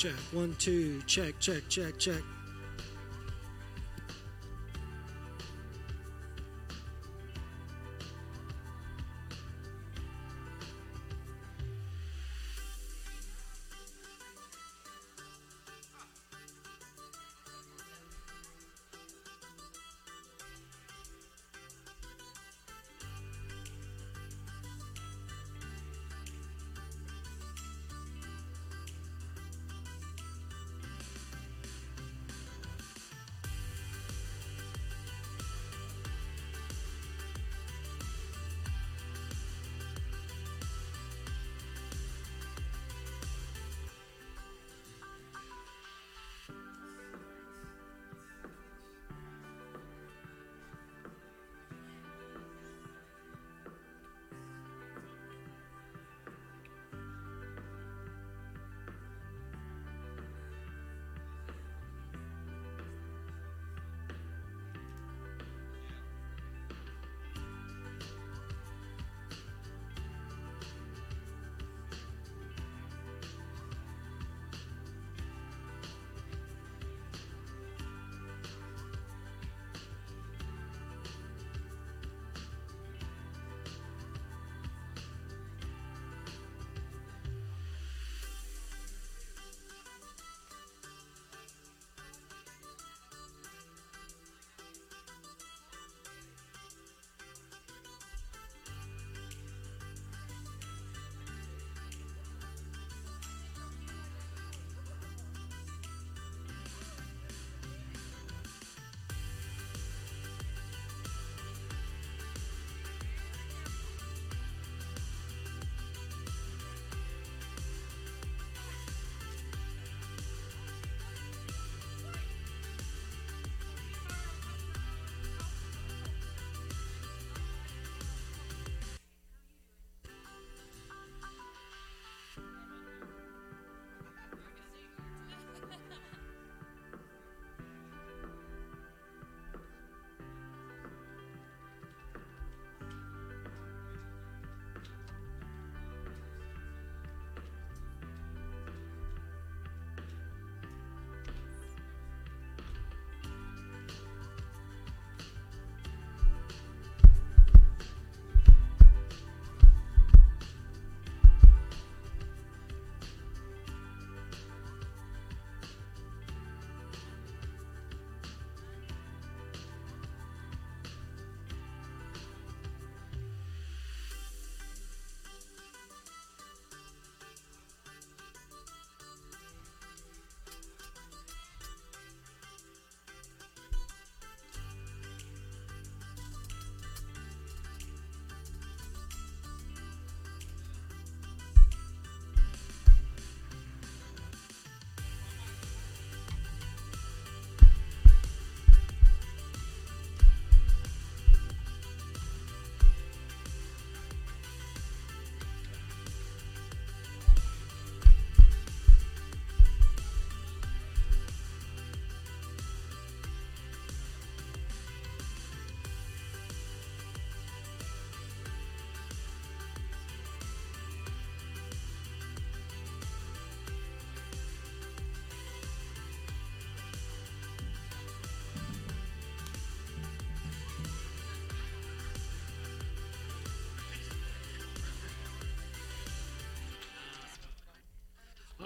check. One, two, check, check, check, check.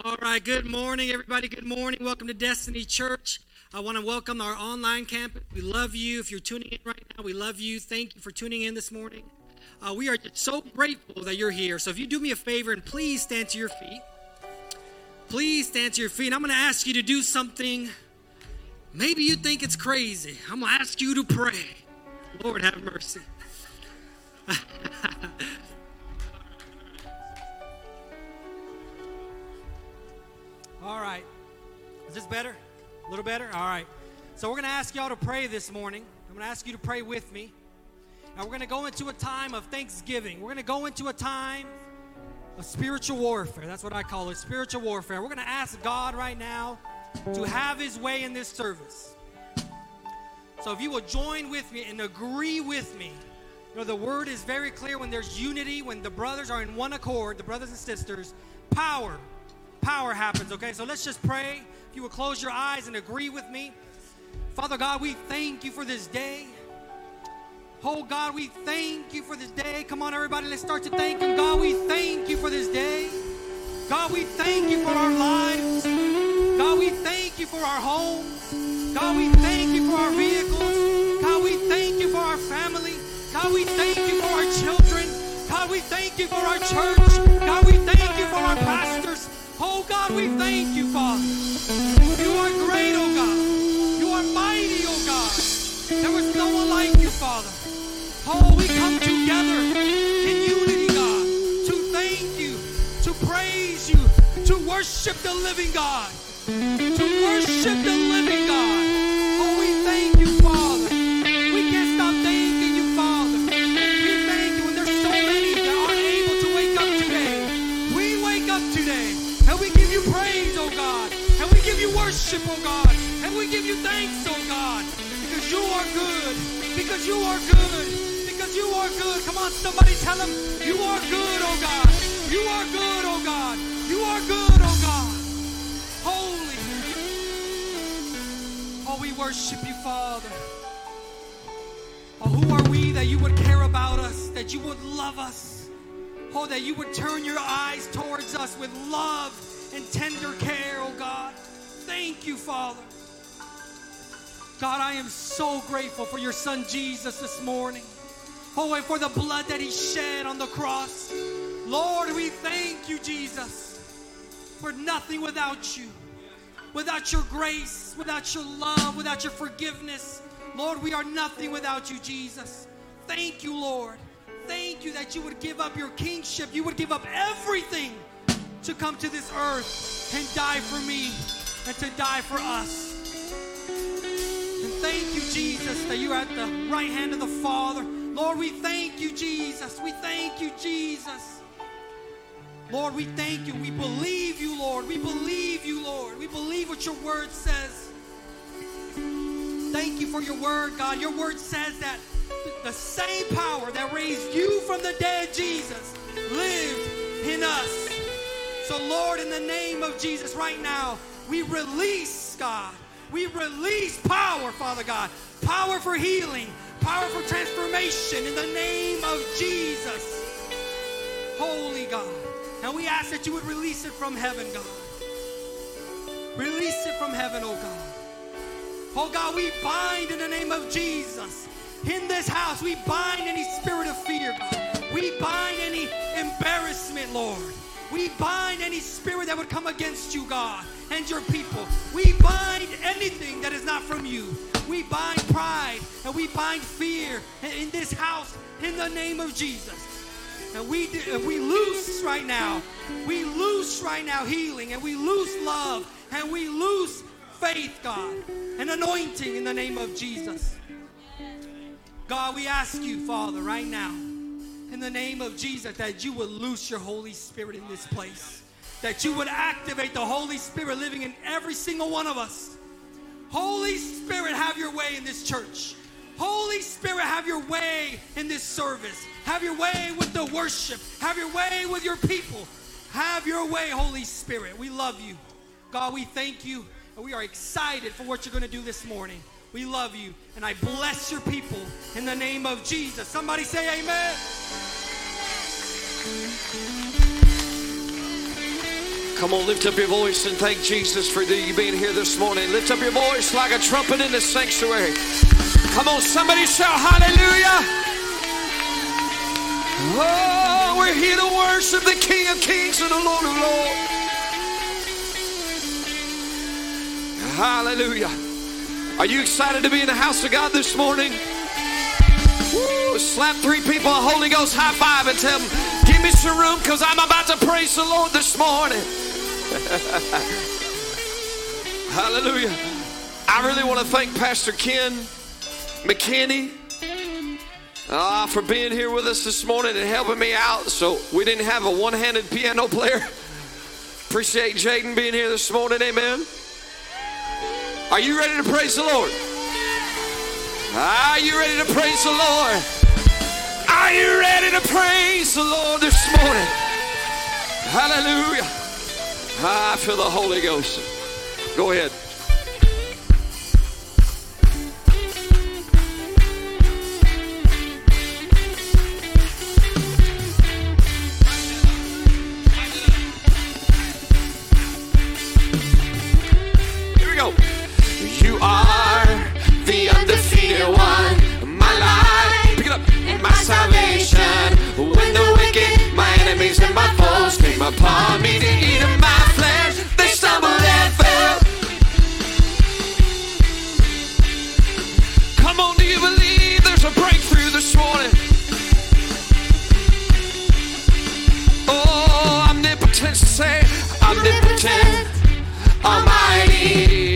All right, good morning, everybody. Good morning. Welcome to Destiny Church. I want to welcome our online campus. We love you. If you're tuning in right now, we love you. Thank you for tuning in this morning. Uh, we are so grateful that you're here. So if you do me a favor and please stand to your feet. Please stand to your feet. I'm going to ask you to do something. Maybe you think it's crazy. I'm going to ask you to pray. Lord, have mercy. All right. Is this better? A little better? All right. So we're going to ask y'all to pray this morning. I'm going to ask you to pray with me. And we're going to go into a time of thanksgiving. We're going to go into a time of spiritual warfare. That's what I call it spiritual warfare. We're going to ask God right now to have his way in this service. So if you will join with me and agree with me, you know, the word is very clear when there's unity, when the brothers are in one accord, the brothers and sisters, power power happens, okay? So let's just pray. If you would close your eyes and agree with me. Father God, we thank you for this day. Oh God, we thank you for this day. Come on, everybody, let's start to thank Him. God, we thank you for this day. God, we thank you for our lives. God, we thank you for our homes. God, we thank you for our vehicles. God, we thank you for our family. God, we thank you for our children. God, we thank you for our church. God, we thank you for our pastors. Oh God, we thank you, Father. You are great, oh God. You are mighty, oh God. There was no one like you, Father. Oh, we come together in unity, God, to thank you, to praise you, to worship the living God, to worship the living God. Oh, we thank you, worship, oh God, and we give you thanks, oh God, because you are good, because you are good, because you are good. Come on, somebody tell him, you are good, oh God. You are good, oh God. You are good, oh God. Holy. Oh, we worship you, Father. Oh, who are we that you would care about us, that you would love us? Oh, that you would turn your eyes towards us with love and tender care, oh God. Thank you, Father. God, I am so grateful for your son Jesus this morning. Oh, and for the blood that he shed on the cross. Lord, we thank you, Jesus. We're nothing without you. Without your grace, without your love, without your forgiveness. Lord, we are nothing without you, Jesus. Thank you, Lord. Thank you that you would give up your kingship. You would give up everything to come to this earth and die for me and to die for us. And thank you, Jesus, that you're at the right hand of the Father. Lord, we thank you, Jesus. We thank you, Jesus. Lord, we thank you. We believe you, Lord. We believe you, Lord. We believe what your word says. Thank you for your word, God. Your word says that the same power that raised you from the dead, Jesus, lived in us. So, Lord, in the name of Jesus, right now, we release, God. We release power, Father God. Power for healing, power for transformation in the name of Jesus. Holy God. And we ask that you would release it from heaven, God. Release it from heaven, oh God. Oh God, we bind in the name of Jesus. In this house, we bind any spirit of fear, God. We bind any embarrassment, Lord. We bind any spirit that would come against you, God, and your people. We bind anything that is not from you. We bind pride and we bind fear in this house in the name of Jesus. And we, we loose right now. We loose right now healing and we loose love and we loose faith, God, and anointing in the name of Jesus. God, we ask you, Father, right now, in the name of Jesus, that you would loose your Holy Spirit in this place. That you would activate the Holy Spirit living in every single one of us. Holy Spirit, have your way in this church. Holy Spirit, have your way in this service. Have your way with the worship. Have your way with your people. Have your way, Holy Spirit. We love you. God, we thank you. And we are excited for what you're going to do this morning. We love you. And I bless your people in the name of Jesus. Somebody say amen. Come on, lift up your voice and thank Jesus for you being here this morning. Lift up your voice like a trumpet in the sanctuary. Come on, somebody shout hallelujah. Oh, we're here to worship the King of Kings and the Lord of Lords. Hallelujah. Are you excited to be in the house of God this morning? Woo, slap three people a Holy Ghost high five and tell them, give me some room because I'm about to praise the Lord this morning. Hallelujah. I really want to thank Pastor Ken McKinney uh, for being here with us this morning and helping me out. So we didn't have a one handed piano player. Appreciate Jaden being here this morning. Amen. Are you ready to praise the Lord? Are you ready to praise the Lord? Are you ready to praise the Lord this morning? Hallelujah. Ah, I feel the Holy Ghost. Go ahead. salvation. When the wicked, my enemies and my foes came upon me to eat them out. almighty.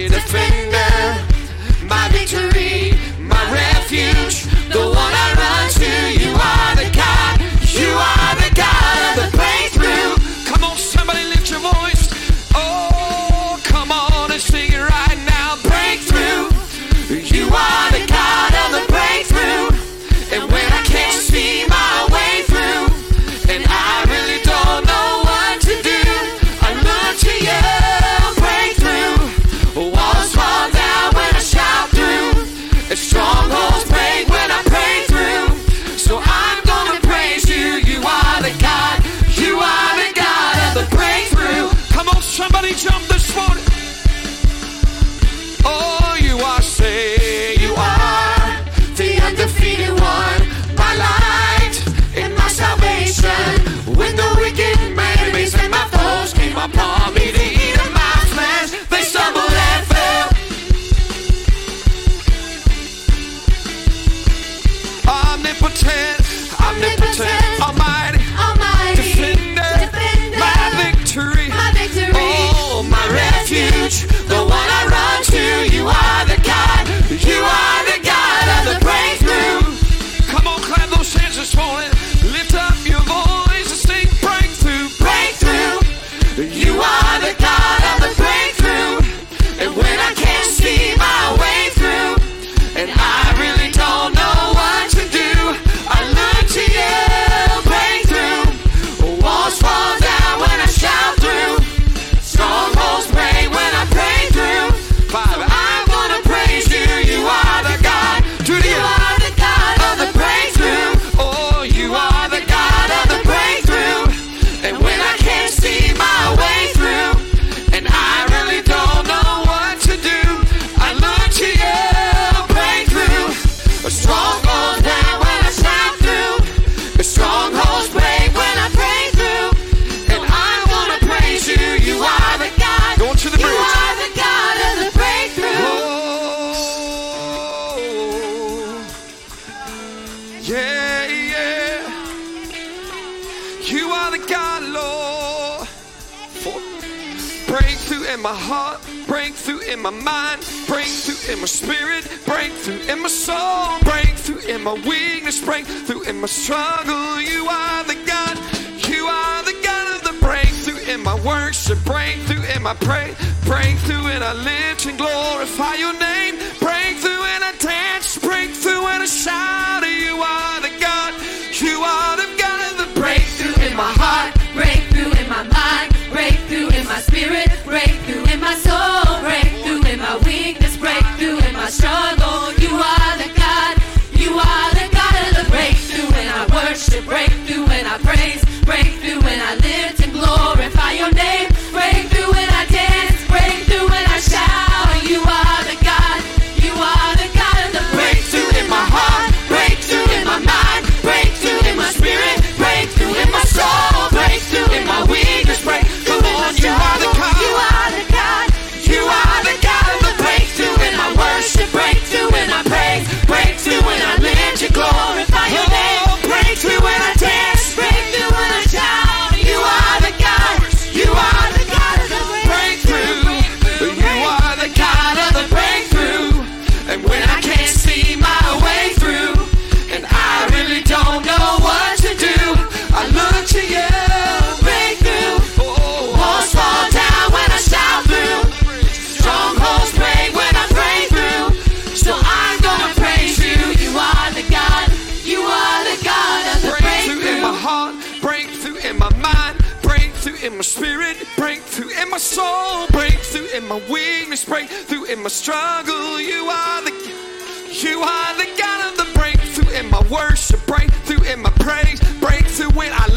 my weakness, breakthrough in my struggle. You are the God, you are the God of the breakthrough in my worship, breakthrough in my praise, breakthrough, and I lift and glorify your name. struggle. You are the, you are the God of the breakthrough in my worship, breakthrough in my praise, breakthrough when I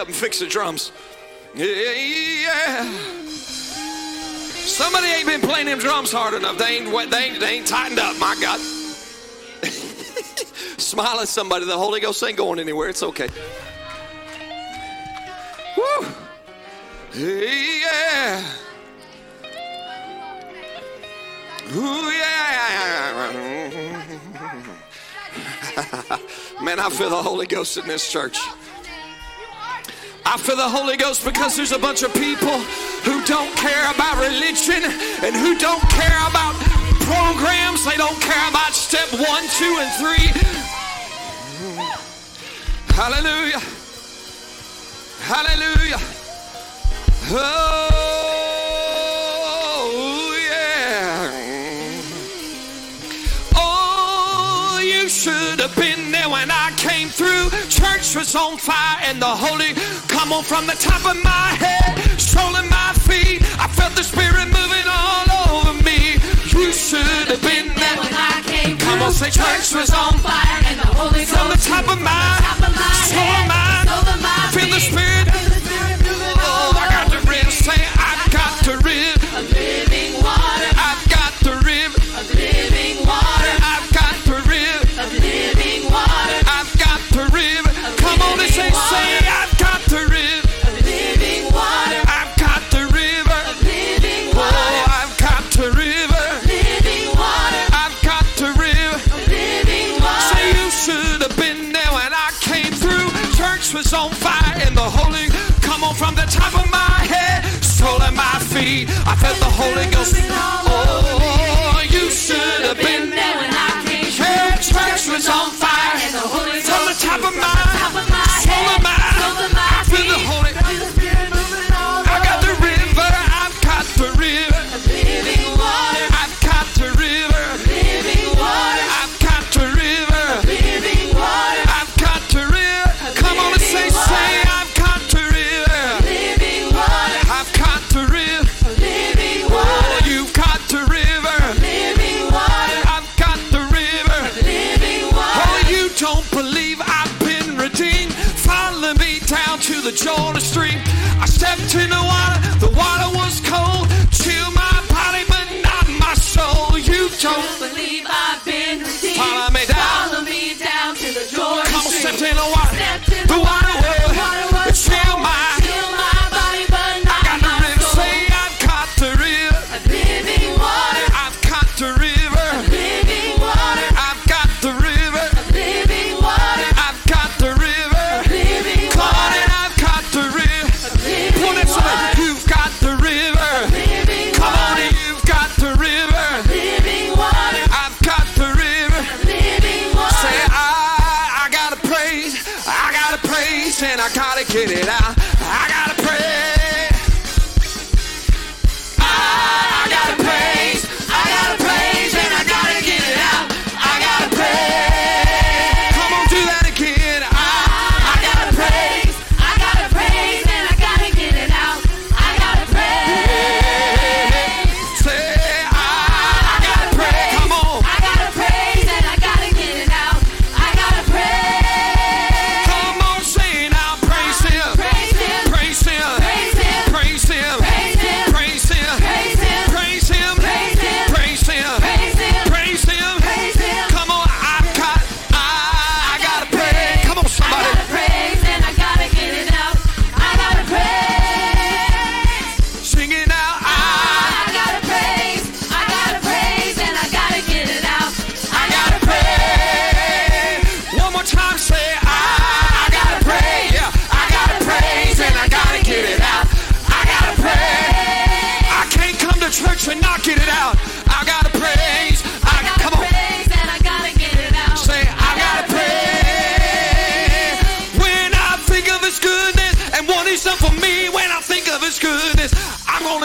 up and fix the drums. Yeah. Somebody ain't been playing them drums hard enough. They ain't, they ain't, they ain't tightened up, my God. Smile at somebody. The Holy Ghost ain't going anywhere. It's okay. Woo. Yeah. Ooh, yeah. Man, I feel the Holy Ghost in this church. I feel the Holy Ghost because there's a bunch of people who don't care about religion and who don't care about programs. They don't care about step one, two, and three. Hallelujah. Hallelujah. Oh. church was on fire and the Holy come on from the top of my head, strolling my feet. I felt the Spirit moving all over me. You should have been there when I came. Come on, say church was on fire and the Holy from the top of my, top of head. Let the Holy Ghost. on water. Get it out.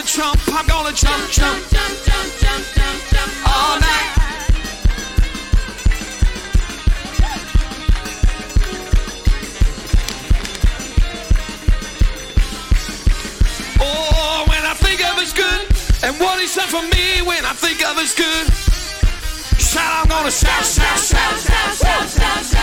Jump, I'm gonna jump, jump jump, jump, jump, jump, jump all night. Oh, when I think of His good and what He's done for me, when I think of His good, shout, I'm gonna shout, shout, shout, Shout, shout, shout, shout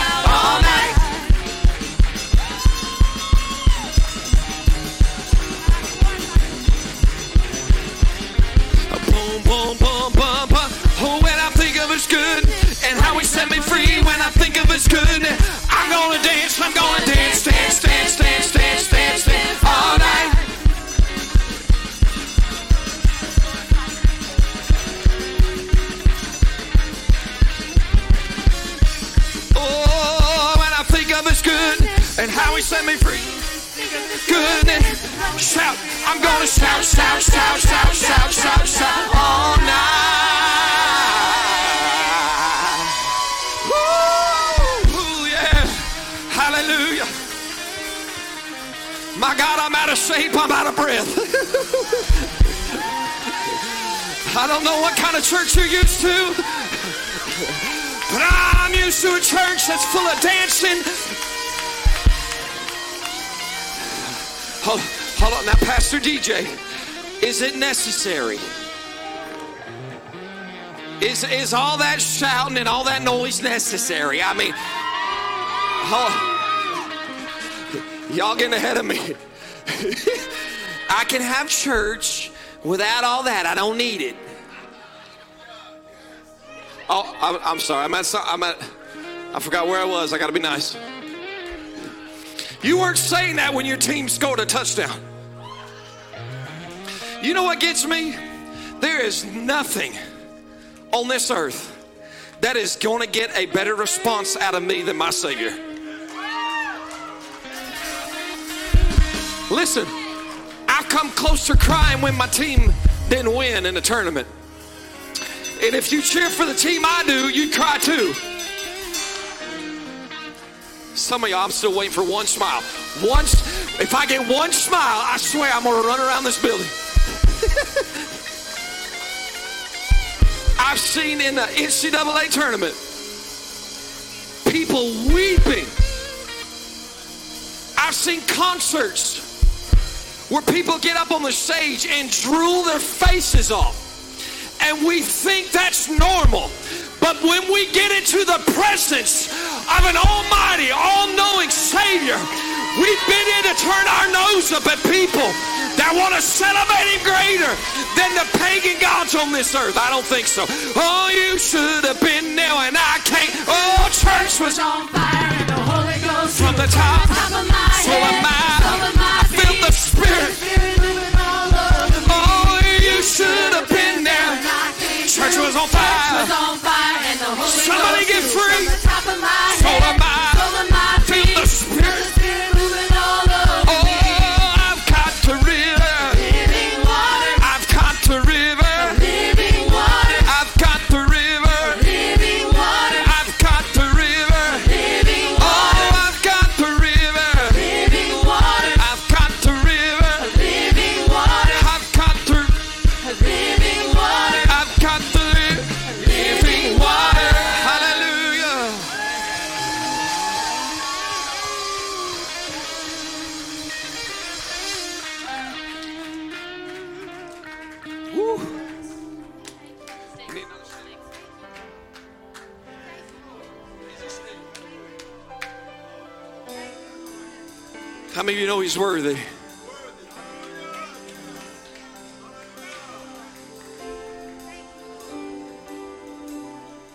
I think of good, I'm gonna dance, I'm gonna dance, dance, dance, dance, dance, dance, dance all night. Oh, when I think of His good and how He set me free. Goodness, shout! I'm gonna shout, shout, shout, shout, shout, shout, shout all night. My God, I'm out of shape. I'm out of breath. I don't know what kind of church you're used to, but I'm used to a church that's full of dancing. Hold, hold on now, Pastor DJ. Is it necessary? Is, is all that shouting and all that noise necessary? I mean, oh, y'all getting ahead of me. I can have church without all that. I don't need it. Oh, I'm, I'm sorry. I'm at, I'm at, I forgot where I was. I got to be nice. You weren't saying that when your team scored a touchdown. You know what gets me? There is nothing on this earth that is going to get a better response out of me than my Savior. Listen, I've come close to crying when my team didn't win in the tournament. And if you cheer for the team I do, you'd cry too. Some of y'all, I'm still waiting for one smile. Once, if I get one smile, I swear I'm gonna run around this building. I've seen in the NCAA tournament people weeping. I've seen concerts where people get up on the stage and drool their faces off. And we think that's normal. But when we get into the presence of an almighty, all knowing Savior, we've been in to turn our nose up at people that want to celebrate Him greater than the pagan gods on this earth. I don't think so. Oh, you should have been there, and I can't. Oh, church was on fire and the Holy Ghost from the top, top of my so am head, I. top of my I How many of you know He's worthy?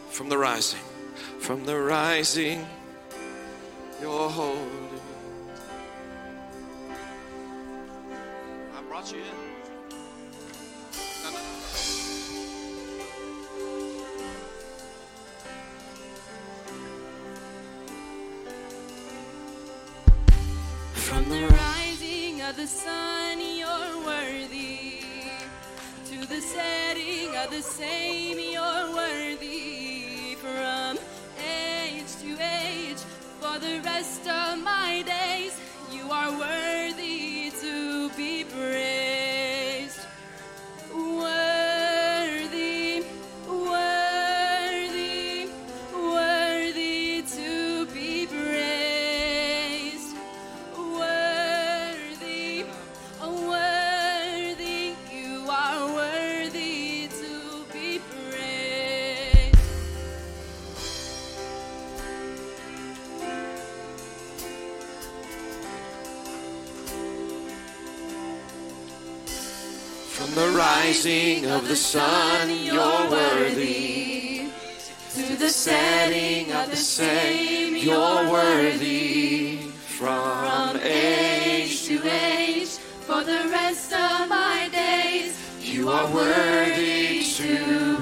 From the rising, from the rising, you're holy. The sun, you're worthy. To the setting of the same, you're worthy. From age to age, for the rest of my days, you are worthy rising of the sun, you're worthy. To the setting of the same, You're worthy. From age to age, for the rest of my days, you are worthy to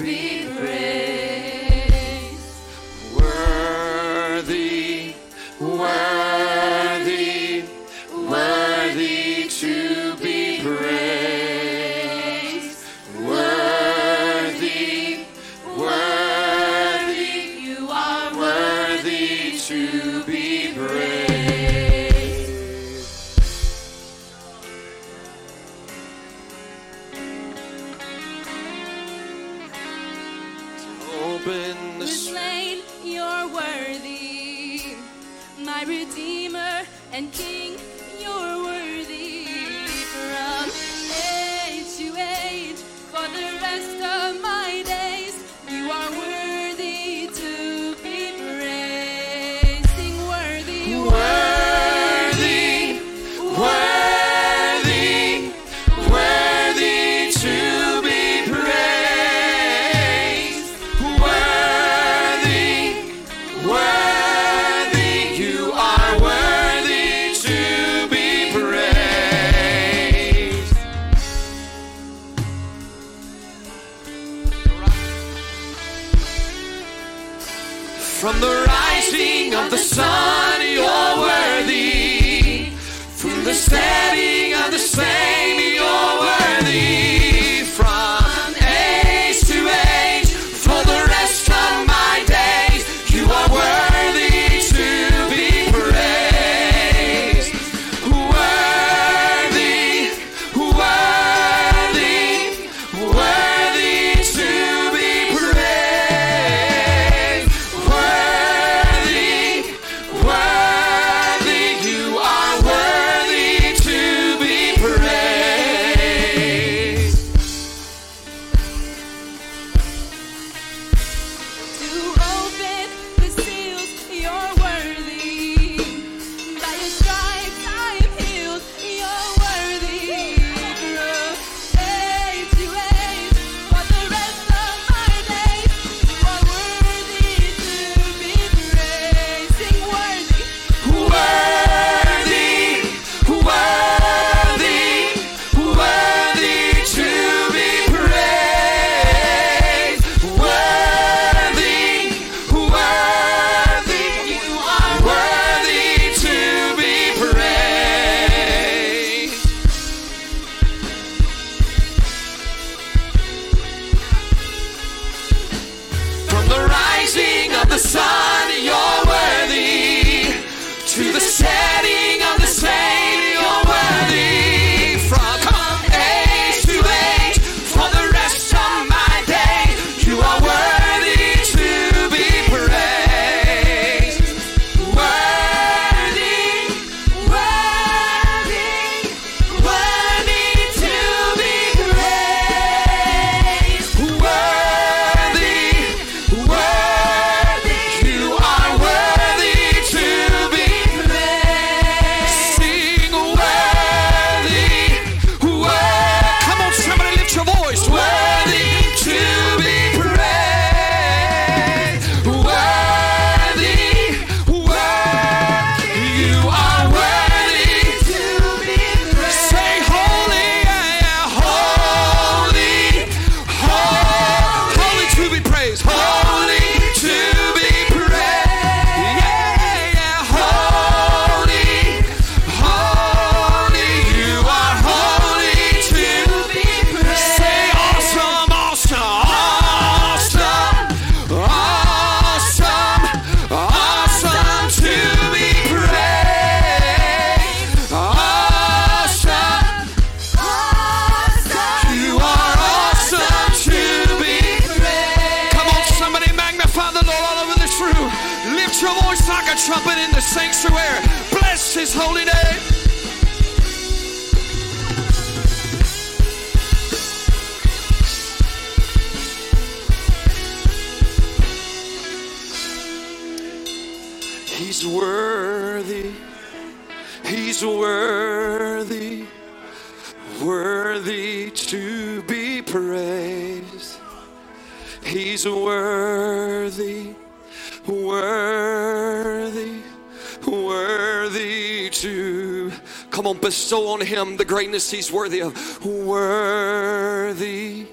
him the greatness he's worthy of. Worthy,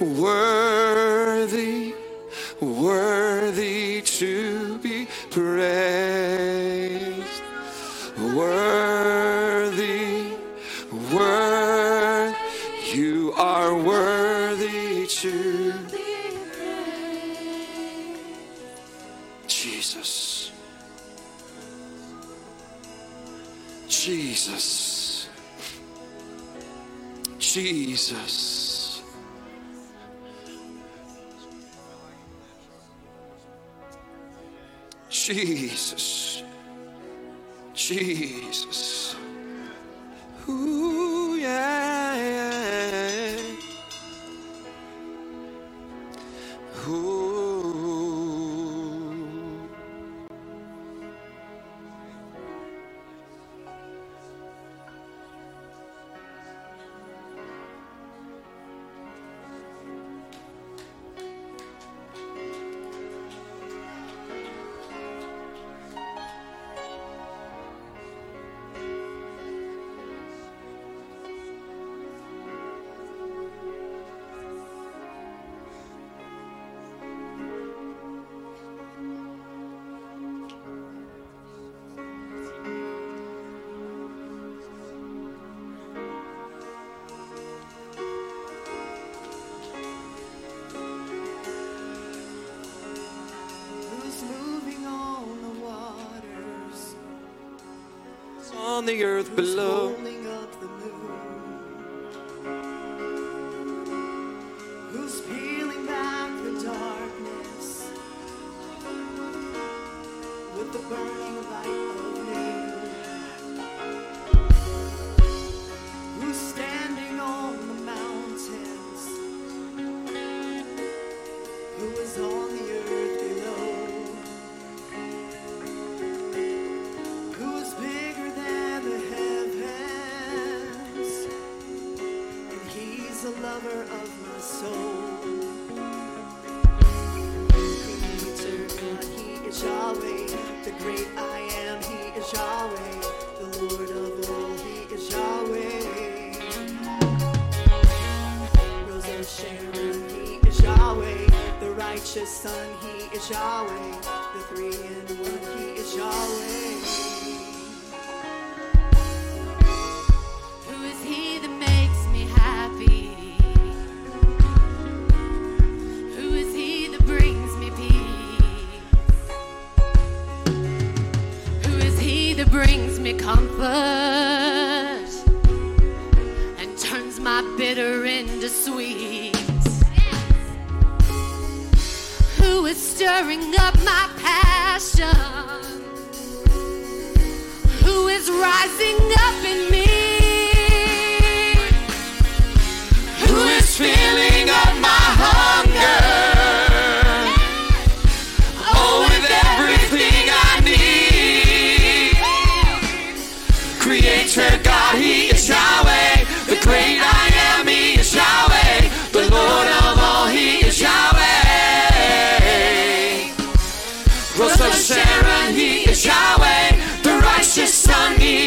worthy, worthy to be praised. Worthy, worthy, you are worthy to be praised. Jesus. Jesus. Jesus. Jesus. Jesus. Ooh, yeah, yeah. Ooh. the earth below. brings me comfort and turns my bitter into sweet. Yes. Who is stirring up my passion? Who is rising up in me?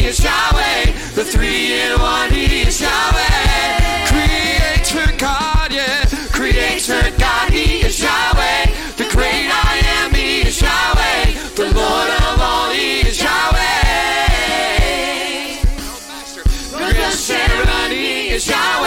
is Yahweh. The three in one, He is Yahweh. Creator God, yeah. Creator God, He is Yahweh. The great I am, He is Yahweh. The Lord of all, He is Yahweh. The Sharon, He is Yahweh.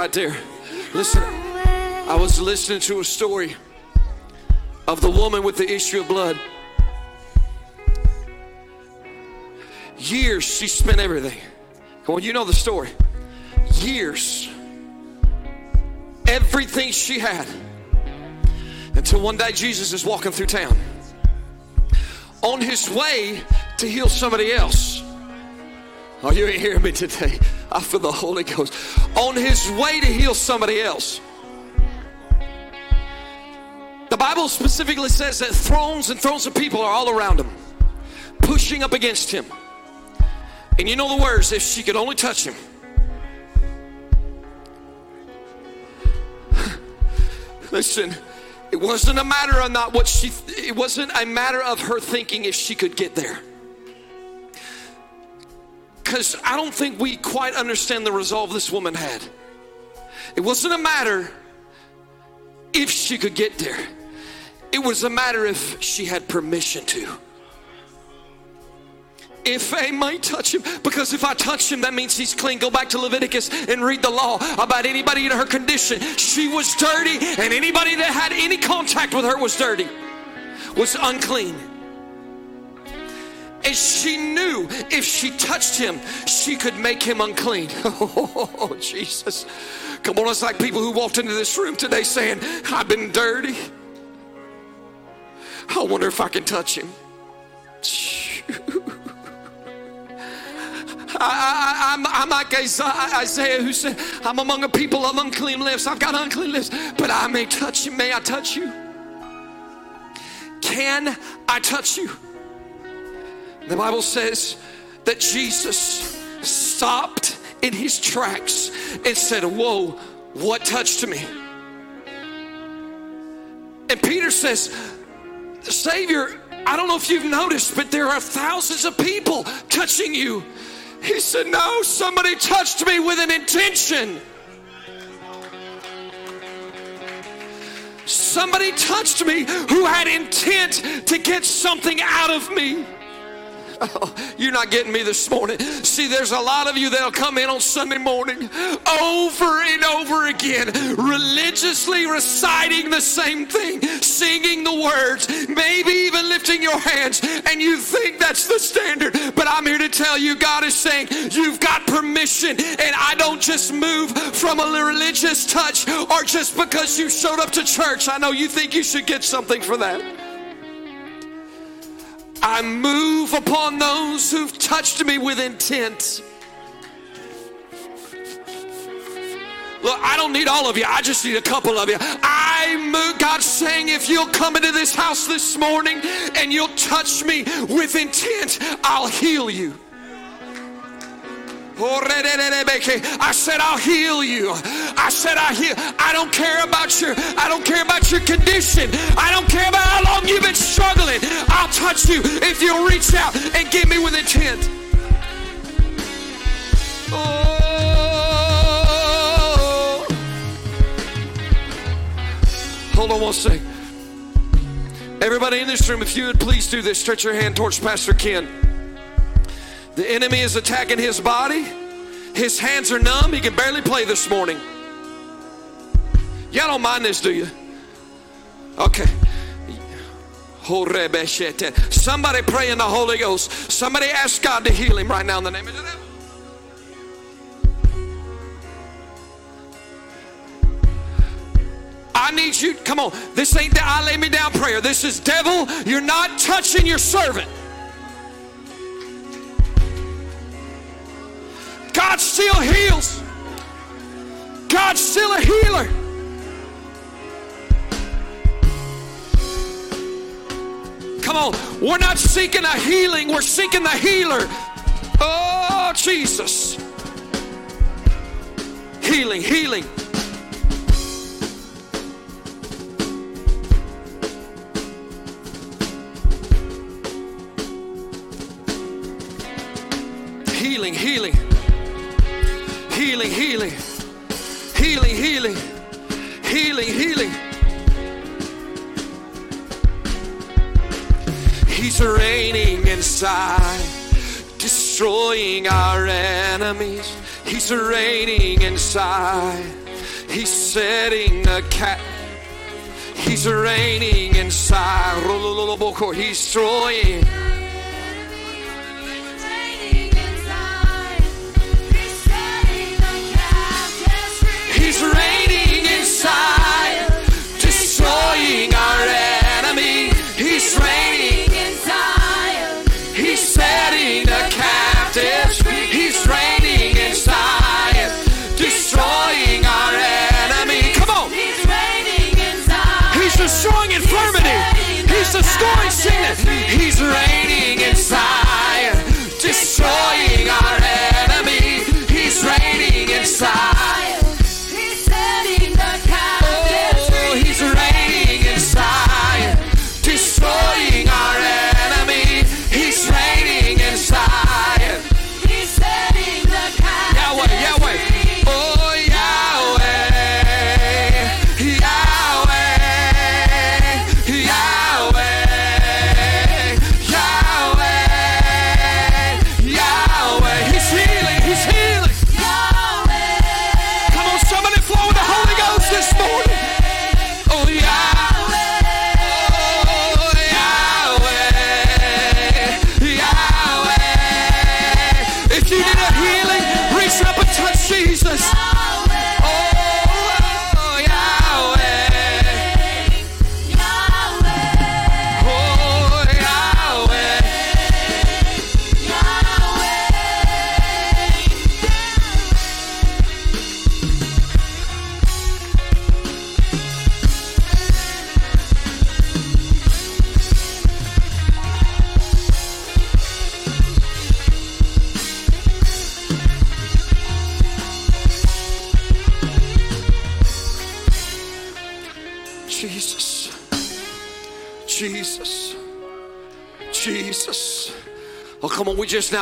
Right there. Listen, I was listening to a story of the woman with the issue of blood. Years she spent everything. On, you know the story. Years. Everything she had. Until one day Jesus is walking through town. On his way to heal somebody else. Oh, you hearing me today. I feel the Holy Ghost. On his way to heal somebody else. The Bible specifically says that thrones and thrones of people are all around him, pushing up against him. And you know the words if she could only touch him. Listen, it wasn't a matter of not what she, it wasn't a matter of her thinking if she could get there. Because I don't think we quite understand the resolve this woman had. It wasn't a matter if she could get there, it was a matter if she had permission to. If I might touch him, because if I touch him, that means he's clean. Go back to Leviticus and read the law about anybody in her condition. She was dirty, and anybody that had any contact with her was dirty, was unclean. And she knew if she touched him, she could make him unclean. Oh, Jesus. Come on, it's like people who walked into this room today saying, I've been dirty. I wonder if I can touch him. I, am I'm like Isaiah who said, I'm among a people of unclean lips. I've got unclean lips, but I may touch you. May I touch you? Can I touch you? The Bible says that Jesus stopped in his tracks and said, Whoa, what touched me? And Peter says, Savior, I don't know if you've noticed, but there are thousands of people touching you. He said, No, somebody touched me with an intention. Somebody touched me who had intent to get something out of me. Oh, you're not getting me this morning. See, there's a lot of you that'll come in on Sunday morning over and over again, religiously reciting the same thing, singing the words, maybe even lifting your hands, and you think that's the standard. But I'm here to tell you, God is saying, You've got permission, and I don't just move from a religious touch or just because you showed up to church. I know you think you should get something for that. I move upon those who've touched me with intent. Look, I don't need all of you. I just need a couple of you. I move. God's saying, if you'll come into this house this morning and you'll touch me with intent, I'll heal you. Oh, I said I'll heal you. I said I heal. I don't care about your I don't care about your condition. I don't care about how long you've been struggling. I'll touch you if you'll reach out and give me with intent. Oh. Hold on one second. Everybody in this room, if you would please do this, stretch your hand towards Pastor Ken. The enemy is attacking his body. His hands are numb. He can barely play this morning. Y'all don't mind this, do you? Okay. Somebody pray in the Holy Ghost. Somebody ask God to heal him right now in the name of the. I need you, come on. This ain't the I lay me down prayer. This is devil, you're not touching your servant. God still heals. God's still a healer. Come on, we're not seeking a healing, we're seeking the healer. Oh, Jesus. Healing, healing. Healing, healing healing, healing, healing, healing, healing, healing. He's reigning inside, destroying our enemies. He's reigning inside. He's setting the cat. He's reigning inside. He's destroying. He's reigning inside, destroying our enemy. He's reigning. Inside. He's setting the captives. He's reigning inside, destroying our enemy. Come on. He's raining inside, he's destroying infirmity. He's destroying sickness. He's reigning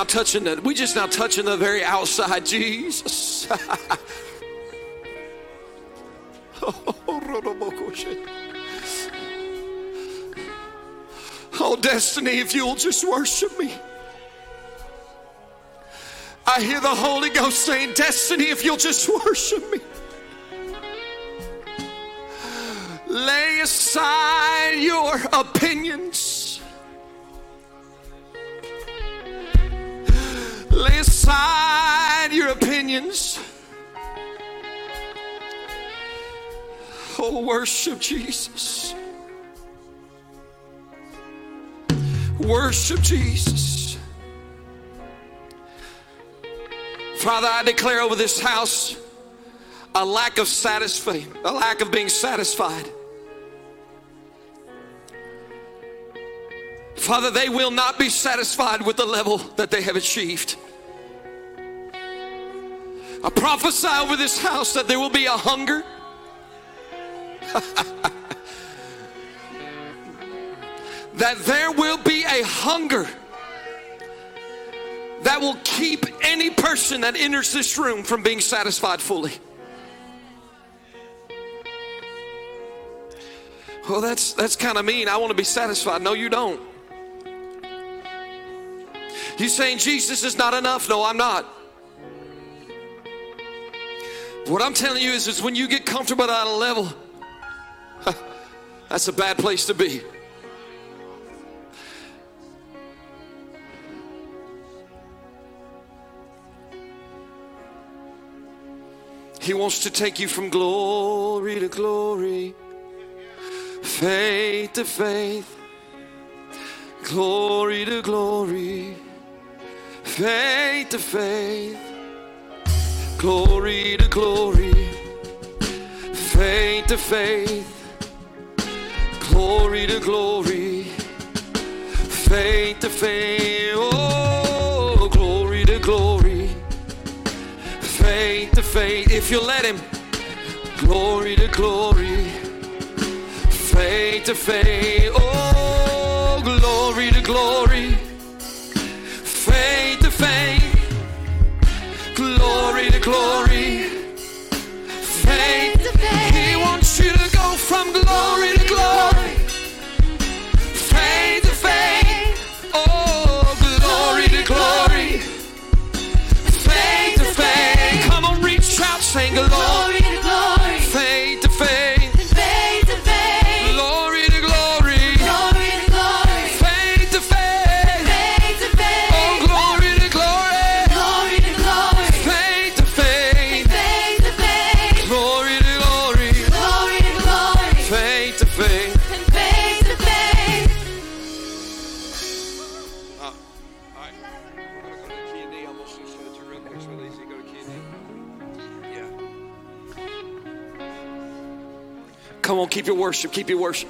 touching the, we just now touching the very outside. Jesus. Oh, destiny, if you'll just worship me. I hear the Holy Ghost saying, Destiny, if you'll just worship me. Lay aside your opinions. Aside your opinions. Oh, worship Jesus. Worship Jesus. Father, I declare over this house a lack of satisfaction, a lack of being satisfied. Father, they will not be satisfied with the level that they have achieved. I prophesy over this house that there will be a hunger. that there will be a hunger that will keep any person that enters this room from being satisfied fully. Well, that's that's kind of mean. I want to be satisfied. No, you don't. You saying Jesus is not enough? No, I'm not. What I'm telling you is, is when you get comfortable at a level, that's a bad place to be. He wants to take you from glory to glory, faith to faith, glory to glory, faith to faith, glory to glory, faith to faith, glory to glory, faith to faith, oh, glory to glory faith to faith. If you let him glory to glory faith to faith oh glory to glory faith glory to glory, faith to faith. He wants you to go from glory to glory, faith to faith. Oh, glory to glory, faith to faith. Come on, reach out, sing glory. Worship, keep your worship.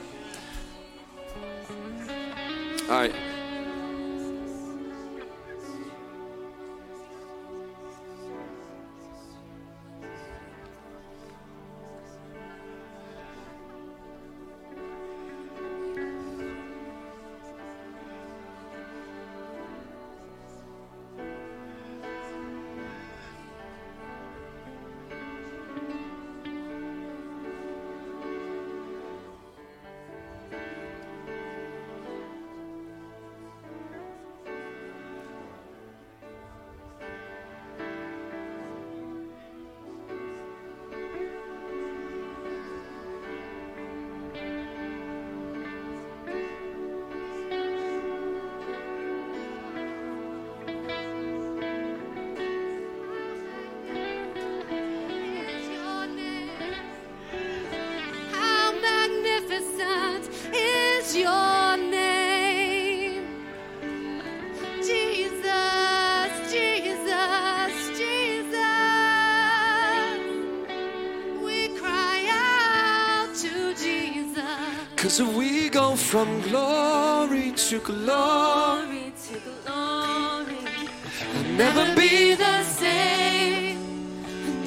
Glory to glory, glory. never be the same.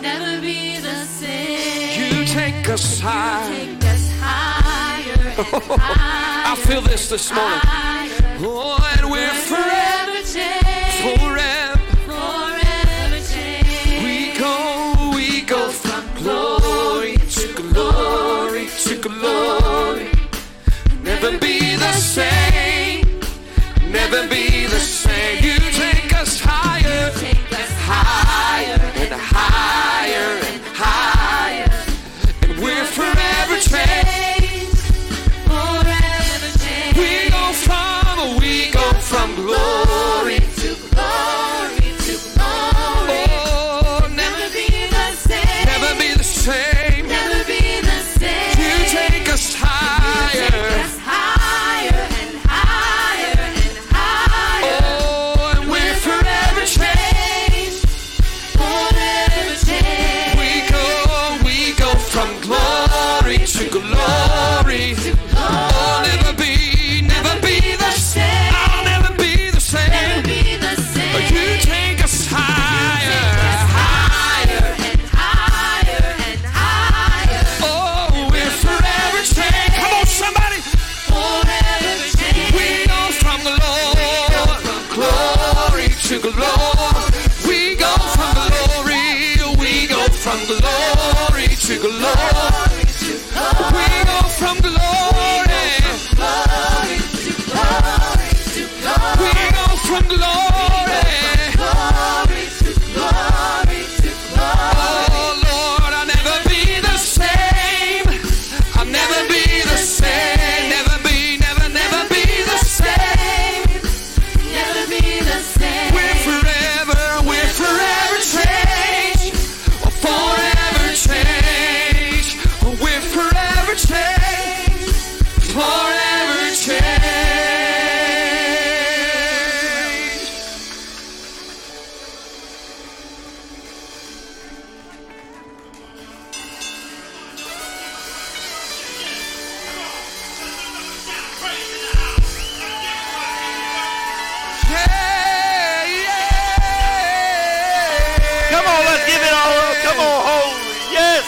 Never be the same. You take us high. Take us higher higher. I feel this this morning.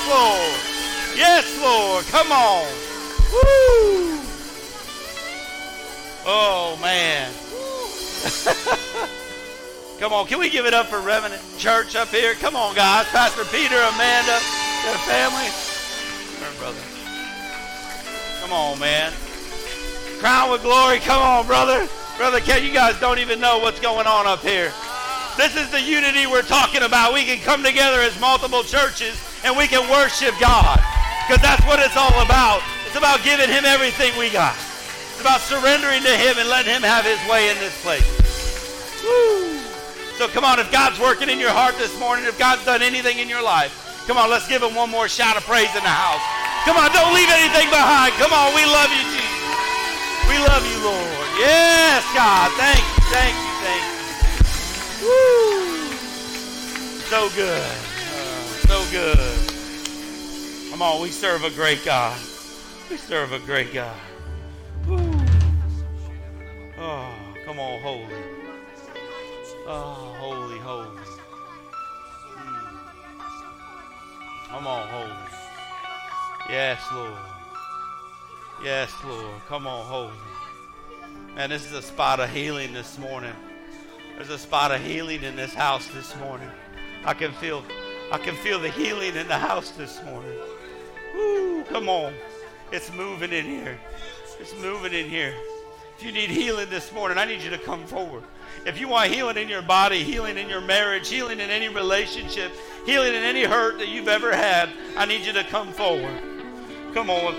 Lord. Yes, Lord. Come on. Woo. Oh, man. Come on, can we give it up for Revenant Church up here? Come on, guys. Pastor Peter, Amanda, their family. Come on, brother. Come on, man. Crown with glory. Come on, brother. Brother Ken, you guys don't even know what's going on up here. This is the unity we're talking about. We can come together as multiple churches and we can worship God. Because that's what it's all about. It's about giving Him everything we got. It's about surrendering to Him and letting Him have His way in this place. Woo. So come on, if God's working in your heart this morning, if God's done anything in your life, come on, let's give Him one more shout of praise in the house. Come on, don't leave anything behind. Come on, we love you, Jesus. We love you, Lord. Yes, God. Thank you, thank you, thank you. Woo. So good. Good. Come on, we serve a great God. We serve a great God. Woo. Oh, come on, holy. Oh, holy, holy. Mm. Come on, holy. Yes, Lord. Yes, Lord. Come on, holy. Man, this is a spot of healing this morning. There's a spot of healing in this house this morning. I can feel I can feel the healing in the house this morning. Woo, come on. It's moving in here. It's moving in here. If you need healing this morning, I need you to come forward. If you want healing in your body, healing in your marriage, healing in any relationship, healing in any hurt that you've ever had, I need you to come forward. Come on.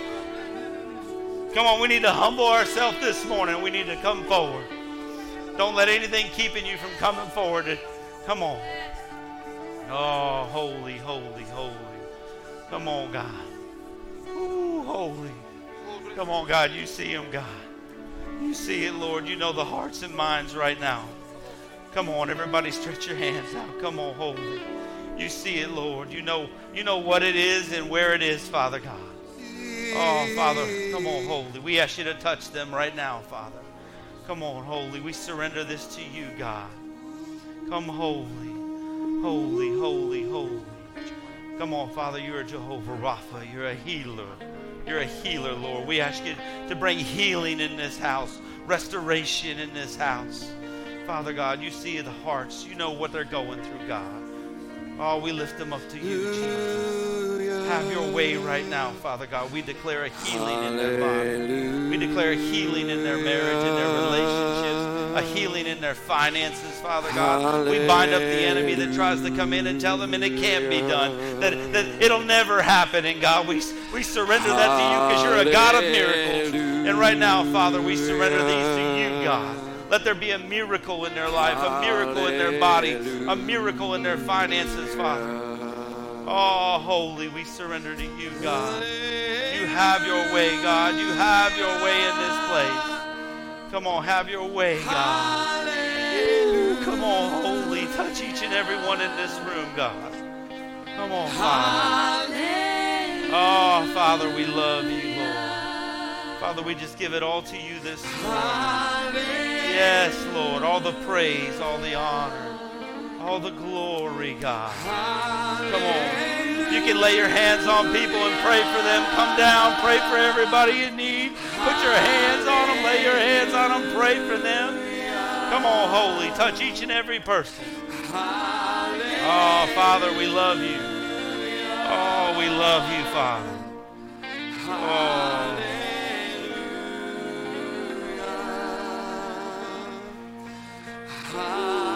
Come on, we need to humble ourselves this morning. We need to come forward. Don't let anything keeping you from coming forward. Come on. Oh, holy, holy, holy. Come on, God. Ooh, holy. Come on, God. You see him, God. You see it, Lord. You know the hearts and minds right now. Come on, everybody, stretch your hands out. Come on, holy. You see it, Lord. You know, you know what it is and where it is, Father God. Oh, Father, come on, holy. We ask you to touch them right now, Father. Come on, holy. We surrender this to you, God. Come, holy, holy, holy, holy. Come on, Father. You're a Jehovah Rapha. You're a healer. You're a healer, Lord. We ask you to bring healing in this house, restoration in this house. Father God, you see the hearts. You know what they're going through, God. Oh, we lift them up to you, Jesus. Have your way right now, Father God. We declare a healing in their body. We declare a healing in their marriage, in their relationships, a healing in their finances, Father God. We bind up the enemy that tries to come in and tell them, and it can't be done, that, that it'll never happen. And God, we, we surrender that to you because you're a God of miracles. And right now, Father, we surrender these to you, God. Let there be a miracle in their life, a miracle in their body, a miracle in their finances, Father. Oh, holy, we surrender to you, God. You have your way, God. You have your way in this place. Come on, have your way, God. Ooh, come on, holy. Touch each and every one in this room, God. Come on, Father. Oh, Father, we love you, Lord. Father, we just give it all to you this morning. Yes, Lord. All the praise, all the honor, all the glory, God. Come on. You can lay your hands on people and pray for them. Come down, pray for everybody you need. Put your hands on them, lay your hands on them, pray for them. Come on, holy. Touch each and every person. Oh, Father, we love you. Oh, we love you, Father. Oh. Holy,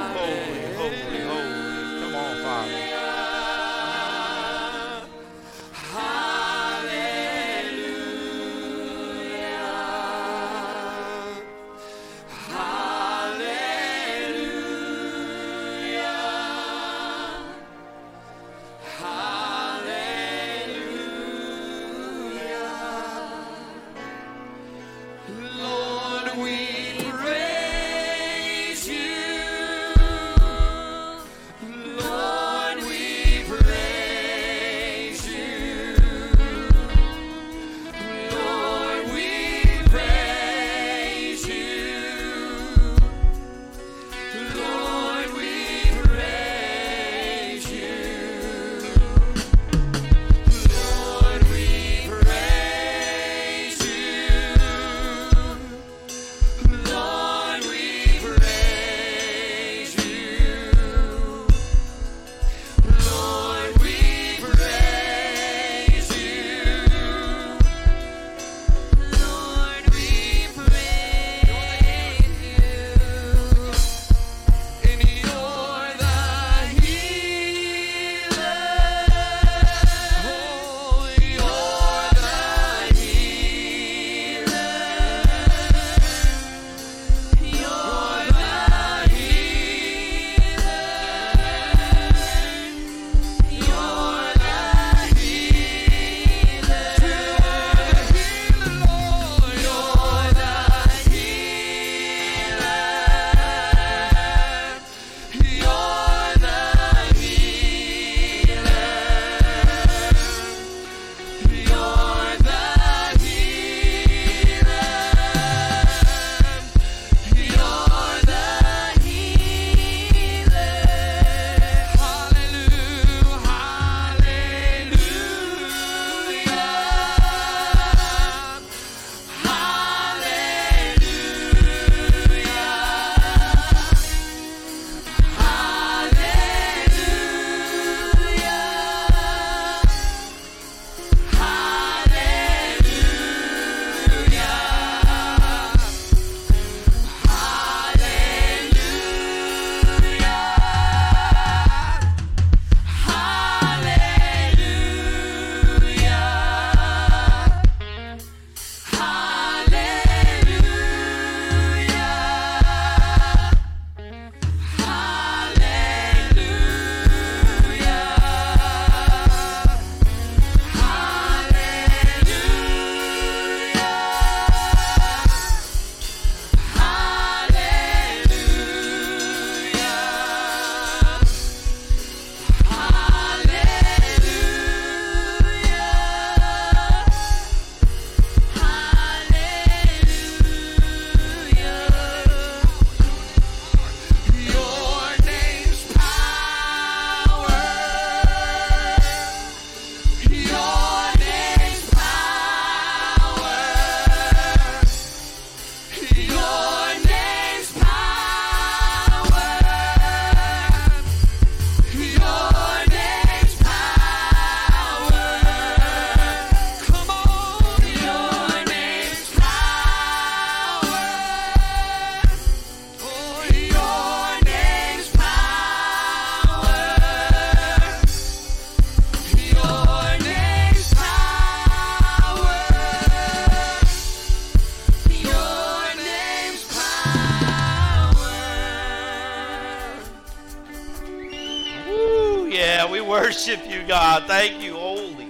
Thank you, Holy.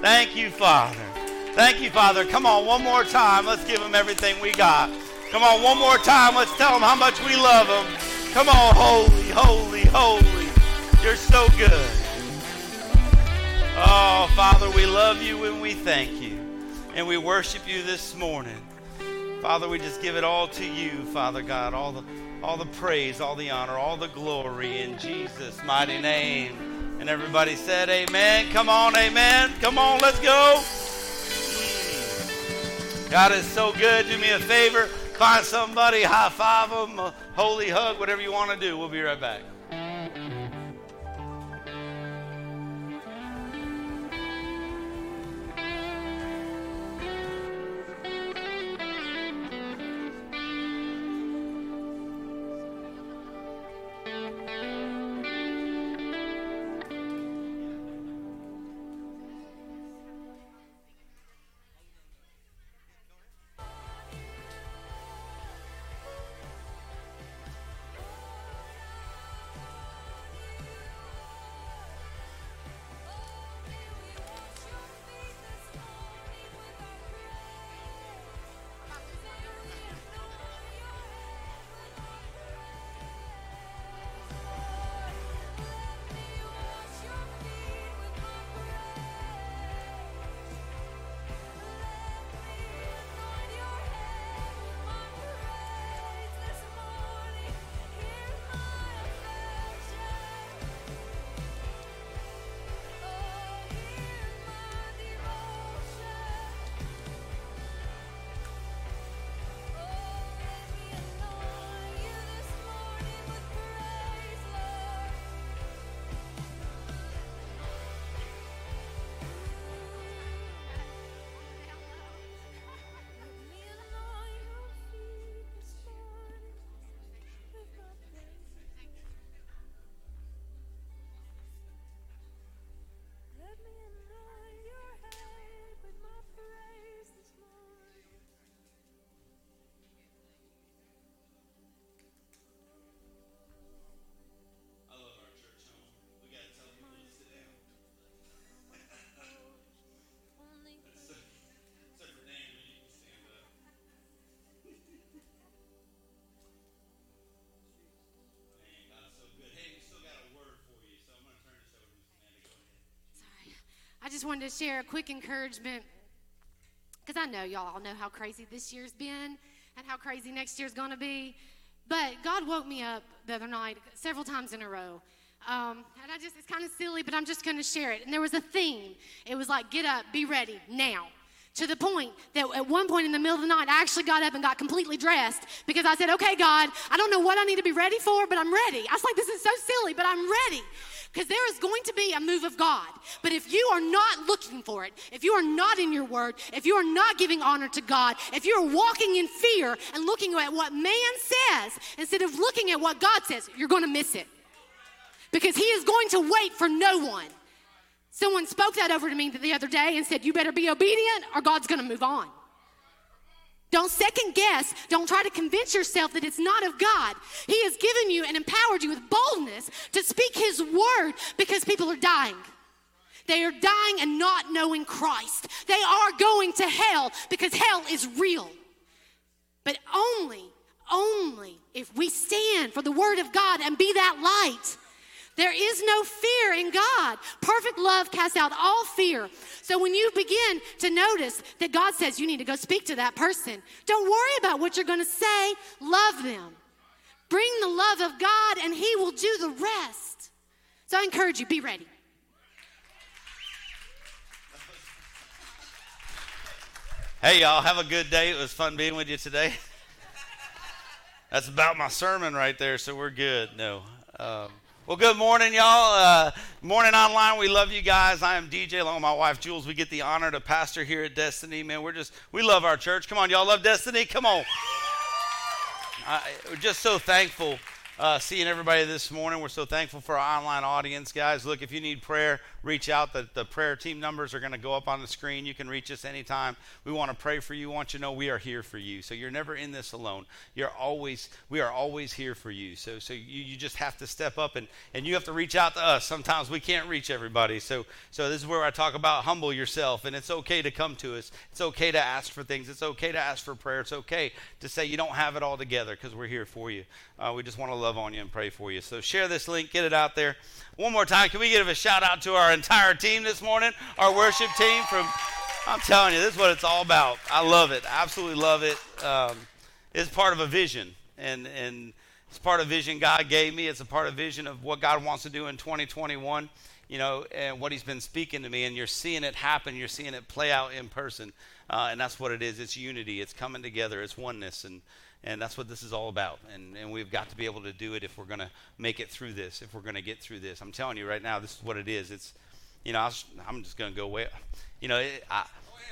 Thank you, Father. Thank you, Father. Come on, one more time. Let's give him everything we got. Come on, one more time. Let's tell him how much we love him. Come on, holy, holy, holy. You're so good. Oh, Father, we love you and we thank you. And we worship you this morning. Father, we just give it all to you, Father God. All the all the praise, all the honor, all the glory in Jesus' mighty name. And everybody said, Amen. Come on, amen. Come on, let's go. Hmm. God is so good. Do me a favor. Find somebody, high five them, a holy hug, whatever you want to do. We'll be right back. Just wanted to share a quick encouragement because I know y'all all know how crazy this year's been and how crazy next year's going to be. But God woke me up the other night several times in a row. Um, and I just, it's kind of silly, but I'm just going to share it. And there was a theme. It was like, get up, be ready, now. To the point that at one point in the middle of the night, I actually got up and got completely dressed because I said, okay, God, I don't know what I need to be ready for, but I'm ready. I was like, this is so silly, but I'm ready. Because there is going to be a move of God. But if you are not looking for it, if you are not in your word, if you are not giving honor to God, if you're walking in fear and looking at what man says instead of looking at what God says, you're going to miss it. Because he is going to wait for no one. Someone spoke that over to me the other day and said, You better be obedient or God's going to move on. Don't second guess. Don't try to convince yourself that it's not of God. He has given you and empowered you with boldness to speak His word because people are dying. They are dying and not knowing Christ. They are going to hell because hell is real. But only, only if we stand for the word of God and be that light. There is no fear in God. Perfect love casts out all fear. So when you begin to notice that God says you need to go speak to that person, don't worry about what you're going to say. Love them. Bring the love of God, and He will do the rest. So I encourage you be ready. Hey, y'all, have a good day. It was fun being with you today. That's about my sermon right there, so we're good. No. Um, well, good morning, y'all. Uh, morning online. We love you guys. I am DJ along with my wife Jules. We get the honor to pastor here at Destiny. Man, we're just we love our church. Come on, y'all love Destiny. Come on. We're just so thankful uh, seeing everybody this morning. We're so thankful for our online audience, guys. Look, if you need prayer, reach out. The, the prayer team numbers are going to go up on the screen. You can reach us anytime. We want to pray for you. We want you to know we are here for you. So you're never in this alone. You're always, we are always here for you. So, so you, you just have to step up and, and you have to reach out to us. Sometimes we can't reach everybody. So, so this is where I talk about humble yourself. And it's okay to come to us. It's okay to ask for things. It's okay to ask for prayer. It's okay to say you don't have it all together because we're here for you. Uh, we just want to love on you and pray for you. So share this link, get it out there. One more time, can we give a shout out to our entire team this morning, our worship team from. I'm telling you, this is what it's all about. I love it. I absolutely love it. Um, it's part of a vision, and and it's part of vision God gave me. It's a part of vision of what God wants to do in 2021. You know, and what He's been speaking to me, and you're seeing it happen. You're seeing it play out in person, uh, and that's what it is. It's unity. It's coming together. It's oneness, and and that's what this is all about. And, and we've got to be able to do it if we're going to make it through this, if we're going to get through this. I'm telling you right now, this is what it is. It's, you know, I am just going to go away. You know, it, I,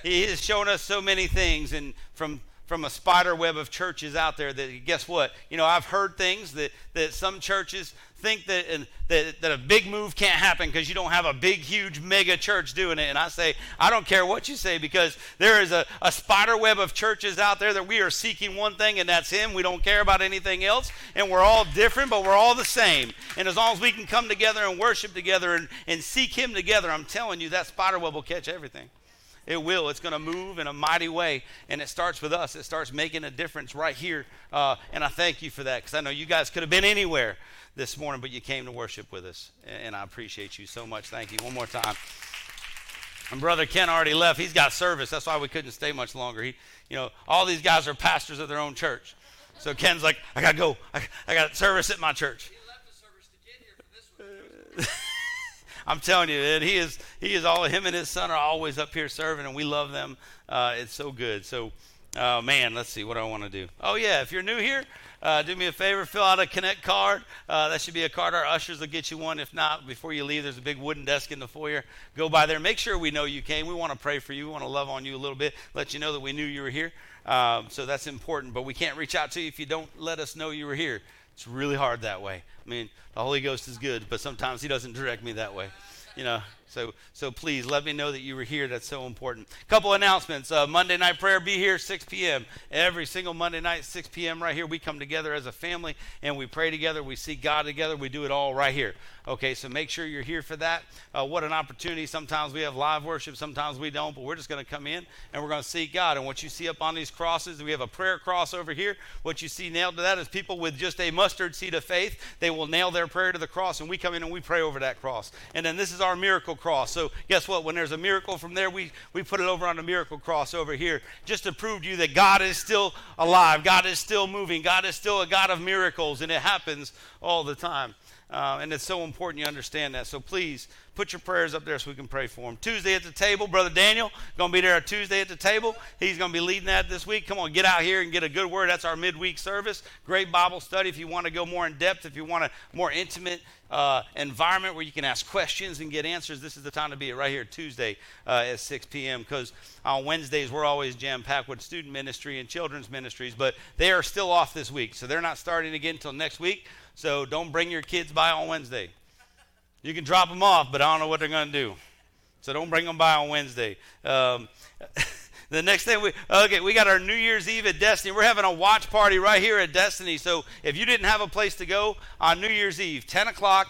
he has shown us so many things, and from from a spider web of churches out there that guess what? You know i've heard things that, that some churches think that, and that, that a big move can't happen because you don't have a big huge mega church doing it. And i say i don't care what you say because there is a, a spider web of churches out there that we are seeking one thing and that's him. We don't care about anything else. And we're all different but we're all the same. And as long as we can come together and worship together and, and seek him together i'm telling you that spider web will catch everything it will. It's going to move in a mighty way. And it starts with us. It starts making a difference right here. Uh, and I thank you for that because I know you guys could have been anywhere this morning, but you came to worship with us. And I appreciate you so much. Thank you. One more time. And Brother Ken already left. He's got service. That's why we couldn't stay much longer. He, you know, all these guys are pastors of their own church. So Ken's like, I got to go. I, I got service at my church. I'm telling you, and he is he is all him and his son are always up here serving, and we love them. Uh, it's so good. So, uh, man, let's see what I want to do. Oh yeah, if you're new here, uh, do me a favor, fill out a Connect card. Uh, that should be a card. Our ushers will get you one. If not, before you leave, there's a big wooden desk in the foyer. Go by there. Make sure we know you came. We want to pray for you. We want to love on you a little bit, let you know that we knew you were here. Um, so that's important. But we can't reach out to you if you don't let us know you were here. It's really hard that way. I mean, the Holy Ghost is good, but sometimes He doesn't direct me that way. You know, so so please let me know that you were here. That's so important. Couple announcements. Uh, Monday night prayer, be here 6 p.m. Every single Monday night, 6 p.m. right here. We come together as a family and we pray together. We see God together. We do it all right here. Okay, so make sure you're here for that. Uh, what an opportunity. Sometimes we have live worship, sometimes we don't, but we're just going to come in and we're going to seek God. And what you see up on these crosses, we have a prayer cross over here. What you see nailed to that is people with just a mustard seed of faith. They will nail their prayer to the cross, and we come in and we pray over that cross. And then this is our miracle cross. So guess what? When there's a miracle from there, we, we put it over on the miracle cross over here just to prove to you that God is still alive. God is still moving. God is still a God of miracles, and it happens all the time. Uh, and it's so important you understand that. So please put your prayers up there so we can pray for them. Tuesday at the table, Brother Daniel, going to be there Tuesday at the table. He's going to be leading that this week. Come on, get out here and get a good word. That's our midweek service. Great Bible study if you want to go more in depth, if you want a more intimate uh, environment where you can ask questions and get answers. This is the time to be right here Tuesday uh, at 6 p.m. because on Wednesdays we're always jam packed with student ministry and children's ministries, but they are still off this week. So they're not starting again until next week. So don't bring your kids by on Wednesday. You can drop them off, but I don't know what they're going to do. So don't bring them by on Wednesday. Um, the next thing we okay, we got our New Year's Eve at Destiny. We're having a watch party right here at Destiny. So if you didn't have a place to go on New Year's Eve, 10 o'clock,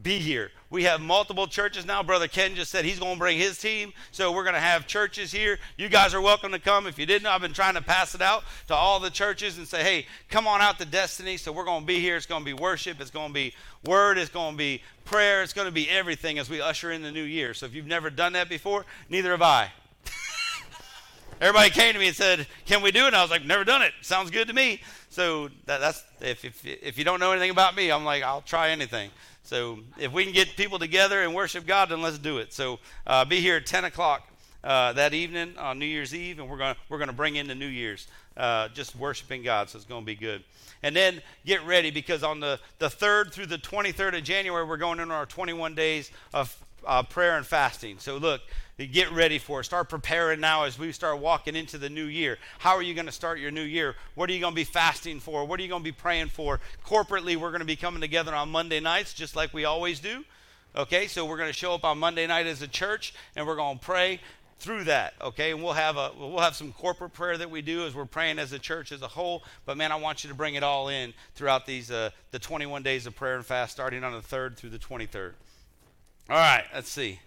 be here. We have multiple churches now. Brother Ken just said he's going to bring his team. So we're going to have churches here. You guys are welcome to come. If you didn't, I've been trying to pass it out to all the churches and say, hey, come on out to Destiny. So we're going to be here. It's going to be worship. It's going to be word. It's going to be prayer. It's going to be everything as we usher in the new year. So if you've never done that before, neither have I. Everybody came to me and said, "Can we do it?" And I was like, "Never done it. Sounds good to me." So that, that's if, if if you don't know anything about me, I'm like, I'll try anything. So if we can get people together and worship God, then let's do it. So uh, be here at 10 o'clock uh, that evening on New Year's Eve, and we're going we're gonna bring in the New Year's, uh, just worshiping God. So it's going to be good. And then get ready because on the, the 3rd through the 23rd of January, we're going into our 21 days of uh, prayer and fasting. So look, get ready for it. Start preparing now as we start walking into the new year. How are you going to start your new year? What are you going to be fasting for? What are you going to be praying for? Corporately, we're going to be coming together on Monday nights, just like we always do. Okay, so we're going to show up on Monday night as a church, and we're going to pray through that. Okay, and we'll have a we'll have some corporate prayer that we do as we're praying as a church as a whole. But man, I want you to bring it all in throughout these uh, the 21 days of prayer and fast, starting on the third through the 23rd. All right, let's see.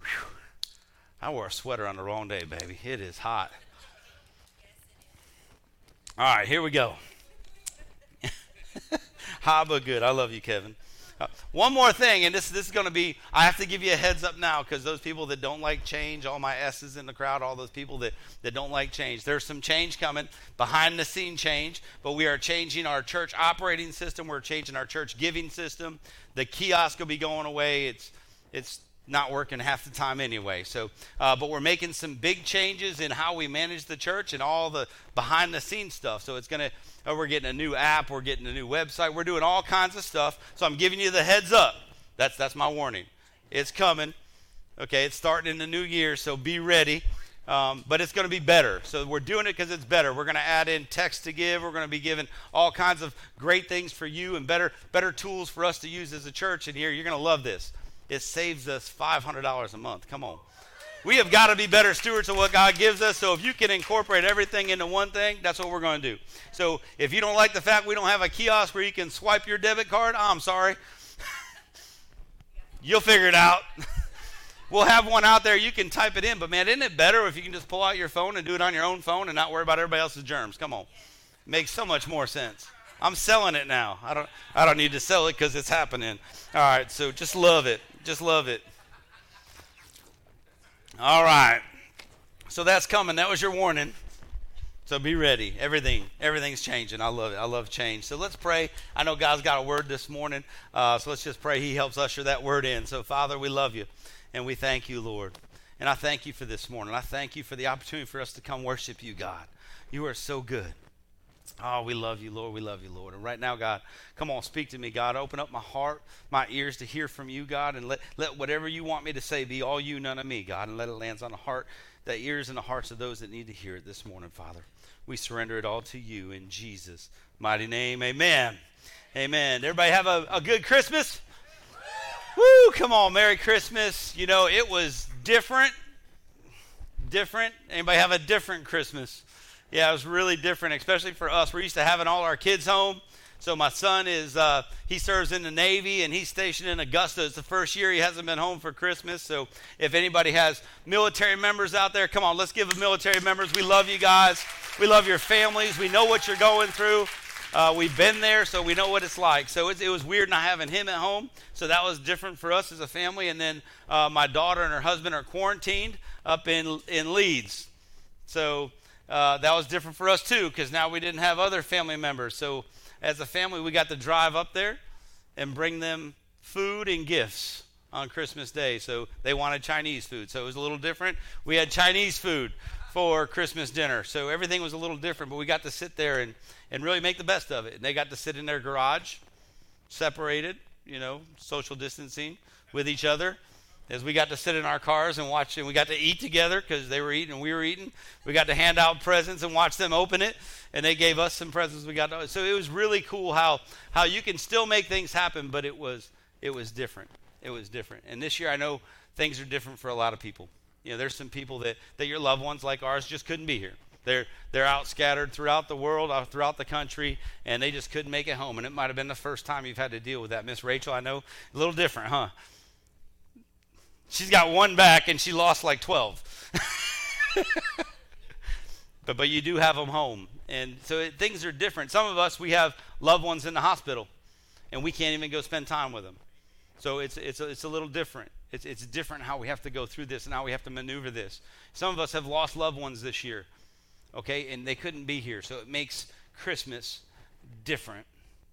Whew. I wore a sweater on the wrong day, baby. It is hot. All right, here we go. But good. I love you, Kevin. Uh, one more thing, and this this is going to be. I have to give you a heads up now because those people that don't like change, all my S's in the crowd, all those people that that don't like change. There's some change coming, behind the scene change, but we are changing our church operating system. We're changing our church giving system. The kiosk will be going away. It's it's not working half the time anyway. So, uh, but we're making some big changes in how we manage the church and all the behind the scenes stuff. So it's going to, uh, we're getting a new app, we're getting a new website, we're doing all kinds of stuff. So I'm giving you the heads up. That's that's my warning. It's coming. Okay, it's starting in the new year, so be ready. Um, but it's going to be better. So we're doing it because it's better. We're going to add in text to give. We're going to be giving all kinds of great things for you and better better tools for us to use as a church. And here, you're going to love this it saves us $500 a month. Come on. We have got to be better stewards of what God gives us. So if you can incorporate everything into one thing, that's what we're going to do. So if you don't like the fact we don't have a kiosk where you can swipe your debit card, I'm sorry. You'll figure it out. we'll have one out there. You can type it in. But man, isn't it better if you can just pull out your phone and do it on your own phone and not worry about everybody else's germs? Come on. Makes so much more sense. I'm selling it now. I don't I don't need to sell it because it's happening. All right, so just love it. Just love it. All right. So that's coming. That was your warning. So be ready. Everything, everything's changing. I love it. I love change. So let's pray. I know God's got a word this morning. Uh, so let's just pray He helps usher that word in. So Father, we love you, and we thank you, Lord. And I thank you for this morning. I thank you for the opportunity for us to come worship you, God. You are so good. Oh, we love you, Lord. We love you, Lord. And right now, God, come on, speak to me, God. Open up my heart, my ears to hear from you, God, and let, let whatever you want me to say be all you, none of me, God, and let it land on the heart, the ears and the hearts of those that need to hear it this morning, Father. We surrender it all to you in Jesus' mighty name. Amen. Amen. Everybody have a, a good Christmas? Woo! Come on, Merry Christmas. You know, it was different. Different. Anybody have a different Christmas? Yeah, it was really different, especially for us. We're used to having all our kids home. So my son is uh, he serves in the Navy and he's stationed in Augusta. It's the first year he hasn't been home for Christmas. So if anybody has military members out there, come on, let's give them military members. We love you guys. We love your families. We know what you're going through. Uh, we've been there, so we know what it's like. So it, it, was weird not having him at home. So that was different for us as a family. And then uh, my daughter and her husband are quarantined up in in Leeds. So uh, that was different for us too because now we didn't have other family members. So as a family, we got to drive up there and bring them food and gifts on Christmas Day. So they wanted Chinese food. So it was a little different. We had Chinese food for Christmas dinner. So everything was a little different, but we got to sit there and, and really make the best of it. And they got to sit in their garage, separated, you know, social distancing with each other as we got to sit in our cars and watch and we got to eat together because they were eating and we were eating we got to hand out presents and watch them open it and they gave us some presents we got to, so it was really cool how how you can still make things happen but it was it was different. It was different. And this year i know things are different for a lot of people. You know there's some people that that your loved ones like ours just couldn't be here. They're they're out scattered throughout the world throughout the country and they just couldn't make it home. And it might have been the first time you've had to deal with that. Miss rachel i know a little different huh She's got one back and she lost like 12. but, but you do have them home. And so it, things are different. Some of us, we have loved ones in the hospital and we can't even go spend time with them. So it's, it's, a, it's a little different. It's, it's different how we have to go through this and how we have to maneuver this. Some of us have lost loved ones this year, okay, and they couldn't be here. So it makes Christmas different.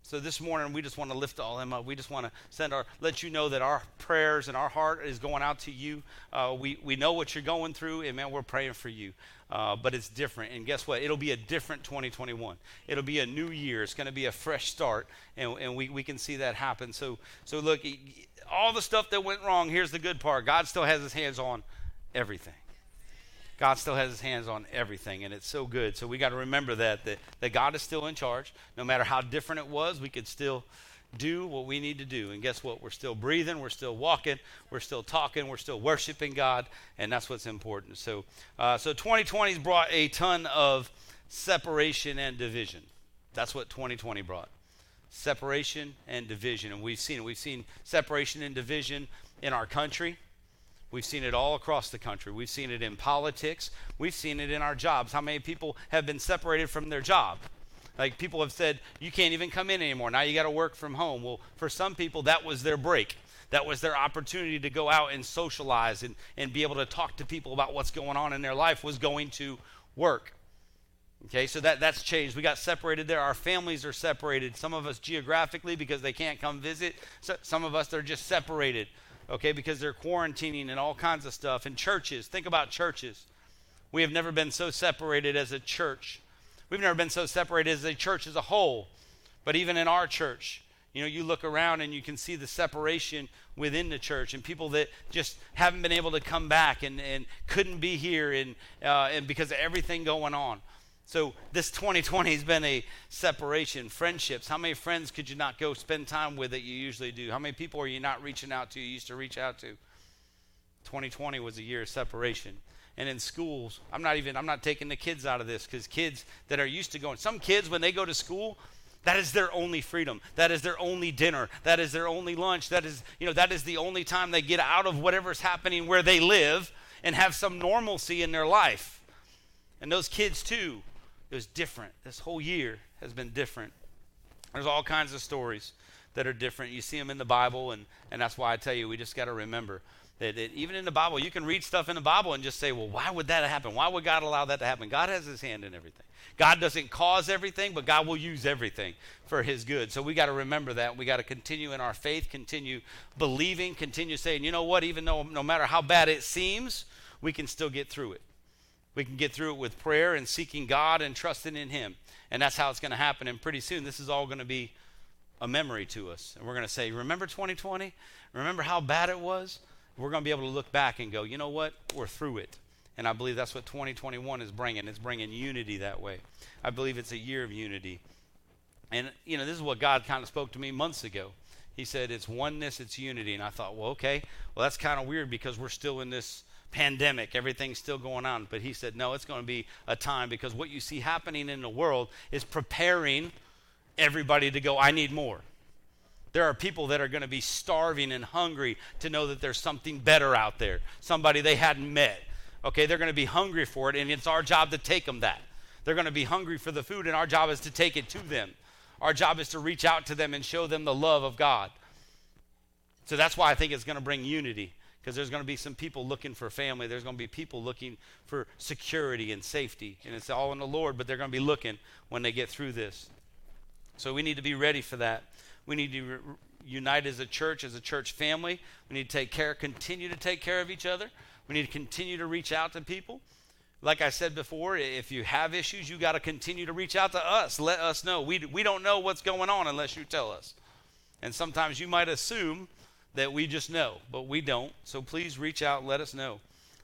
So this morning we just want to lift all of them up. We just want to send our let you know that our prayers and our heart is going out to you. Uh, we we know what you're going through, and man, we're praying for you. Uh, but it's different, and guess what? It'll be a different 2021. It'll be a new year. It's going to be a fresh start, and, and we, we can see that happen. So so look, all the stuff that went wrong. Here's the good part: God still has His hands on everything. God still has his hands on everything, and it's so good. So we got to remember that, that that God is still in charge. No matter how different it was, we could still do what we need to do. And guess what? We're still breathing, we're still walking, we're still talking, we're still worshiping God, and that's what's important. So, uh, so 2020's brought a ton of separation and division. That's what 2020 brought separation and division. And we've seen it. We've seen separation and division in our country. We've seen it all across the country. We've seen it in politics. We've seen it in our jobs. How many people have been separated from their job? Like people have said, you can't even come in anymore. Now you got to work from home. Well, for some people, that was their break. That was their opportunity to go out and socialize and, and be able to talk to people about what's going on in their life was going to work. Okay, so that, that's changed. We got separated there. Our families are separated. Some of us geographically because they can't come visit. So, some of us, they're just separated, okay, because they're quarantining and all kinds of stuff. And churches, think about churches. We have never been so separated as a church. We've never been so separated as a church as a whole. But even in our church, you know, you look around and you can see the separation within the church and people that just haven't been able to come back and, and couldn't be here and, uh, and because of everything going on. So this 2020 has been a separation. Friendships. How many friends could you not go spend time with that you usually do? How many people are you not reaching out to you used to reach out to? 2020 was a year of separation. And in schools, I'm not even I'm not taking the kids out of this because kids that are used to going. Some kids when they go to school, that is their only freedom. That is their only dinner. That is their only lunch. That is, you know, that is the only time they get out of whatever's happening where they live and have some normalcy in their life. And those kids too it was different. This whole year has been different. There's all kinds of stories that are different. You see them in the Bible, and, and that's why I tell you, we just got to remember that, that, even in the Bible, you can read stuff in the Bible and just say, well, why would that happen? Why would God allow that to happen? God has his hand in everything. God doesn't cause everything, but God will use everything for his good. So we got to remember that. We got to continue in our faith, continue believing, continue saying, you know what, even though no matter how bad it seems, we can still get through it. We can get through it with prayer and seeking God and trusting in Him. And that's how it's going to happen. And pretty soon, this is all going to be a memory to us. And we're going to say, Remember 2020? Remember how bad it was? We're going to be able to look back and go, You know what? We're through it. And I believe that's what 2021 is bringing. It's bringing unity that way. I believe it's a year of unity. And, you know, this is what God kind of spoke to me months ago. He said, It's oneness, it's unity. And I thought, Well, okay. Well, that's kind of weird because we're still in this pandemic, everything's still going on. But he said, no, it's going to be a time because what you see happening in the world is preparing everybody to go, I need more. There are people that are going to be starving and hungry to know that there's something better out there, somebody they hadn't met. Okay, they're going to be hungry for it, and it's our job to take them that. They're going to be hungry for the food, and our job is to take it to them. Our job is to reach out to them and show them the love of God. So that's why I think it's going to bring unity because there's going to be some people looking for family. There's going to be people looking for security and safety. And it's all in the Lord, but they're going to be looking when they get through this. So we need to be ready for that. We need to re- unite as a church, as a church family. We need to take care, continue to take care of each other. We need to continue to reach out to people. Like I said before, if you have issues, you got to continue to reach out to us. Let us know. We, we don't know what's going on unless you tell us. And sometimes you might assume that we just know, but we don't. So please reach out let us know.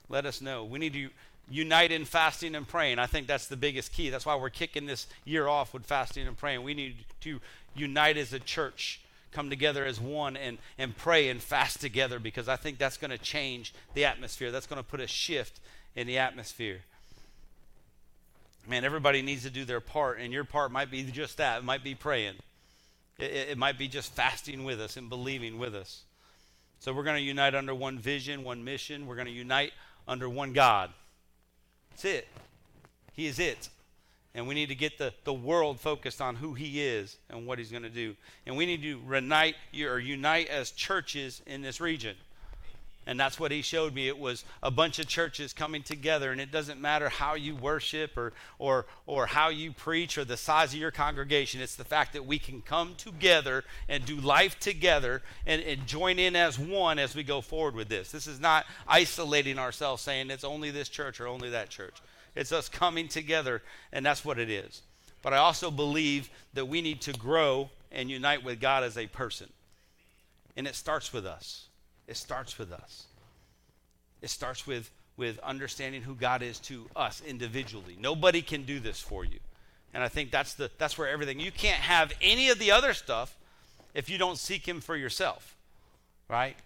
Let us know. We need to unite in fasting and praying. I think that's the biggest key. That's why we're kicking this year off with fasting and praying. We need to unite as a church, come together as one and, and pray and fast together because I think that's going to change the atmosphere. That's going to put a shift in the atmosphere. Man, everybody needs to do their part, and your part might be just that. It might be praying. It, it might be just fasting with us and believing with us. So we're going to unite under one vision, one mission. We're going to unite under one God. That's it. He is it. And we need to get the, the world focused on who he is and what he's going to do. And we need to unite or unite as churches in this region. And that's what he showed me. It was a bunch of churches coming together, and it doesn't matter how you worship or, or, or how you preach or the size of your congregation. It's the fact that we can come together and do life together and, and join in as one as we go forward with this. This is not isolating ourselves saying it's only this church or only that church. It's us coming together, and that's what it is. But I also believe that we need to grow and unite with God as a person. And it starts with us. It starts with us. It starts with, with understanding who God is to us individually. Nobody can do this for you. And I think that's, the, that's where everything, you can't have any of the other stuff if you don't seek Him for yourself, right?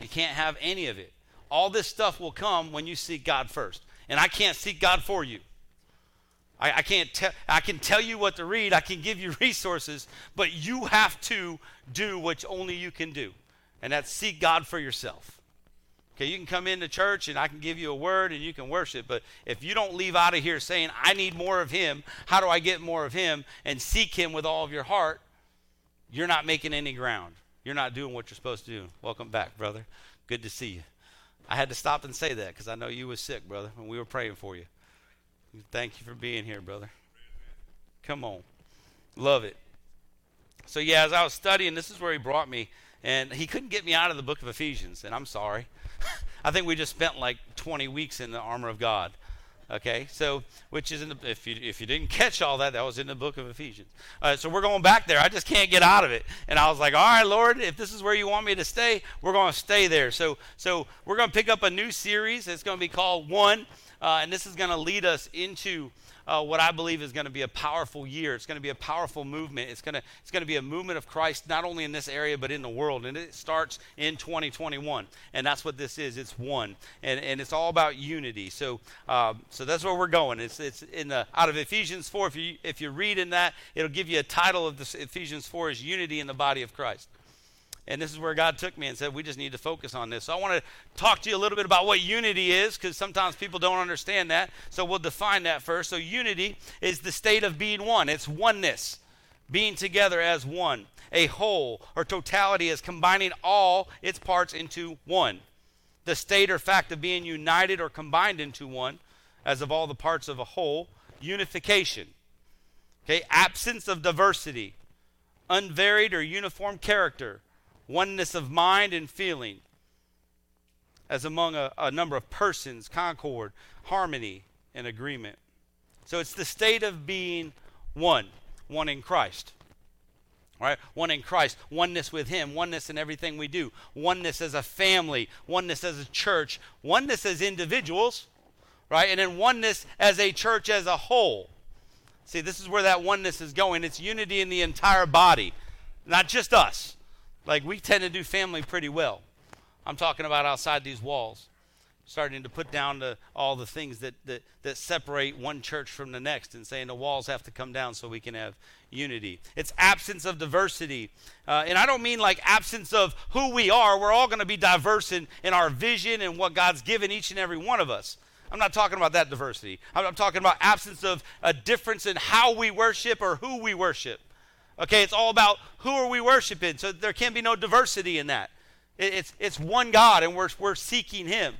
You can't have any of it. All this stuff will come when you seek God first. And I can't seek God for you. I, I can't tell I can tell you what to read, I can give you resources, but you have to do what only you can do. And that's seek God for yourself. Okay, you can come into church and I can give you a word and you can worship, but if you don't leave out of here saying, I need more of Him, how do I get more of Him, and seek Him with all of your heart, you're not making any ground. You're not doing what you're supposed to do. Welcome back, brother. Good to see you. I had to stop and say that because I know you was sick, brother, and we were praying for you. Thank you for being here, brother. Come on. Love it. So, yeah, as I was studying, this is where he brought me, and he couldn't get me out of the book of Ephesians, and I'm sorry. I think we just spent like 20 weeks in the armor of God. Okay, so which is in the if you if you didn't catch all that, that was in the book of Ephesians. Uh, so we're going back there. I just can't get out of it, and I was like, all right, Lord, if this is where you want me to stay, we're going to stay there. So so we're going to pick up a new series. It's going to be called One, uh, and this is going to lead us into uh, what I believe is going to be a powerful year. It's going to be a powerful movement. It's going to it's going to be a movement of Christ not only in this area but in the world. And it starts in 2021, and that's what this is. It's one, and and it's all about unity. So um, so that's where we're going. It's it's in the out of Ephesians 4. If you if you read in that, it'll give you a title of this Ephesians 4 is unity in the body of Christ. And this is where God took me and said, we just need to focus on this. So I want to talk to you a little bit about what unity is because sometimes people don't understand that. So we'll define that first. So unity is the state of being one, it's oneness, being together as one. A whole or totality is combining all its parts into one. The state or fact of being united or combined into one, as of all the parts of a whole, unification. Okay, absence of diversity, unvaried or uniform character oneness of mind and feeling, as among a, a, number of persons, concord, harmony, and agreement. So it's the state of being one, one in Christ. Right? One in Christ, oneness with Him, oneness in everything we do, oneness as a family, oneness as a church, oneness as individuals, right? And then oneness as a church as a whole. See, this is where that oneness is going. It's unity in the entire body, not just us. Like we tend to do family pretty well. I'm talking about outside these walls, starting to put down the, all the things that, that, that separate one church from the next and saying the walls have to come down so we can have unity. It's absence of diversity. Uh, and I don't mean like absence of who we are. We're all going to be diverse in, in our vision and what God's given each and every one of us. I'm not talking about that diversity. I'm, I'm talking about absence of a difference in how we worship or who we worship. Okay, it's all about who are we worshiping. So there can be no diversity in that. It's, it's one God, and we're, we're seeking Him.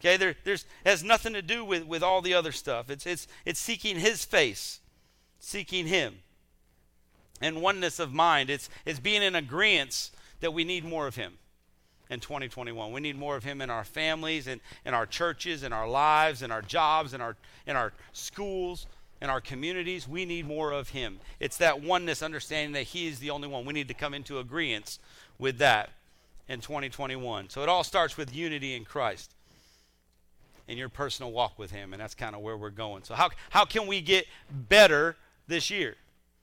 Okay, there there's, has nothing to do with, with all the other stuff. It's, it's, it's seeking His face, seeking Him. And oneness of mind. It's, it's being in agreement that we need more of Him in 2021. We need more of Him in our families, and in our churches, in our lives, in our jobs, in our, in our schools in our communities, we need more of Him. It's that oneness, understanding that He is the only one. We need to come into agreement with that in 2021. So it all starts with unity in Christ in your personal walk with Him, and that's kind of where we're going. So, how, how can we get better this year?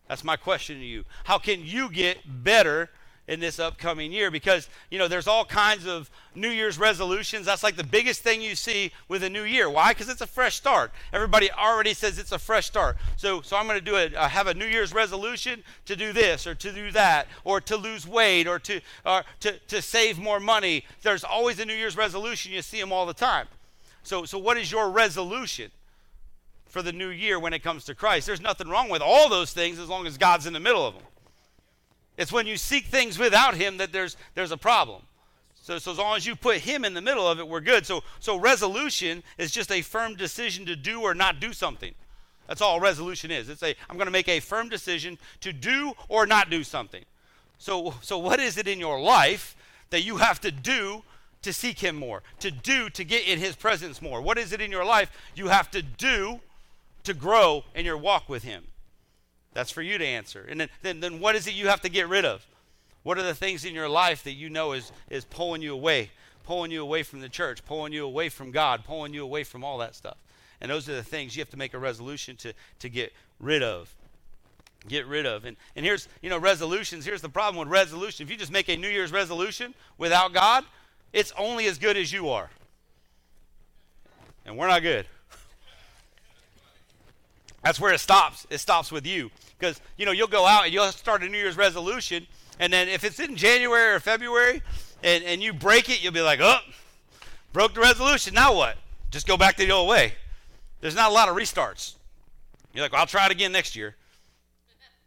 That's my question to you. How can you get better in this upcoming year because you know there's all kinds of new year's resolutions. That's like the biggest thing you see with a new year. Why? Because it's a fresh start. Everybody already says it's a fresh start. So so i'm going to do it uh, have a new year's resolution to do this or to do that or to lose weight or to or to, to save more money. There's always a new year's resolution. You see them all the time. So so what is your resolution for the new year when it comes to christ? There's nothing wrong with all those things as long as god's in the middle of them it's when you seek things without him that there's there's a problem. So, so as long as you put him in the middle of it, we're good. So so resolution is just a firm decision to do or not do something. That's all resolution is. It's a I'm going to make a firm decision to do or not do something. So so what is it in your life that you have to do to seek him more, to do to get in his presence more? What is it in your life you have to do to grow in your walk with him? That's for you to answer. And then, then, then what is it you have to get rid of? What are the things in your life that you know is, is pulling you away, pulling you away from the church, pulling you away from God, pulling you away from all that stuff? And those are the things you have to make a resolution to, to get rid of. get rid of. And, and here's, you know, resolutions. Here's the problem with resolution. If you just make a New Year's resolution without God, it's only as good as you are. And we're not good. That's where it stops. It stops with you. Because, you know, you'll go out and you'll start a New Year's resolution. And then if it's in January or February and, and you break it, you'll be like, oh, broke the resolution. Now what? Just go back to the old way. There's not a lot of restarts. You're like, well, I'll try it again next year.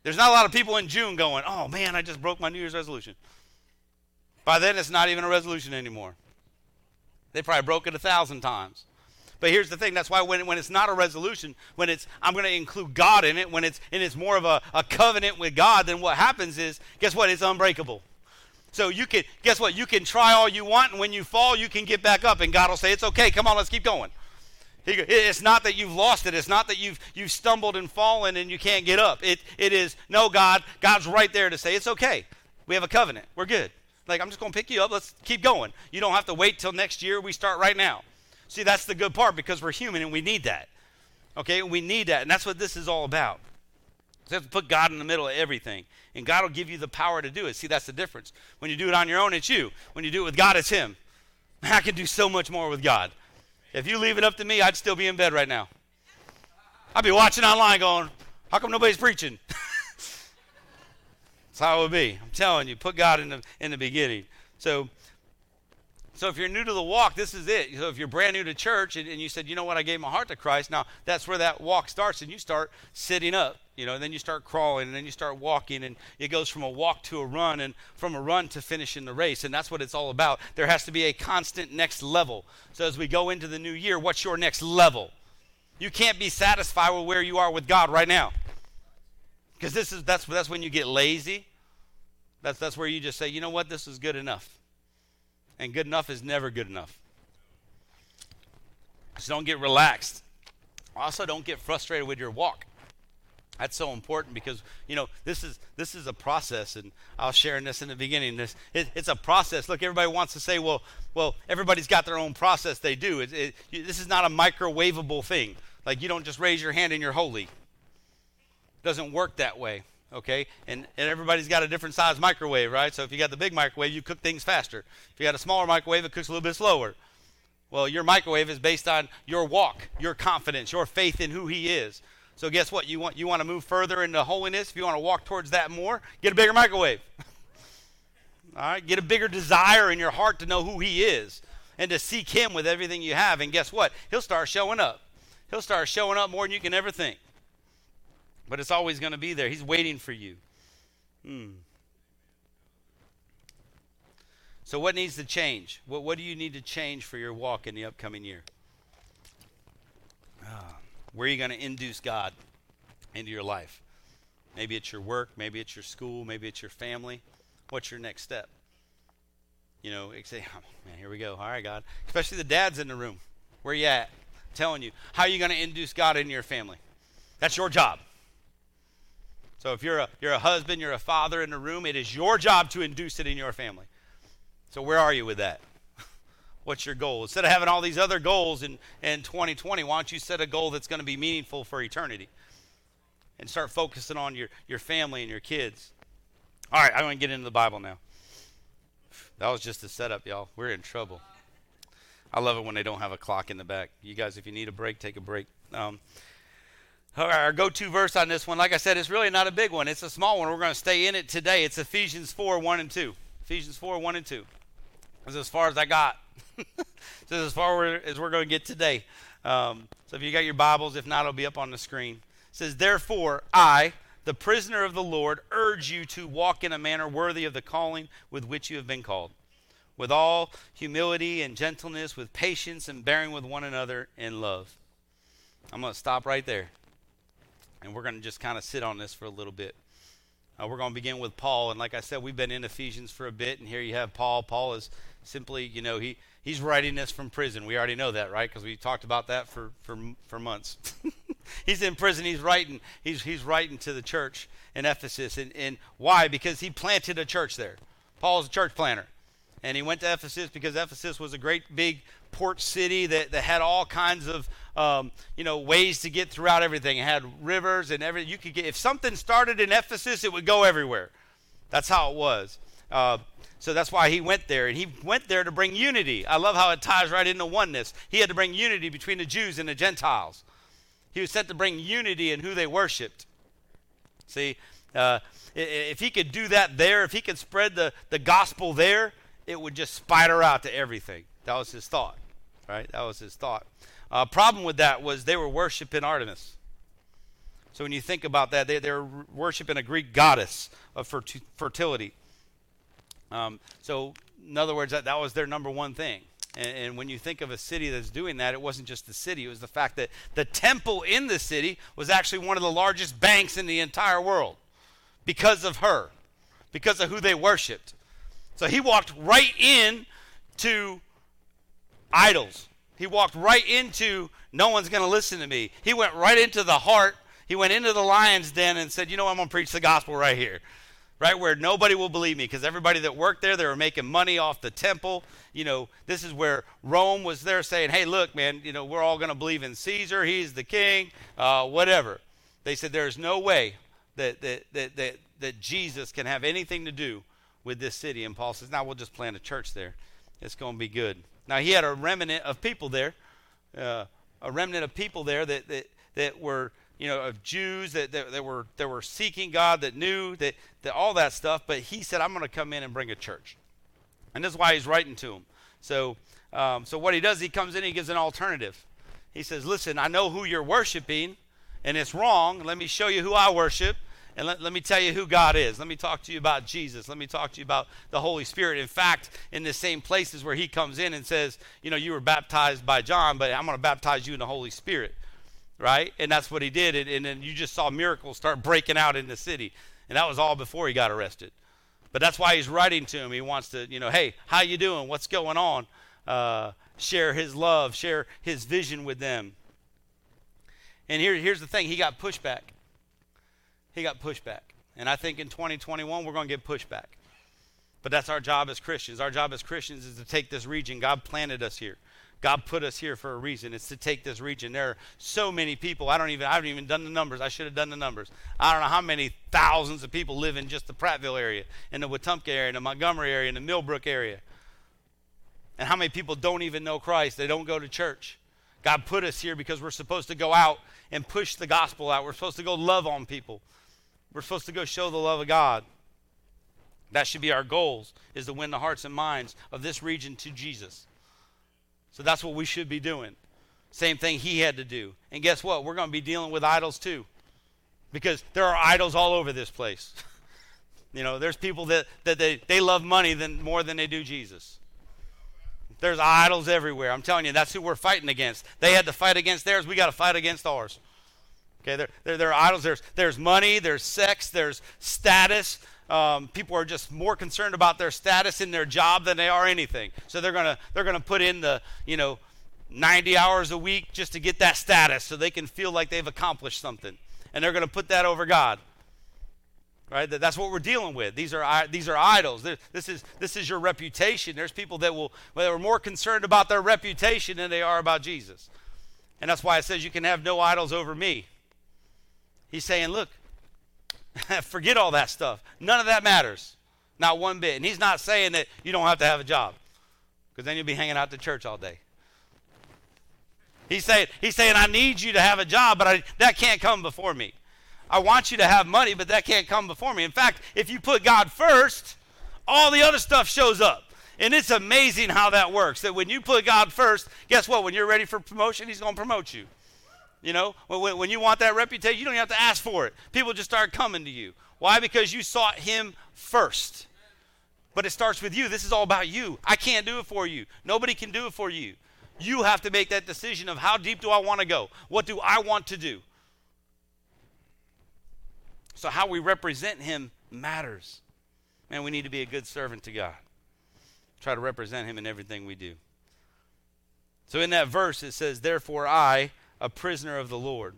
There's not a lot of people in June going, oh man, I just broke my New Year's resolution. By then, it's not even a resolution anymore. They probably broke it a thousand times. But here's the thing that's why when, when it's not a resolution, when it's I'm going to include God in it, when it's and it's more of a, a covenant with God, then what happens is, guess what? It's unbreakable. So you can guess what? You can try all you want, and when you fall, you can get back up, and God will say, It's okay, come on, let's keep going. It's not that you've lost it. It's not that you've you've stumbled and fallen and you can't get up. It it is no God. God's right there to say it's okay. We have a covenant. We're good. Like I'm just going to pick you up. Let's keep going. You don't have to wait till next year. We start right now. See, that's the good part because we're human and we need that. Okay, we need that, and that's what this is all about. So you have to put God in the middle of everything, and God will give you the power to do it. See, that's the difference. When you do it on your own, it's you. When you do it with God, it's Him. I can do so much more with God. If you leave it up to me, I'd still be in bed right now. I'd be watching online going, how come nobody's preaching? That's how it would be. I'm telling you, put God in the, in the beginning. So, so if you're new to the walk, this is it. So if you're brand new to church and, and you said, you know what, I gave my heart to Christ, now that's where that walk starts, and you start sitting up you know, and then you start crawling, and then you start walking, and it goes from a walk to a run, and from a run to finishing the race, and that's what it's all about. There has to be a constant next level. So as we go into the new year, what's your next level? You can't be satisfied with where you are with God right now, because this is that's that's when you get lazy. That's that's where you just say, you know what, this is good enough, and good enough is never good enough. So don't get relaxed. Also, don't get frustrated with your walk. That's so important because you know this is this is a process, and I was sharing this in the beginning. This it, it's a process. Look, everybody wants to say, well, well, everybody's got their own process. They do. It, it, this is not a microwavable thing. Like you don't just raise your hand and you're holy. It doesn't work that way. Okay, and and everybody's got a different size microwave, right? So if you got the big microwave, you cook things faster. If you got a smaller microwave, it cooks a little bit slower. Well, your microwave is based on your walk, your confidence, your faith in who He is. So guess what? You want you want to move further into holiness. If you want to walk towards that more, get a bigger microwave. All right, get a bigger desire in your heart to know who He is and to seek Him with everything you have. And guess what? He'll start showing up. He'll start showing up more than you can ever think. But it's always going to be there. He's waiting for you. Hmm. So, what needs to change? What, what do you need to change for your walk in the upcoming year? Ah. Where are you going to induce God into your life? Maybe it's your work, maybe it's your school, maybe it's your family. What's your next step? You know, say, oh, man, here we go. All right, God. Especially the dads in the room. Where are you at? I'm telling you. How are you going to induce God into your family? That's your job. So if you're a you're a husband, you're a father in the room, it is your job to induce it in your family. So where are you with that? what's your goal? Instead of having all these other goals in, in 2020, why don't you set a goal that's going to be meaningful for eternity? And start focusing on your, your family and your kids. All right, I'm going to get into the Bible now. That was just a setup, y'all. We're in trouble. I love it when they don't have a clock in the back. You guys, if you need a break, take a break. Um, our go-to verse on this one, like I said, it's really not a big one. It's a small one. We're going to stay in it today. It's Ephesians 4, 1 and 2. Ephesians 4, 1 and 2. That's as far as I got. this is as far as we're going to get today. Um, so if you got your Bibles, if not, it'll be up on the screen. It says, Therefore, I, the prisoner of the Lord, urge you to walk in a manner worthy of the calling with which you have been called, with all humility and gentleness, with patience and bearing with one another in love. I'm going to stop right there. And we're going to just kind of sit on this for a little bit. Uh, we're going to begin with Paul. And like I said, we've been in Ephesians for a bit. And here you have Paul. Paul is simply, you know, he, he's writing this from prison. We already know that, right? Because we talked about that for, for, for months. he's in prison. He's writing. He's, he's writing to the church in Ephesus. And, and why? Because he planted a church there. Paul's a church planter. And he went to Ephesus because Ephesus was a great big port city that, that had all kinds of um, you know ways to get throughout everything. It had rivers and everything. You could get if something started in Ephesus, it would go everywhere. That's how it was. Uh, so that's why he went there, and he went there to bring unity. I love how it ties right into oneness. He had to bring unity between the Jews and the Gentiles. He was sent to bring unity in who they worshipped. See, uh, if he could do that there, if he could spread the, the gospel there, it would just spider out to everything. That was his thought, right? That was his thought. Uh, problem with that was they were worshiping Artemis. So when you think about that, they, they were worshiping a Greek goddess of fertility. Um, so, in other words, that, that was their number one thing. And, and, when you think of a city that's doing that, it wasn't just the city, it was the fact that the temple in the city was actually one of the largest banks in the entire world because of her, because of who they worshiped. So he walked right in to idols. He walked right into no one's going to listen to me. He went right into the heart. He went into the lion's den and said, "You know, I'm going to preach the gospel right here." right? Where nobody will believe me because everybody that worked there, they were making money off the temple. You know, this is where Rome was there saying, hey, look, man, you know, we're all going to believe in Caesar. He's the king, uh, whatever. They said there's no way that, that, that, that, that Jesus can have anything to do with this city. And Paul says, now we'll just plant a church there. It's going to be good. Now, he had a remnant of people there, uh, a remnant of people there that, that, that were you know, of Jews that, that, that, were that were seeking God, that knew that, that all that stuff. But he said, "I'm going to come in and bring a church," and this is why he's writing to them. So, um, so what he does, he comes in, he gives an alternative. He says, "Listen, I know who you're worshiping, and it's wrong. Let me show you who I worship." And let, let me tell you who God is. Let me talk to you about Jesus. Let me talk to you about the Holy Spirit. In fact, in the same places where he comes in and says, You know, you were baptized by John, but I'm going to baptize you in the Holy Spirit right? And that's what he did. And, and then you just saw miracles start breaking out in the city. And that was all before he got arrested. But that's why he's writing to him. He wants to, you know, hey, how you doing? What's going on? Uh, share his love, share his vision with them. And here, here's the thing: he got pushback. He got pushback, and I think in 2021 we're going to get pushback. But that's our job as Christians. Our job as Christians is to take this region. God planted us here. God put us here for a reason. It's to take this region. There are so many people. I don't even I haven't even done the numbers. I should have done the numbers. I don't know how many thousands of people live in just the Prattville area, in the Wetumpka area, in the Montgomery area, in the Millbrook area. And how many people don't even know Christ? They don't go to church. God put us here because we're supposed to go out and push the gospel out. We're supposed to go love on people. We're supposed to go show the love of God. That should be our goals is to win the hearts and minds of this region to Jesus. So that's what we should be doing. Same thing he had to do. And guess what? We're going to be dealing with idols too. Because there are idols all over this place. you know, there's people that, that they, they love money than, more than they do Jesus. There's idols everywhere. I'm telling you, that's who we're fighting against. They had to fight against theirs. We got to fight against ours. Okay, there, there, there are idols. There's, there's money, there's sex, there's status, um, people are just more concerned about their status in their job than they are anything. So they're gonna they're gonna put in the you know 90 hours a week just to get that status, so they can feel like they've accomplished something, and they're gonna put that over God. Right? That's what we're dealing with. These are these are idols. This is this is your reputation. There's people that will that are more concerned about their reputation than they are about Jesus, and that's why it says you can have no idols over me. He's saying, look, Forget all that stuff. None of that matters. Not one bit. And he's not saying that you don't have to have a job because then you'll be hanging out to church all day. He's saying, he's saying, I need you to have a job, but I, that can't come before me. I want you to have money, but that can't come before me. In fact, if you put God first, all the other stuff shows up. And it's amazing how that works. That when you put God first, guess what? When you're ready for promotion, He's going to promote you. You know, when, when you want that reputation, you don't have to ask for it. People just start coming to you. Why? Because you sought Him first. But it starts with you. This is all about you. I can't do it for you. Nobody can do it for you. You have to make that decision of how deep do I want to go? What do I want to do? So, how we represent Him matters. Man, we need to be a good servant to God. Try to represent Him in everything we do. So, in that verse, it says, Therefore, I a prisoner of the Lord.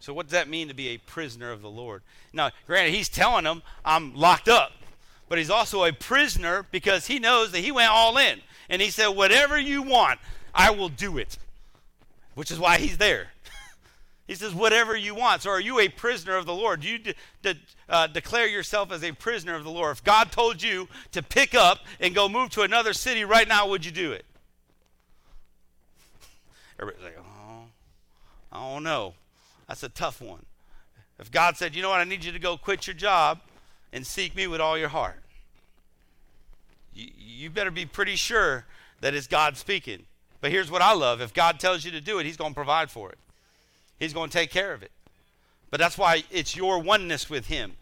So, what does that mean to be a prisoner of the Lord? Now, granted, he's telling them, I'm locked up. but he's also a prisoner because he knows that he went all in. And he said, Whatever you want, I will do it, which is why he's there. he says, Whatever you want. So are you a prisoner of the Lord? Do you de- de- uh, declare yourself as a prisoner of the Lord? If God told you to pick up and go move to another city right now, would you do it? Everybody's like, Oh, I don't know. That's a tough one. If God said, You know what, I need you to go quit your job and seek me with all your heart, you, you better be pretty sure that it's God speaking. But here's what I love if God tells you to do it, He's going to provide for it, He's going to take care of it. But that's why it's your oneness with Him.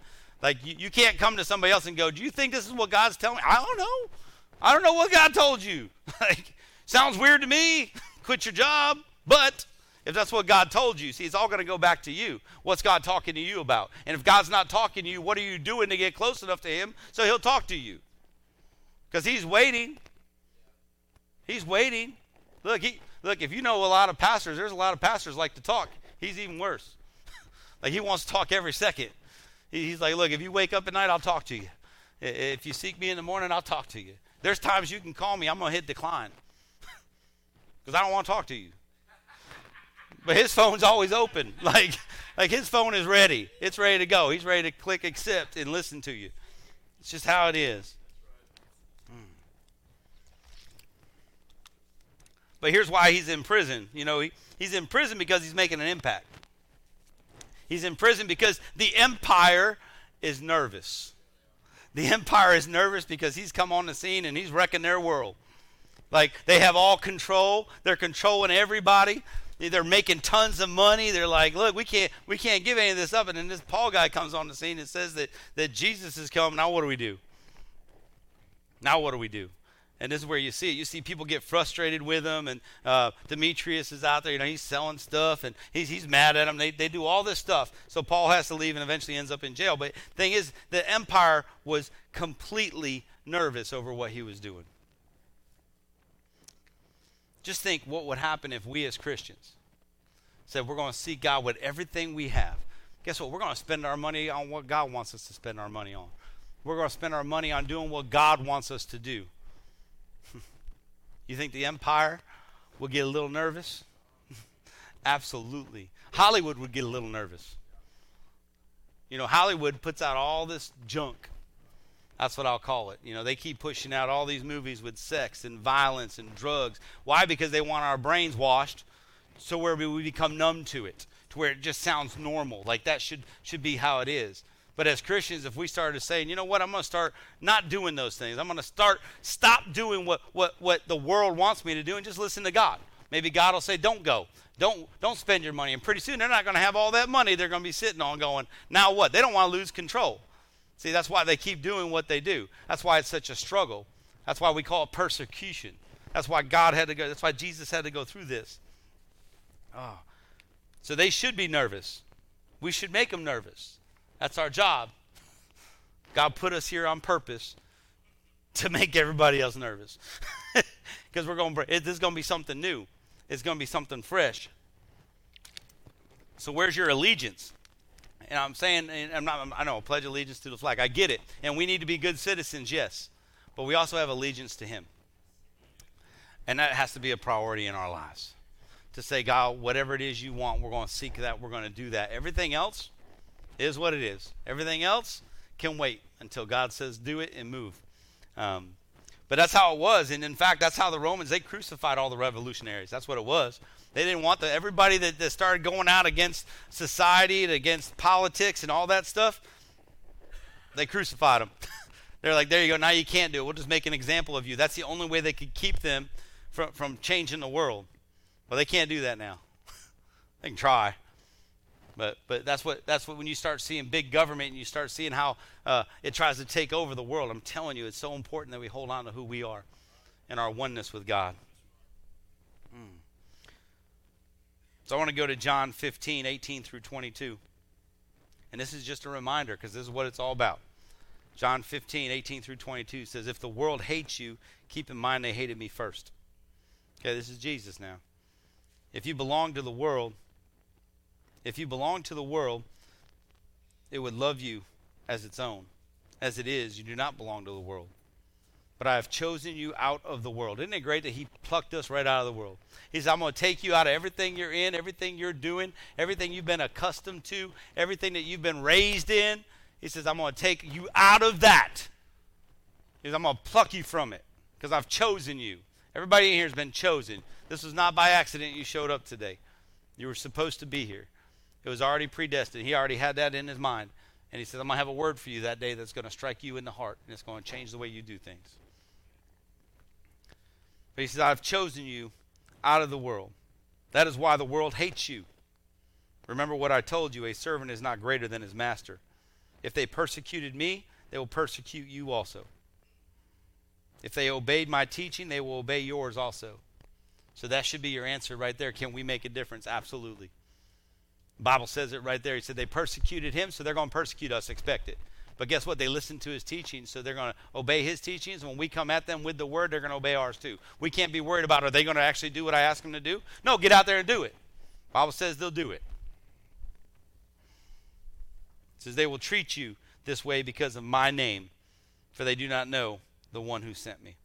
Like, you, you can't come to somebody else and go, Do you think this is what God's telling me? I don't know. I don't know what God told you. like, sounds weird to me. Quit your job. But if that's what God told you, see, it's all going to go back to you. What's God talking to you about? And if God's not talking to you, what are you doing to get close enough to Him so He'll talk to you? Because He's waiting. He's waiting. Look, he look. If you know a lot of pastors, there's a lot of pastors like to talk. He's even worse. like he wants to talk every second. He, he's like, look, if you wake up at night, I'll talk to you. If you seek me in the morning, I'll talk to you. There's times you can call me. I'm gonna hit decline because I don't want to talk to you. But his phone's always open. Like, like his phone is ready. It's ready to go. He's ready to click accept and listen to you. It's just how it is. Hmm. But here's why he's in prison. You know, he, he's in prison because he's making an impact. He's in prison because the empire is nervous. The empire is nervous because he's come on the scene and he's wrecking their world. Like they have all control. They're controlling everybody. They're making tons of money. They're like, look, we can't we can't give any of this up. And then this Paul guy comes on the scene and says that, that Jesus is coming. Now what do we do? Now what do we do? And this is where you see it. You see people get frustrated with him, and uh, Demetrius is out there. You know, he's selling stuff, and he's he's mad at him. They they do all this stuff. So Paul has to leave, and eventually ends up in jail. But thing is, the empire was completely nervous over what he was doing. Just think what would happen if we as Christians said we're going to seek God with everything we have. Guess what? We're going to spend our money on what God wants us to spend our money on. We're going to spend our money on doing what God wants us to do. You think the empire would get a little nervous? Absolutely. Hollywood would get a little nervous. You know, Hollywood puts out all this junk. That's what I'll call it. You know, they keep pushing out all these movies with sex and violence and drugs. Why? Because they want our brains washed so where we become numb to it, to where it just sounds normal. Like that should should be how it is. But as Christians, if we started saying, you know what, I'm to start not doing those things. I'm going to start stop doing what, what, what the world wants me to do and just listen to God. Maybe God will say, don't go. Don't, don't spend your money. And pretty soon they're not going to have all that money they're going to be sitting on going, now what? They don't want to lose control. See, that's why they keep doing what they do. That's why it's such a struggle. That's why we call it persecution. That's why God had to go. That's why Jesus had to go through this. Oh. So they should be nervous. We should make them nervous. That's our job. God put us here on purpose to make everybody else nervous. Because we're going this is going to be something new. It's going to be something fresh. So where's your allegiance? And I'm saying, and I'm not, I know, pledge allegiance to the flag. I get it. And we need to be good citizens, yes. But we also have allegiance to Him. And that has to be a priority in our lives. To say, God, whatever it is you want, we're going to seek that. We're going to do that. Everything else, is what it is. Everything else can wait until God says do it and move. Um, but that's how it was, and in fact, that's how the Romans they crucified all the revolutionaries. That's what it was. They didn't want the everybody that, that started going out against society and against politics and all that stuff. They crucified them. They're like, there you go. Now you can't do it. We'll just make an example of you. That's the only way they could keep them from from changing the world. Well, they can't do that now. they can try. But but that's what that's what when you start seeing big government and you start seeing how uh, it tries to take over the world. I'm telling you, it's so important that we hold on to who we are and our oneness with God. Mm. So I want to go to John 15, 18 through 22. And this is just a reminder because this is what it's all about. John 15, 18 through 22 says, If the world hates you, keep in mind they hated me first. Okay, this is Jesus now. If you belong to the world, if you belong to the world, it would love you as its own. As it is, you do not belong to the world. But I have chosen you out of the world. Isn't it great that He plucked us right out of the world? He said, I'm going to take you out of everything you're in, everything you're doing, everything you've been accustomed to, everything that you've been raised in. He says, I'm going to take you out of that. He says, I'm going to pluck you from it because I've chosen you. Everybody in here has been chosen. This was not by accident you showed up today. You were supposed to be here. It was already predestined. He already had that in his mind. And he says, I'm going to have a word for you that day that's going to strike you in the heart, and it's going to change the way you do things. But he says, I've chosen you out of the world. That is why the world hates you. Remember what I told you a servant is not greater than his master. If they persecuted me, they will persecute you also. If they obeyed my teaching, they will obey yours also. So that should be your answer right there. Can we make a difference? Absolutely. Bible says it right there. He said they persecuted him, so they're going to persecute us. Expect it. But guess what? They listened to his teachings, so they're going to obey his teachings. When we come at them with the word, they're going to obey ours too. We can't be worried about are they going to actually do what I ask them to do? No, get out there and do it. Bible says they'll do it. It says they will treat you this way because of my name, for they do not know the one who sent me.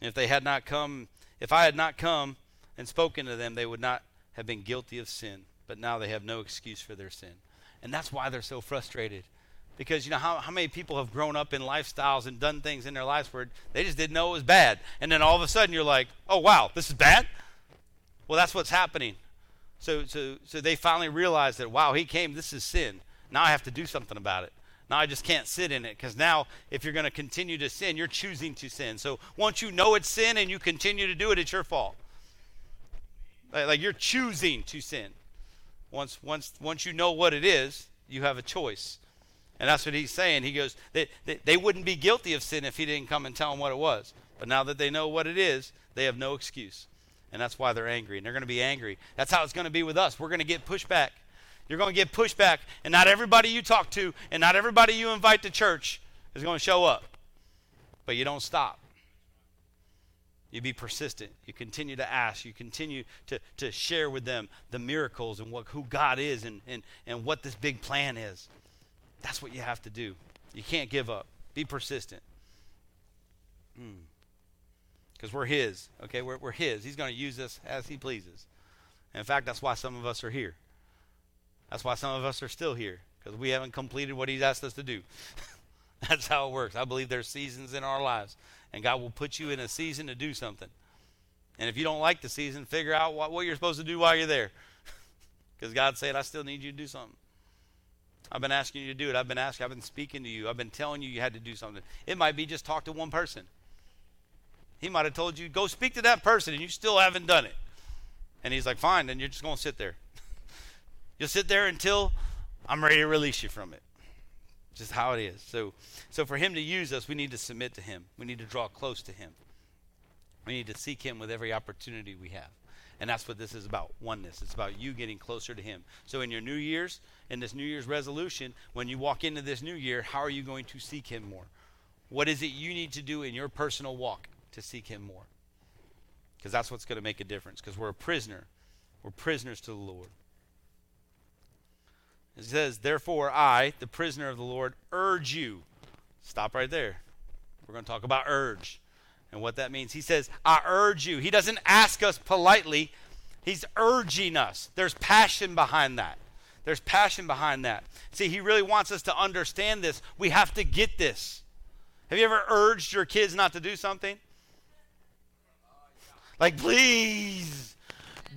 And if they had not come, if I had not come and spoken to them, they would not have been guilty of sin, but now they have no excuse for their sin. And that's why they're so frustrated. Because you know how, how many people have grown up in lifestyles and done things in their lives where they just didn't know it was bad. And then all of a sudden you're like, oh wow, this is bad? Well that's what's happening. So so so they finally realize that wow, he came, this is sin. Now I have to do something about it. Now I just can't sit in it because now if you're going to continue to sin, you're choosing to sin. So once you know it's sin and you continue to do it, it's your fault. Like you're choosing to sin. Once once once you know what it is, you have a choice. And that's what he's saying. He goes, they, they, they wouldn't be guilty of sin if he didn't come and tell them what it was. But now that they know what it is, they have no excuse. And that's why they're angry. And they're going to be angry. That's how it's going to be with us. We're going to get pushback. You're going to get pushback. And not everybody you talk to and not everybody you invite to church is going to show up. But you don't stop. You be persistent. You continue to ask. You continue to, to share with them the miracles and what, who God is and, and, and what this big plan is. That's what you have to do. You can't give up. Be persistent. Because hmm. we're His. Okay, we're, we're His. He's going to use us as He pleases. in fact, that's why some of us are here. That's why some of us are still here. Because we haven't completed what He's asked us to do. that's how it works. I believe there's seasons in our lives and God will put you in a season to do something. And if you don't like the season, figure out what, what you're supposed to do while you're there. Because God said, I still need you to do something. I've been asking you to do it. I've been asking, I've been speaking to you. I've been telling you you had to do something. It might be just talk to one person. He might have told you, go speak to that person, and you still haven't done it. And he's like, fine, then you're just going to sit there. You'll sit there until I'm ready to release you from it just how it is. So, so for him to use us, we need to submit to him. We need to draw close to him. We need to seek him with every opportunity we have. And that's what this is about oneness. It's about you getting closer to him. So, in your New Year's, in this New Year's resolution, when you walk into this new year, how are you going to seek him more? What is it you need to do in your personal walk to seek him more? Because that's what's going to make a difference. Because we're a prisoner. We're prisoners to the Lord. It says, Therefore, I, the prisoner of the Lord, urge you. Stop right there. We're going to talk about urge and what that means. He says, I urge you. He doesn't ask us politely, he's urging us. There's passion behind that. There's passion behind that. See, he really wants us to understand this. We have to get this. Have you ever urged your kids not to do something? Like, please,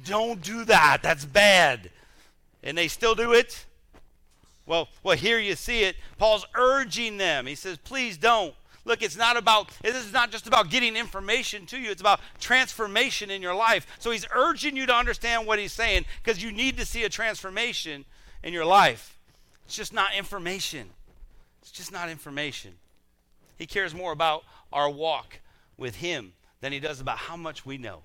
don't do that. That's bad. And they still do it? Well, well, here you see it. Paul's urging them. He says, please don't. Look, it's not about, this is not just about getting information to you, it's about transformation in your life. So he's urging you to understand what he's saying because you need to see a transformation in your life. It's just not information. It's just not information. He cares more about our walk with him than he does about how much we know.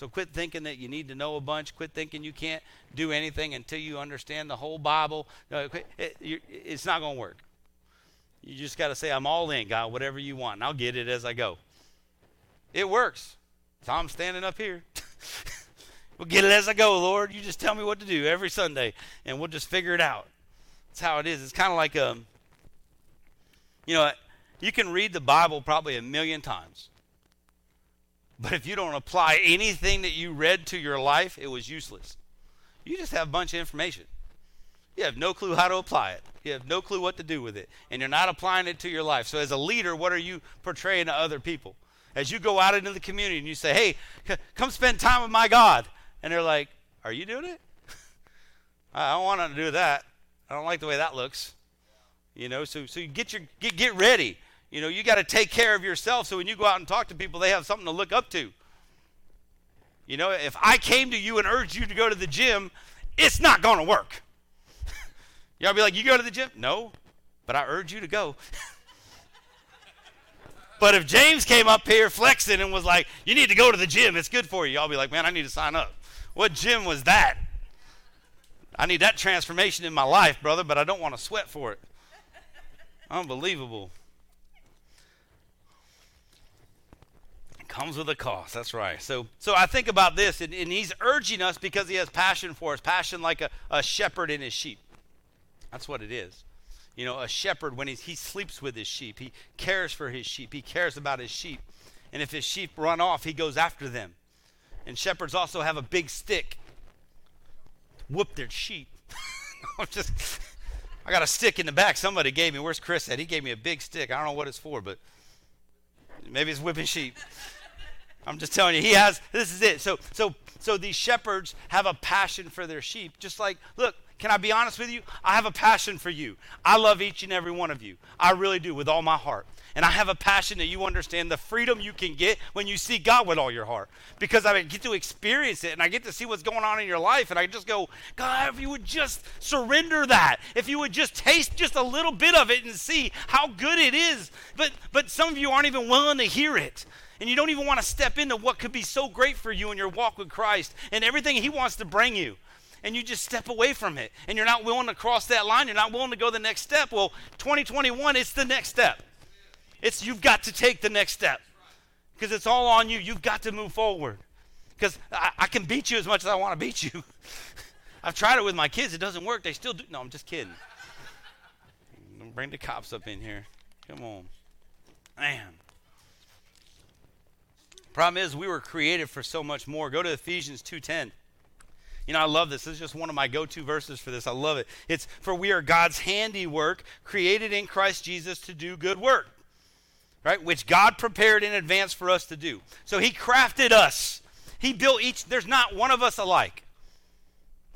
So quit thinking that you need to know a bunch. Quit thinking you can't do anything until you understand the whole Bible. No, it, it's not going to work. You just got to say, I'm all in, God, whatever you want, and I'll get it as I go. It works. So I'm standing up here. we'll get it as I go, Lord. You just tell me what to do every Sunday, and we'll just figure it out. That's how it is. It's kind of like um, you know, you can read the Bible probably a million times, but if you don't apply anything that you read to your life, it was useless. You just have a bunch of information. You have no clue how to apply it. You have no clue what to do with it, and you're not applying it to your life. So, as a leader, what are you portraying to other people? As you go out into the community and you say, "Hey, c- come spend time with my God," and they're like, "Are you doing it?" I don't want to do that. I don't like the way that looks. You know, so so you get your get get ready. You know, you got to take care of yourself so when you go out and talk to people, they have something to look up to. You know, if I came to you and urged you to go to the gym, it's not going to work. Y'all be like, "You go to the gym?" No, but I urge you to go. but if James came up here flexing and was like, "You need to go to the gym. It's good for you." Y'all be like, "Man, I need to sign up." What gym was that? I need that transformation in my life, brother, but I don't want to sweat for it. Unbelievable. Comes with a cost. That's right. So, so I think about this, and, and he's urging us because he has passion for us, passion like a, a shepherd in his sheep. That's what it is. You know, a shepherd, when he's, he sleeps with his sheep, he cares for his sheep, he cares about his sheep. And if his sheep run off, he goes after them. And shepherds also have a big stick whoop their sheep. I'm just, I got a stick in the back. Somebody gave me. Where's Chris at? He gave me a big stick. I don't know what it's for, but maybe it's whipping sheep. I'm just telling you, he has. This is it. So, so, so these shepherds have a passion for their sheep. Just like, look, can I be honest with you? I have a passion for you. I love each and every one of you. I really do with all my heart. And I have a passion that you understand the freedom you can get when you see God with all your heart. Because I get to experience it and I get to see what's going on in your life. And I just go, God, if you would just surrender that, if you would just taste just a little bit of it and see how good it is. But but some of you aren't even willing to hear it. And you don't even want to step into what could be so great for you in your walk with Christ and everything He wants to bring you. And you just step away from it and you're not willing to cross that line. You're not willing to go the next step. Well 2021 it's the next step. It's you've got to take the next step. Because it's all on you. You've got to move forward. Because I, I can beat you as much as i want to beat you. I've tried it with my kids. It doesn't work. They still do no i'm just kidding. Bring the cops up in here. Come on. Man problem is we were created for so much more go to ephesians 2.10 you know, I love this. This is just one of my go to verses for this. I love it. It's for we are God's handiwork, created in Christ Jesus to do good work, right? Which God prepared in advance for us to do. So He crafted us. He built each, there's not one of us alike.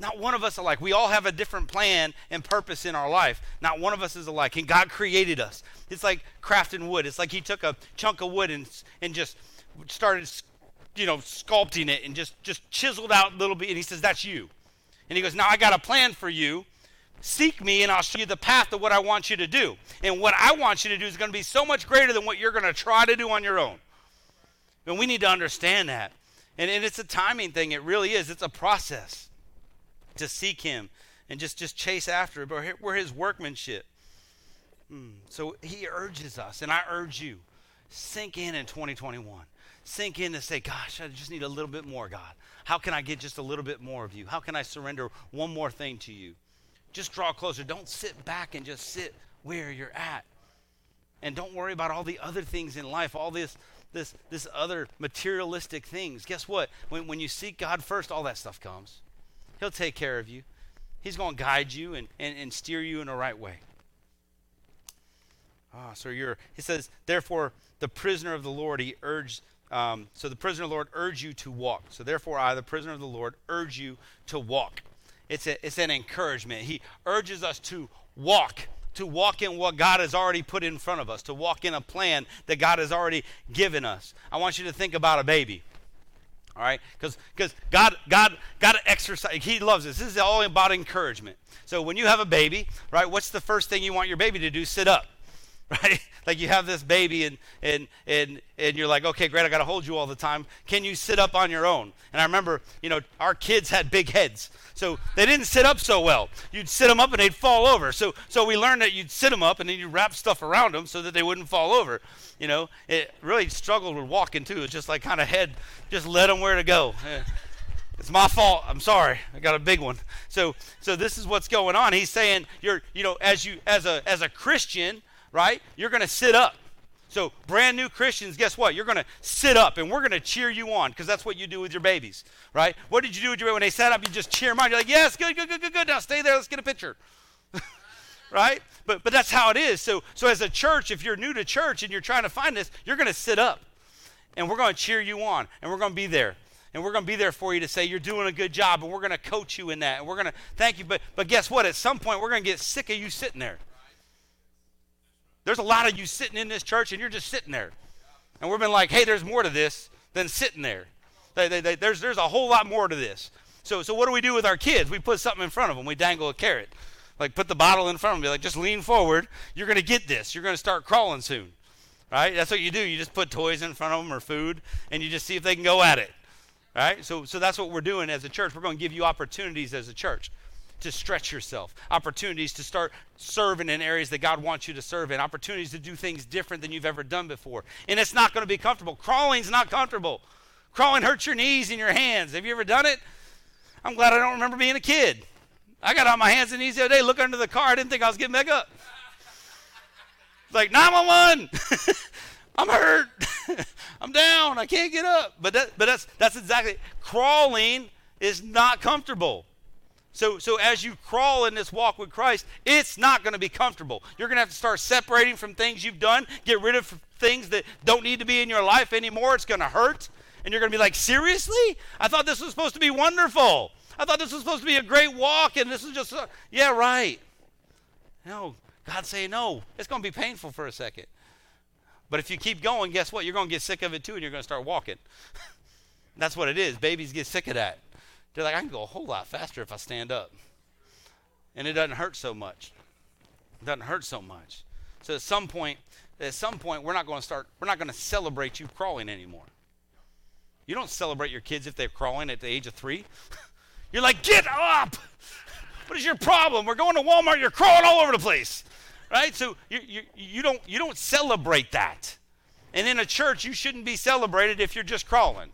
Not one of us alike. We all have a different plan and purpose in our life. Not one of us is alike. And God created us. It's like crafting wood. It's like He took a chunk of wood and, and just started you know, sculpting it and just just chiseled out a little bit. And he says, "That's you." And he goes, "Now I got a plan for you. Seek me, and I'll show you the path of what I want you to do. And what I want you to do is going to be so much greater than what you're going to try to do on your own." And we need to understand that. And, and it's a timing thing. It really is. It's a process to seek Him and just just chase after it. But we're His workmanship. Mm. So He urges us, and I urge you, sink in in 2021 sink in and say, Gosh, I just need a little bit more, God. How can I get just a little bit more of you? How can I surrender one more thing to you? Just draw closer. Don't sit back and just sit where you're at. And don't worry about all the other things in life, all this this this other materialistic things. Guess what? When when you seek God first, all that stuff comes. He'll take care of you. He's going to guide you and, and, and steer you in the right way. Ah, so you're, he says, therefore, the prisoner of the Lord, he urged um, so the prisoner of the Lord urge you to walk. So therefore, I, the prisoner of the Lord, urge you to walk. It's, a, it's an encouragement. He urges us to walk, to walk in what God has already put in front of us, to walk in a plan that God has already given us. I want you to think about a baby. All right, because because God God God exercise. He loves this. This is all about encouragement. So when you have a baby, right, what's the first thing you want your baby to do? Sit up. right? Like you have this baby and and and and you're like, okay, great, I got to hold you all the time. Can you sit up on your own? And I remember, you know, our kids had big heads, so they didn't sit up so well. You'd sit them up and they'd fall over. So so we learned that you'd sit them up and then you wrap stuff around them so that they wouldn't fall over. You know, it really struggled with walking too. It's just like kind of head, just let them where to go. Eh, it's my fault. I'm sorry. I got a big one. So so this is what's going on. He's saying you're you know as you as a as a Christian, right? You're going to sit up. So brand new Christians, guess what? You're going to sit up and we're going to cheer you on because that's what you do with your babies, right? What did you do with your baby? when they sat up? You just cheer them on. You're like, yes, good, good, good, good, good. Now stay there. Let's get a picture. right? But but that's how it is. So so as a church, if you're new to church and you're trying to find this, you're going to sit up, and we're going to cheer you on, and we're going to be there, and we're going to be there for you to say you're doing a good job, and we're going to coach you in that, and we're going to thank you. But but guess what? At some point, we're going to get sick of you sitting there. There's a lot of you sitting in this church, and you're just sitting there, and we've been like, hey, there's more to this than sitting there. They, they, they, there's there's a whole lot more to this. So so what do we do with our kids? We put something in front of them. We dangle a carrot. Like put the bottle in front of them. Be like, just lean forward. You're going to get this. You're going to start crawling soon. Right? That's what you do. You just put toys in front of them or food, and you just see if they can go at it. Right? So, so that's what we're doing as a church. We're going to give you opportunities as a church to stretch yourself, opportunities to start serving in areas that God wants you to serve in, opportunities to do things different than you've ever done before. And it's not going to be comfortable. Crawling's not comfortable. Crawling hurts your knees and your hands. Have you ever done it? I'm glad I don't remember being a kid. I got on my hands and knees the other day, look under the car. I didn't think I was getting back up. It's like 911. I'm hurt. I'm down. I can't get up. But that, but that's that's exactly crawling is not comfortable. So so as you crawl in this walk with Christ, it's not going to be comfortable. You're going to have to start separating from things you've done, get rid of things that don't need to be in your life anymore. It's going to hurt. And you're going to be like, "Seriously? I thought this was supposed to be wonderful." I thought this was supposed to be a great walk, and this is just, a, yeah, right. No, God say no, it's going to be painful for a second. But if you keep going, guess what? You're going to get sick of it too, and you're going to start walking. That's what it is. Babies get sick of that. They're like, I can go a whole lot faster if I stand up. And it doesn't hurt so much. It doesn't hurt so much. So at some point, at some point, we're not going to start, we're not going to celebrate you crawling anymore. You don't celebrate your kids if they're crawling at the age of three. You're like, get up! What is your problem? We're going to Walmart, you're crawling all over the place. Right? So you, you, you, don't, you don't celebrate that. And in a church, you shouldn't be celebrated if you're just crawling.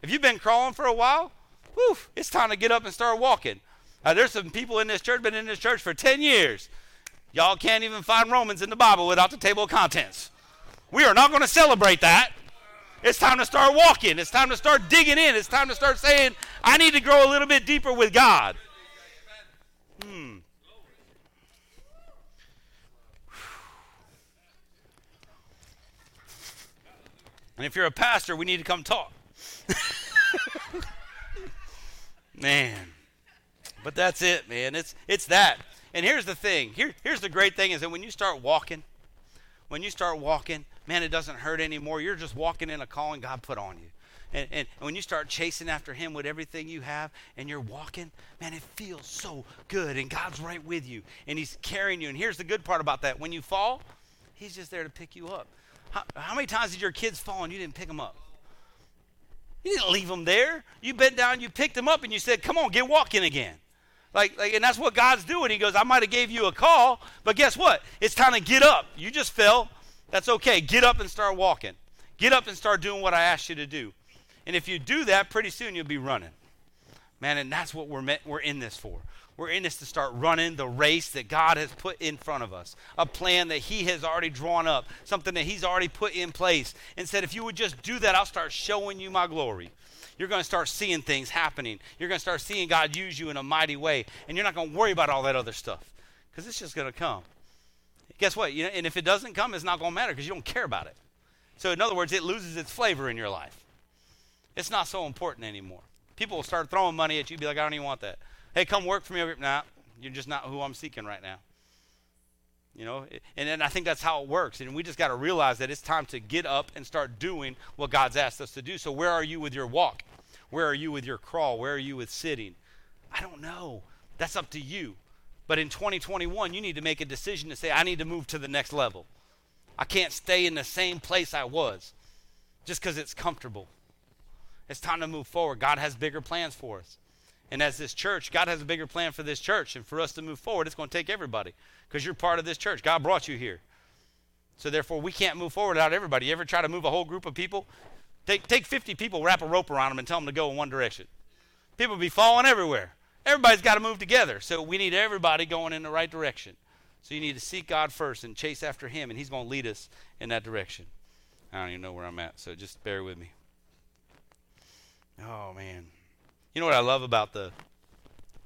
If you've been crawling for a while, whew, it's time to get up and start walking. Uh, there's some people in this church, been in this church for 10 years. Y'all can't even find Romans in the Bible without the table of contents. We are not going to celebrate that. It's time to start walking. It's time to start digging in. It's time to start saying, I need to grow a little bit deeper with God. Hmm. And if you're a pastor, we need to come talk. Man. But that's it, man. It's it's that. And here's the thing. Here, here's the great thing is that when you start walking, when you start walking, man, it doesn't hurt anymore. You're just walking in a calling God put on you. And, and, when you start chasing after Him with everything you have and you're walking, man, it feels so good. And God's right with you and He's carrying you. And here's the good part about that when you fall, He's just there to pick you up. How, how many times did your kids fall and you didn't pick them up? You didn't leave them there. You bent down, you picked them up, and you said, Come on, get walking again. Like, like, and that's what God's doing. He goes, I might have gave you a call, but guess what? It's time to get up. You just fell. That's okay. Get up and start walking. Get up and start doing what I asked you to do. And if you do that, pretty soon you'll be running. Man, and that's what we're meant, we're in this for. We're in this to start running the race that God has put in front of us. A plan that He has already drawn up, something that He's already put in place. And said, if you would just do that, I'll start showing you my glory. You're going to start seeing things happening. You're going to start seeing God use you in a mighty way. And you're not going to worry about all that other stuff because it's just going to come guess what? You know, and if it doesn't come, it's not going to matter because you don't care about it. So, in other words, it loses its flavor in your life. It's not so important anymore. People will start throwing money at you, be like, I don't even want that. Hey, come work for me. Over nah, you're just not who I'm seeking right now. You know, and then I think that's how it works. And we just got to realize that it's time to get up and start doing what God's asked us to do. So, where are you with your walk? Where are you with your crawl? Where are you with sitting? I don't know. That's up to you. But in 2021, you need to make a decision to say, I need to move to the next level. I can't stay in the same place I was just because it's comfortable. It's time to move forward. God has bigger plans for us. And as this church, God has a bigger plan for this church. And for us to move forward, it's going to take everybody because you're part of this church. God brought you here. So therefore, we can't move forward without everybody. You ever try to move a whole group of people? Take, take 50 people, wrap a rope around them, and tell them to go in one direction. People be falling everywhere. everybody's got to move together. So we need everybody going in the right direction. So you need to seek God first and chase after Him, and He's going to lead us in that direction. I don't even know where I'm at, so just bear with me. Oh man, you know what I love about the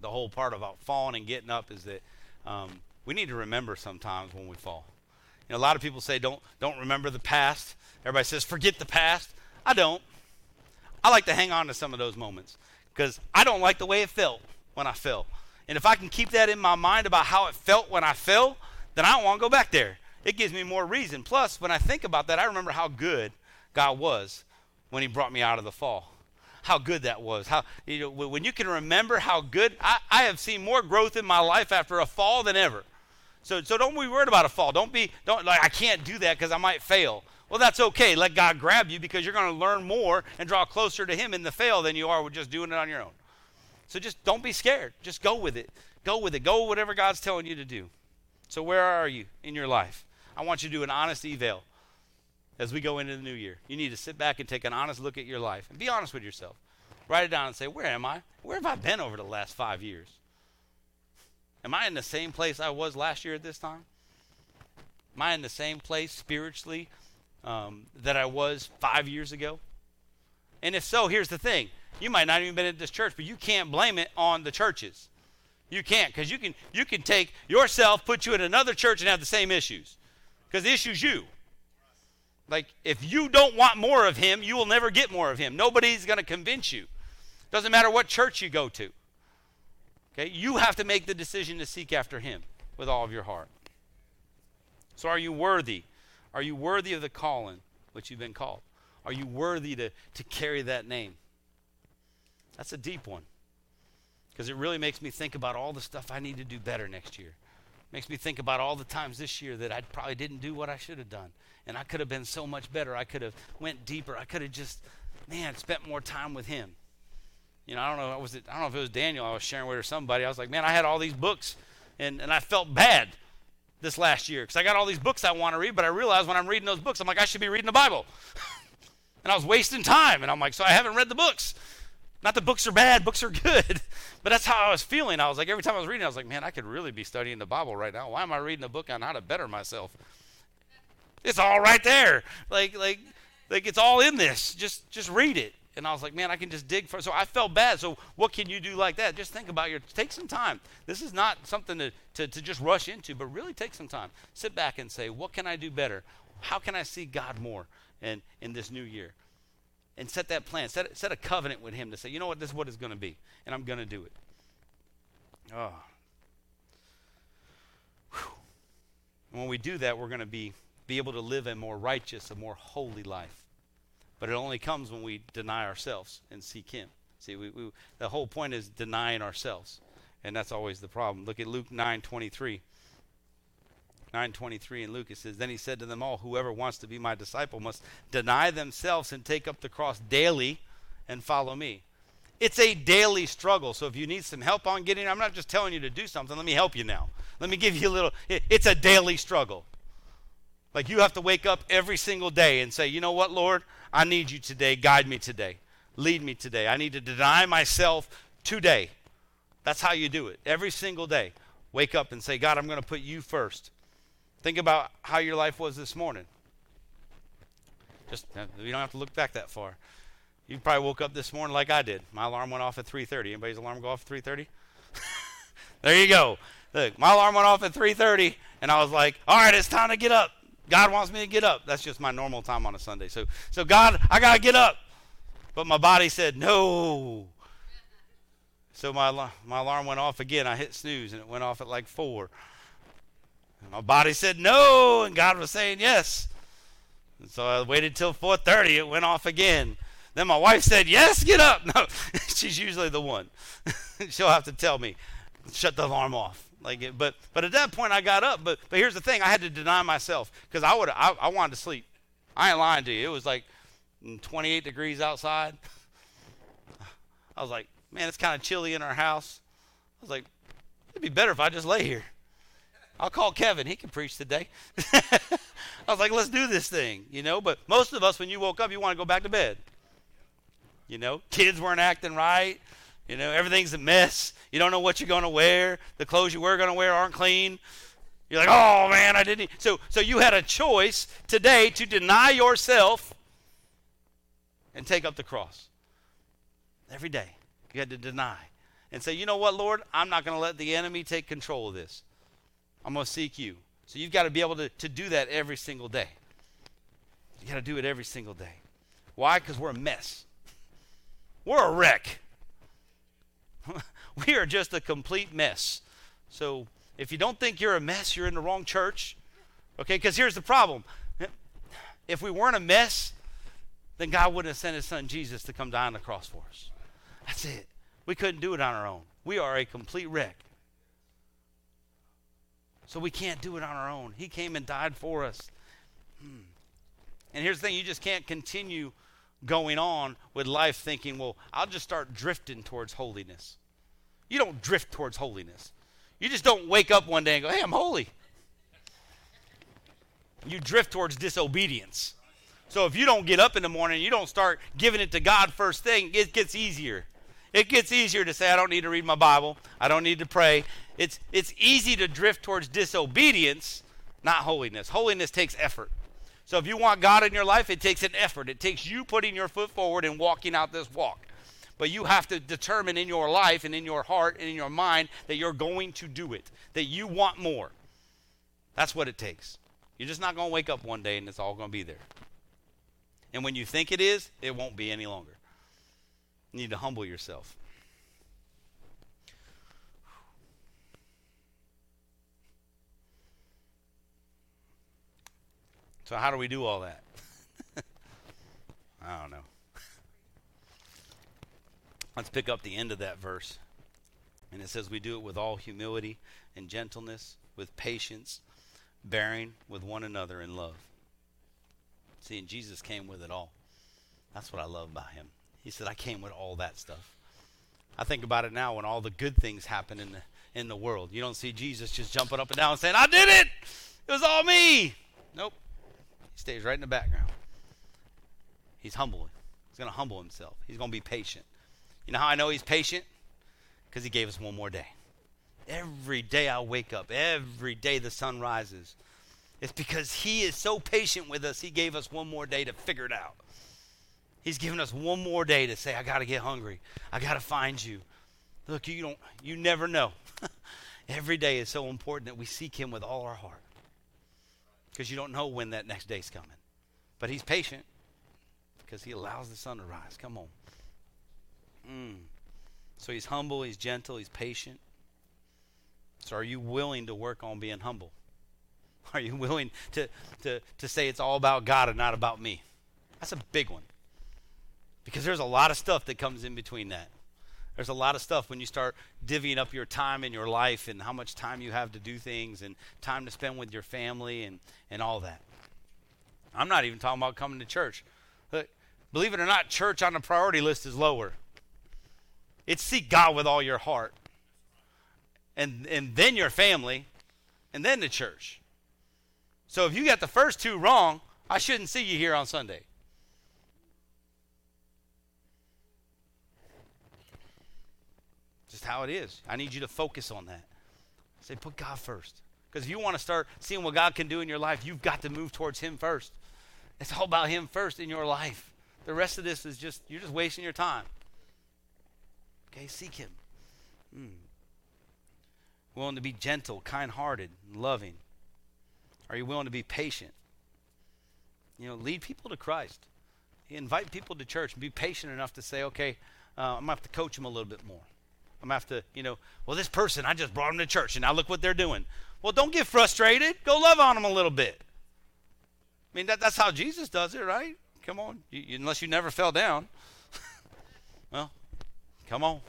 the whole part about falling and getting up is that um, we need to remember sometimes when we fall. You know, a lot of people say don't don't remember the past. Everybody says forget the past. I don't. I like to hang on to some of those moments because I don't like the way it felt when I fell. And if I can keep that in my mind about how it felt when I fell, then I don't want to go back there. It gives me more reason. Plus, when I think about that, I remember how good God was when He brought me out of the fall. How good that was. How you know when you can remember how good I, I have seen more growth in my life after a fall than ever. So so don't be worried about a fall. Don't be don't like I can't do that because I might fail. Well, that's okay. Let God grab you because you're going to learn more and draw closer to Him in the fail than you are with just doing it on your own. So just don't be scared. Just go with it. Go with it. Go whatever God's telling you to do. So where are you in your life? I want you to do an honest eval as we go into the new year. You need to sit back and take an honest look at your life and be honest with yourself. Write it down and say, Where am I? Where have I been over the last five years? Am I in the same place I was last year at this time? Am I in the same place spiritually um, that I was five years ago? And if so, here's the thing you might not even been at this church, but you can't blame it on the churches. You can't, because you can you can take yourself, put you in another church, and have the same issues. Because the issue's you. Like if you don't want more of him, you will never get more of him. Nobody's going to convince you. Doesn't matter what church you go to. Okay? You have to make the decision to seek after him with all of your heart. So are you worthy? Are you worthy of the calling which you've been called? Are you worthy to, to carry that name? That's a deep one. Because it really makes me think about all the stuff I need to do better next year. Makes me think about all the times this year that I probably didn't do what I should have done. And I could have been so much better. I could have went deeper. I could have just, man, spent more time with him. You know, I don't know, was it, I don't know if it was Daniel I was sharing with or somebody. I was like, man, I had all these books and, and I felt bad this last year because I got all these books I want to read, but I realized when I'm reading those books, I'm like, I should be reading the Bible. and I was wasting time. And I'm like, so I haven't read the books. Not that books are bad, books are good. But that's how I was feeling. I was like, every time I was reading, I was like, man, I could really be studying the Bible right now. Why am I reading a book on how to better myself? It's all right there. Like, like, like it's all in this. Just, just read it. And I was like, man, I can just dig for. So I felt bad. So what can you do like that? Just think about your. Take some time. This is not something to, to, to just rush into, but really take some time. Sit back and say, what can I do better? How can I see God more in in this new year? And set that plan. Set, set a covenant with Him to say, you know what, this is what it's going to be, and I'm going to do it. Oh. Whew. And when we do that, we're going to be, be able to live a more righteous, a more holy life. But it only comes when we deny ourselves and seek Him. See, we, we, the whole point is denying ourselves, and that's always the problem. Look at Luke 9 23. 9:23 in Luke it says then he said to them all whoever wants to be my disciple must deny themselves and take up the cross daily and follow me. It's a daily struggle. So if you need some help on getting I'm not just telling you to do something, let me help you now. Let me give you a little it's a daily struggle. Like you have to wake up every single day and say, "You know what, Lord? I need you today. Guide me today. Lead me today. I need to deny myself today." That's how you do it. Every single day. Wake up and say, "God, I'm going to put you first. Think about how your life was this morning. Just uh, you don't have to look back that far. You probably woke up this morning like I did. My alarm went off at 3:30. Anybody's alarm go off at 3:30? there you go. Look, my alarm went off at 3:30, and I was like, "All right, it's time to get up." God wants me to get up. That's just my normal time on a Sunday. So, so God, I gotta get up. But my body said no. So my my alarm went off again. I hit snooze, and it went off at like four. My body said no, and God was saying yes. And so I waited till 4:30. It went off again. Then my wife said, "Yes, get up." No, she's usually the one. She'll have to tell me, shut the alarm off. Like, it, but but at that point I got up. But but here's the thing: I had to deny myself because I would I, I wanted to sleep. I ain't lying to you. It was like 28 degrees outside. I was like, man, it's kind of chilly in our house. I was like, it'd be better if I just lay here. I'll call Kevin. He can preach today. I was like, let's do this thing, you know. But most of us, when you woke up, you want to go back to bed. You know, kids weren't acting right. You know, everything's a mess. You don't know what you're going to wear. The clothes you were going to wear aren't clean. You're like, oh man, I didn't. So, so you had a choice today to deny yourself and take up the cross. Every day, you had to deny and say, you know what, Lord, I'm not going to let the enemy take control of this. I'm going to seek you. So you've got to be able to, to do that every single day. You got to do it every single day. Why? Because we're a mess. We're a wreck. we are just a complete mess. So if you don't think you're a mess, you're in the wrong church. Okay, because here's the problem. If we weren't a mess, then God wouldn't have sent his son Jesus to come die on the cross for us. That's it. We couldn't do it on our own. We are a complete wreck. So we can't do it on our own. He came and died for us. Hmm. And here's the thing you just can't continue going on with life thinking, well, I'll just start drifting towards holiness. You don't drift towards holiness. You just don't wake up one day and go, hey, I'm holy. You drift towards disobedience. So if you don't get up in the morning, you don't start giving it to God first thing, it gets easier. It gets easier to say, I don't need to read my Bible. I don't need to pray. It's, it's easy to drift towards disobedience, not holiness. Holiness takes effort. So if you want God in your life, it takes an effort. It takes you putting your foot forward and walking out this walk. But you have to determine in your life and in your heart and in your mind that you're going to do it, that you want more. That's what it takes. You're just not going to wake up one day and it's all going to be there. And when you think it is, it won't be any longer. You need to humble yourself. So, how do we do all that? I don't know. Let's pick up the end of that verse. And it says, We do it with all humility and gentleness, with patience, bearing with one another in love. See, and Jesus came with it all. That's what I love about him. He said, I came with all that stuff. I think about it now when all the good things happen in the in the world. You don't see Jesus just jumping up and down saying, I did it! It was all me. Nope. He stays right in the background. He's humble. He's going to humble himself. He's going to be patient. You know how I know he's patient? Because he gave us one more day. Every day I wake up, every day the sun rises. It's because he is so patient with us, he gave us one more day to figure it out. He's given us one more day to say, I got to get hungry. I got to find you. Look, you don't you never know. Every day is so important that we seek him with all our heart. Because you don't know when that next day's coming. But he's patient because he allows the sun to rise. Come on. Mm. So he's humble, he's gentle, he's patient. So are you willing to work on being humble? Are you willing to, to, to say it's all about God and not about me? That's a big one. Because there's a lot of stuff that comes in between that. There's a lot of stuff when you start divvying up your time in your life and how much time you have to do things and time to spend with your family and, and all that. I'm not even talking about coming to church. But believe it or not, church on the priority list is lower. It's seek God with all your heart. And, and then your family, and then the church. So if you got the first two wrong, I shouldn't see you here on Sunday. Just how it is. I need you to focus on that. Say, put God first. Because if you want to start seeing what God can do in your life, you've got to move towards Him first. It's all about Him first in your life. The rest of this is just, you're just wasting your time. Okay, seek Him. Mm. Willing to be gentle, kind hearted, loving. Are you willing to be patient? You know, lead people to Christ. invite people to church and be patient enough to say, okay, uh, I'm going to have to coach them a little bit more. I'm going to have to, you know, well, this person, I just brought them to church, and now look what they're doing. Well, don't get frustrated. Go love on them a little bit. I mean, that, that's how Jesus does it, right? Come on. You, you, unless you never fell down. well, come on.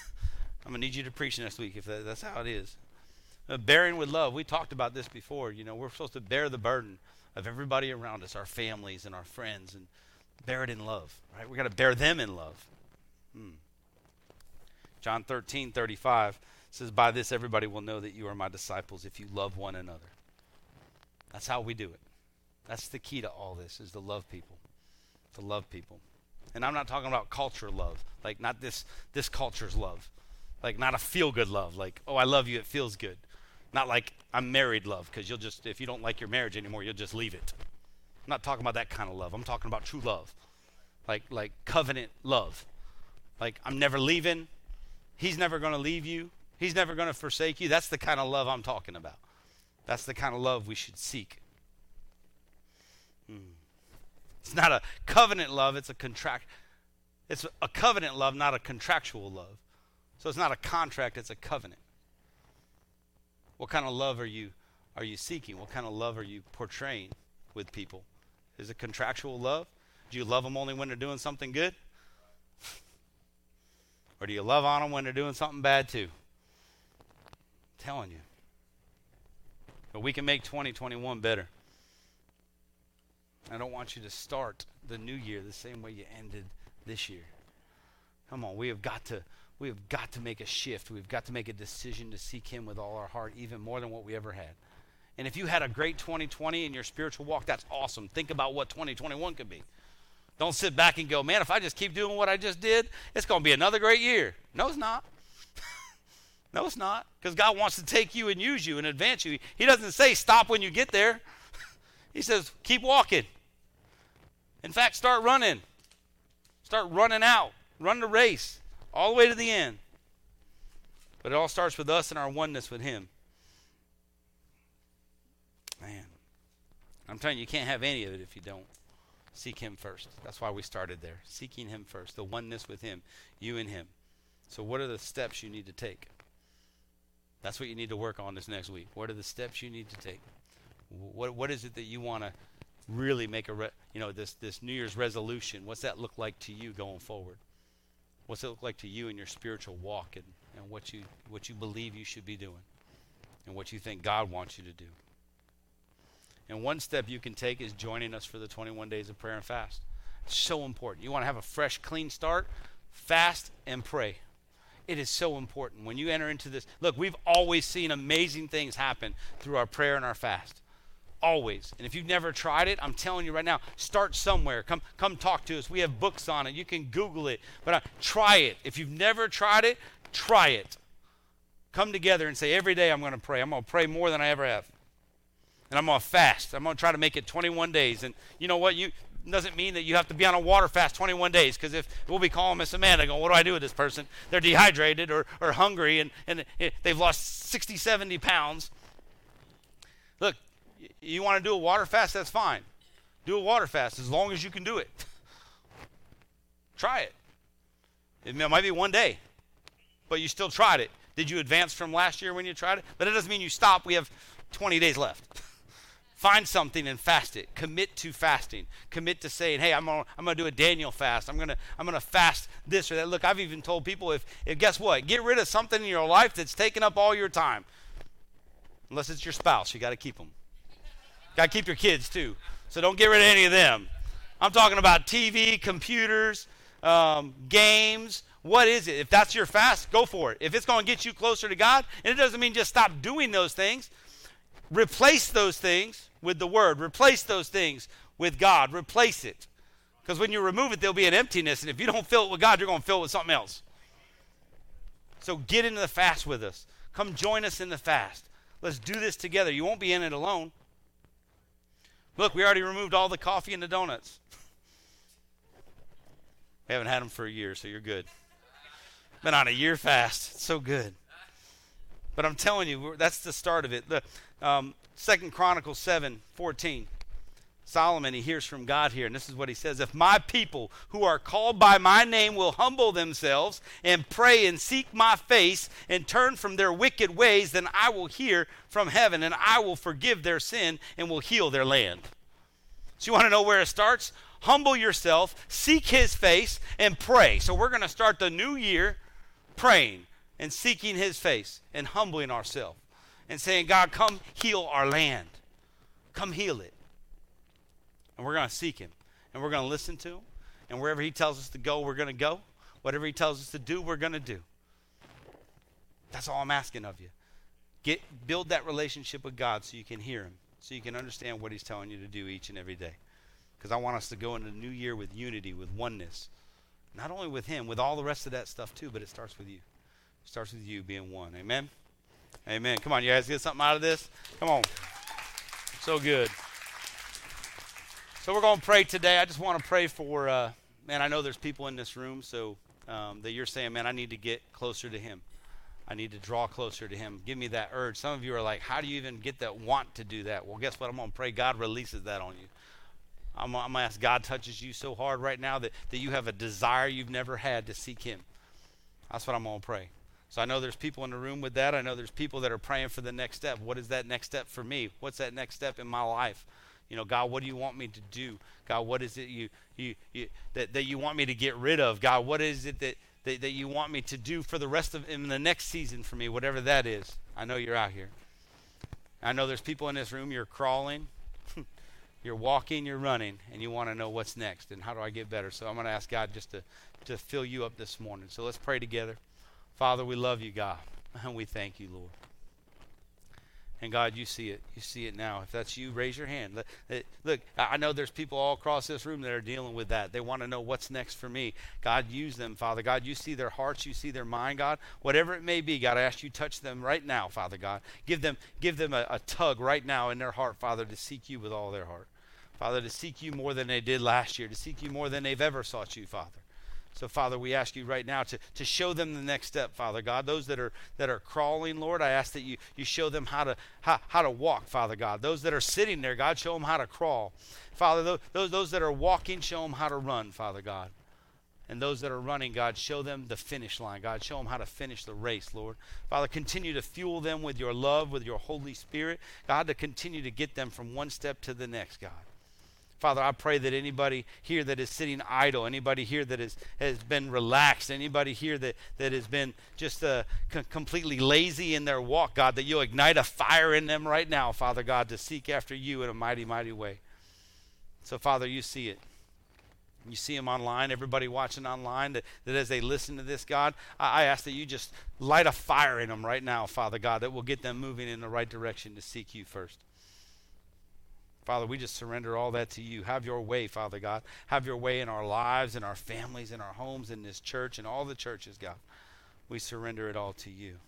I'm going to need you to preach next week if that, that's how it is. Uh, bearing with love. We talked about this before. You know, we're supposed to bear the burden of everybody around us, our families and our friends, and bear it in love, right? we got to bear them in love. Hmm. John 13, 35 says, By this everybody will know that you are my disciples if you love one another. That's how we do it. That's the key to all this is to love people. To love people. And I'm not talking about culture love, like not this this culture's love. Like not a feel good love, like, oh I love you, it feels good. Not like I'm married love, because you'll just if you don't like your marriage anymore, you'll just leave it. I'm not talking about that kind of love. I'm talking about true love. Like like covenant love. Like I'm never leaving. He's never gonna leave you. He's never gonna forsake you. That's the kind of love I'm talking about. That's the kind of love we should seek. Hmm. It's not a covenant love, it's a contract it's a covenant love, not a contractual love. So it's not a contract, it's a covenant. What kind of love are you are you seeking? What kind of love are you portraying with people? Is it contractual love? Do you love them only when they're doing something good? Or do you love on them when they're doing something bad too? I'm telling you. But we can make 2021 better. I don't want you to start the new year the same way you ended this year. Come on, we have got to we have got to make a shift. We've got to make a decision to seek him with all our heart even more than what we ever had. And if you had a great 2020 in your spiritual walk, that's awesome. Think about what 2021 could be. Don't sit back and go, man, if I just keep doing what I just did, it's going to be another great year. No, it's not. no, it's not. Because God wants to take you and use you and advance you. He doesn't say stop when you get there, He says keep walking. In fact, start running. Start running out. Run the race all the way to the end. But it all starts with us and our oneness with Him. Man, I'm telling you, you can't have any of it if you don't seek Him first. That's why we started there. Seeking Him first, the oneness with Him, you and Him. So, what are the steps you need to take? That's what you need to work on this next week. What are the steps you need to take? What What is it that you want to really make a re- you know this this New Year's resolution? What's that look like to you going forward? What's it look like to you in your spiritual walk and, and what you what you believe you should be doing and what you think God wants you to do? And one step you can take is joining us for the 21 days of prayer and fast. It's so important. You want to have a fresh, clean start? Fast and pray. It is so important. When you enter into this, look, we've always seen amazing things happen through our prayer and our fast. Always. And if you've never tried it, I'm telling you right now, start somewhere. Come come talk to us. We have books on it. You can Google it. But uh, try it. If you've never tried it, try it. Come together and say, every day I'm going to pray. I'm going to pray more than I ever have and I'm going to fast. I'm going to try to make it 21 days. And you know what? You doesn't mean that you have to be on a water fast 21 days because if we'll be calling Miss Amanda going, what do I do with this person? They're dehydrated or, or hungry and, and they've lost 60, 70 pounds. Look, you want to do a water fast? That's fine. Do a water fast as long as you can do it. Try it. It might be one day, but you still tried it. Did you advance from last year when you tried it? But it doesn't mean you stop. We have 20 days left. Find something and fast it. Commit to fasting. Commit to saying, "Hey, I'm gonna, I'm gonna do a Daniel fast. I'm gonna I'm gonna fast this or that." Look, I've even told people if, if guess what, get rid of something in your life that's taking up all your time. Unless it's your spouse, you got to keep them. Got to keep your kids too. So don't get rid of any of them. I'm talking about TV, computers, um, games. What is it? If that's your fast, go for it. If it's going to get you closer to God, and it doesn't mean just stop doing those things. Replace those things with the Word. Replace those things with God. Replace it. Because when you remove it, there'll be an emptiness. And if you don't fill it with God, you're going to fill it with something else. So get into the fast with us. Come join us in the fast. Let's do this together. You won't be in it alone. Look, we already removed all the coffee and the donuts. we haven't had them for a year, so you're good. Been on a year fast. It's so good. But I'm telling you, that's the start of it. The um, Second Chronicles 7 14. Solomon, he hears from God here, and this is what he says If my people who are called by my name will humble themselves and pray and seek my face and turn from their wicked ways, then I will hear from heaven and I will forgive their sin and will heal their land. So, you want to know where it starts? Humble yourself, seek his face, and pray. So, we're going to start the new year praying and seeking his face and humbling ourselves and saying, God, come heal our land. Come heal it. And we're going to seek him. And we're going to listen to him. And wherever he tells us to go, we're going to go. Whatever he tells us to do, we're going to do. That's all I'm asking of you. Get build that relationship with God so you can hear him, so you can understand what he's telling you to do each and every day. Because I want us to go into the new year with unity, with oneness, Not only with him, with all the rest of that stuff too, but it starts with you. Starts with you being one. Amen. Amen. Come on, you guys get something out of this? Come on. So good. So we're going to pray today. I just want to pray for, uh, man, I know there's people in this room, so um, that you're saying, man, I need to get closer to Him. I need to draw closer to Him. Give me that urge. Some of you are like, how do you even get that want to do that? Well, guess what? I'm going to pray God releases that on you. I'm, I'm going to ask God touches you so hard right now that, that you have a desire you've never had to seek Him. That's what I'm going to pray. So I know there's people in the room with that. I know there's people that are praying for the next step. What is that next step for me? What's that next step in my life? You know, God, what do you want me to do? God, what is it you, you, you that, that you want me to get rid of? God, what is it that, that, that you want me to do for the rest of in the next season for me, whatever that is? I know you're out here. I know there's people in this room, you're crawling, you're walking, you're running, and you want to know what's next and how do I get better. So I'm going to ask God just to, to fill you up this morning. So let's pray together. Father, we love you, God, and we thank you, Lord. And God, you see it. You see it now. If that's you, raise your hand. Look, I know there's people all across this room that are dealing with that. They want to know what's next for me. God, use them, Father. God, you see their hearts. You see their mind, God. Whatever it may be, God, I ask you touch them right now, Father God. Give them, give them a, a tug right now in their heart, Father, to seek you with all their heart. Father, to seek you more than they did last year, to seek you more than they've ever sought you, Father. So, Father, we ask you right now to, to show them the next step, Father God. Those that are that are crawling, Lord, I ask that you, you show them how to how, how to walk, Father God. Those that are sitting there, God, show them how to crawl. Father, those, those that are walking, show them how to run, Father God. And those that are running, God, show them the finish line. God, show them how to finish the race, Lord. Father, continue to fuel them with your love, with your Holy Spirit. God, to continue to get them from one step to the next, God. Father, I pray that anybody here that is sitting idle, anybody here that is, has been relaxed, anybody here that, that has been just uh, c- completely lazy in their walk, God, that you'll ignite a fire in them right now, Father God, to seek after you in a mighty, mighty way. So, Father, you see it. You see them online, everybody watching online, that, that as they listen to this, God, I, I ask that you just light a fire in them right now, Father God, that will get them moving in the right direction to seek you first. Father, we just surrender all that to you. Have your way, Father God. Have your way in our lives, in our families, in our homes, in this church, and all the churches, God. We surrender it all to you.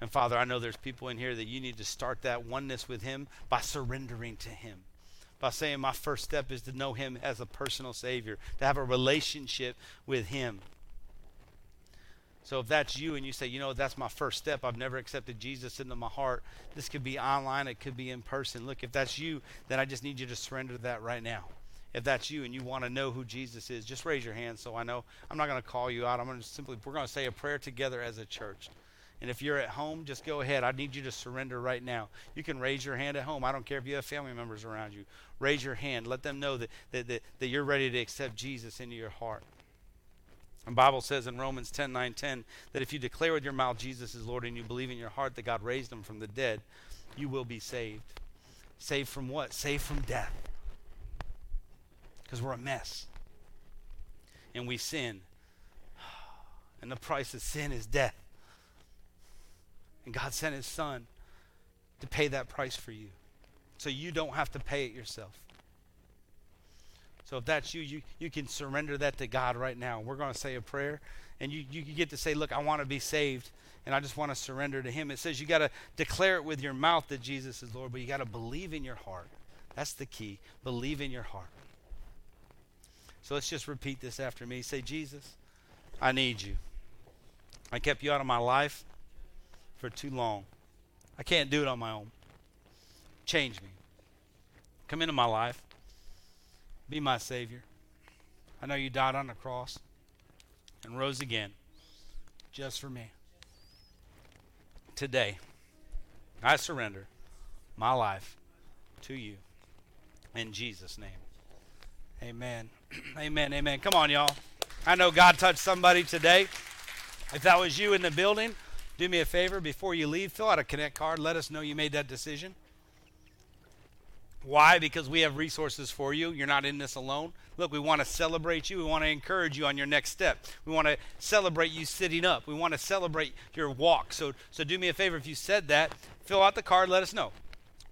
And Father, I know there's people in here that you need to start that oneness with Him by surrendering to Him. By saying, My first step is to know Him as a personal Savior, to have a relationship with Him. So if that's you and you say, you know, that's my first step, I've never accepted Jesus into my heart, this could be online, it could be in person. Look, if that's you, then I just need you to surrender that right now. If that's you and you want to know who Jesus is, just raise your hand so I know. I'm not going to call you out. I'm going to simply, we're going to say a prayer together as a church. And if you're at home, just go ahead. I need you to surrender right now. You can raise your hand at home. I don't care if you have family members around you. Raise your hand. Let them know that, that, that, that you're ready to accept Jesus into your heart. The Bible says in Romans 10 9 10 that if you declare with your mouth Jesus is Lord and you believe in your heart that God raised him from the dead, you will be saved. Saved from what? Saved from death. Because we're a mess. And we sin. And the price of sin is death. And God sent his son to pay that price for you. So you don't have to pay it yourself. So if that's you, you, you can surrender that to God right now. We're going to say a prayer, and you, you get to say, Look, I want to be saved, and I just want to surrender to Him. It says you got to declare it with your mouth that Jesus is Lord, but you got to believe in your heart. That's the key. Believe in your heart. So let's just repeat this after me. Say, Jesus, I need you. I kept you out of my life for too long. I can't do it on my own. Change me. Come into my life. Be my Savior. I know you died on the cross and rose again just for me. Today, I surrender my life to you in Jesus' name. Amen. Amen. Amen. Come on, y'all. I know God touched somebody today. If that was you in the building, do me a favor before you leave, fill out a Connect card. Let us know you made that decision. Why? Because we have resources for you. You're not in this alone. Look, we want to celebrate you. We want to encourage you on your next step. We want to celebrate you sitting up. We want to celebrate your walk. So, so do me a favor if you said that, fill out the card, let us know.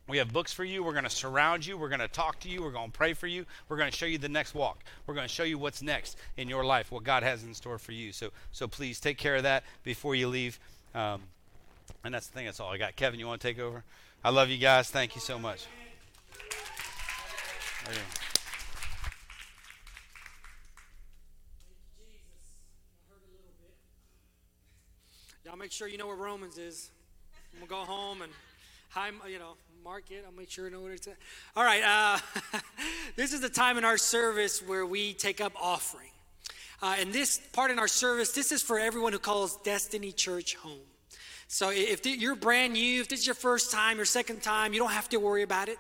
We have books for you. We're going to surround you. We're going to talk to you. We're going to pray for you. We're going to show you the next walk. We're going to show you what's next in your life, what God has in store for you. So, so please take care of that before you leave. Um, and that's the thing. That's all I got. Kevin, you want to take over? I love you guys. Thank you so much. Go. Y'all make sure you know where Romans is. I'm gonna go home and hi, you know, mark it. I'll make sure you know what it's at. All right. Uh, this is the time in our service where we take up offering. Uh, and this part in our service, this is for everyone who calls Destiny Church home. So if you're brand new, if this is your first time, your second time, you don't have to worry about it.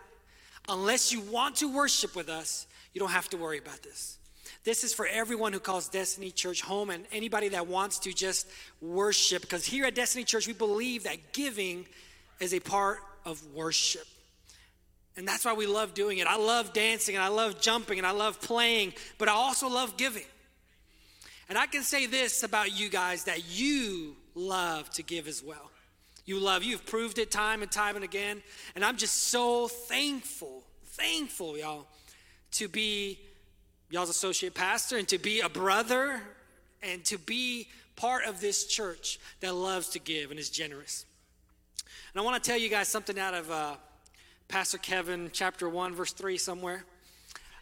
Unless you want to worship with us, you don't have to worry about this. This is for everyone who calls Destiny Church home and anybody that wants to just worship. Because here at Destiny Church, we believe that giving is a part of worship. And that's why we love doing it. I love dancing and I love jumping and I love playing, but I also love giving. And I can say this about you guys that you love to give as well. You love, you've proved it time and time and again. And I'm just so thankful, thankful, y'all, to be y'all's associate pastor and to be a brother and to be part of this church that loves to give and is generous. And I want to tell you guys something out of uh, Pastor Kevin, chapter 1, verse 3, somewhere.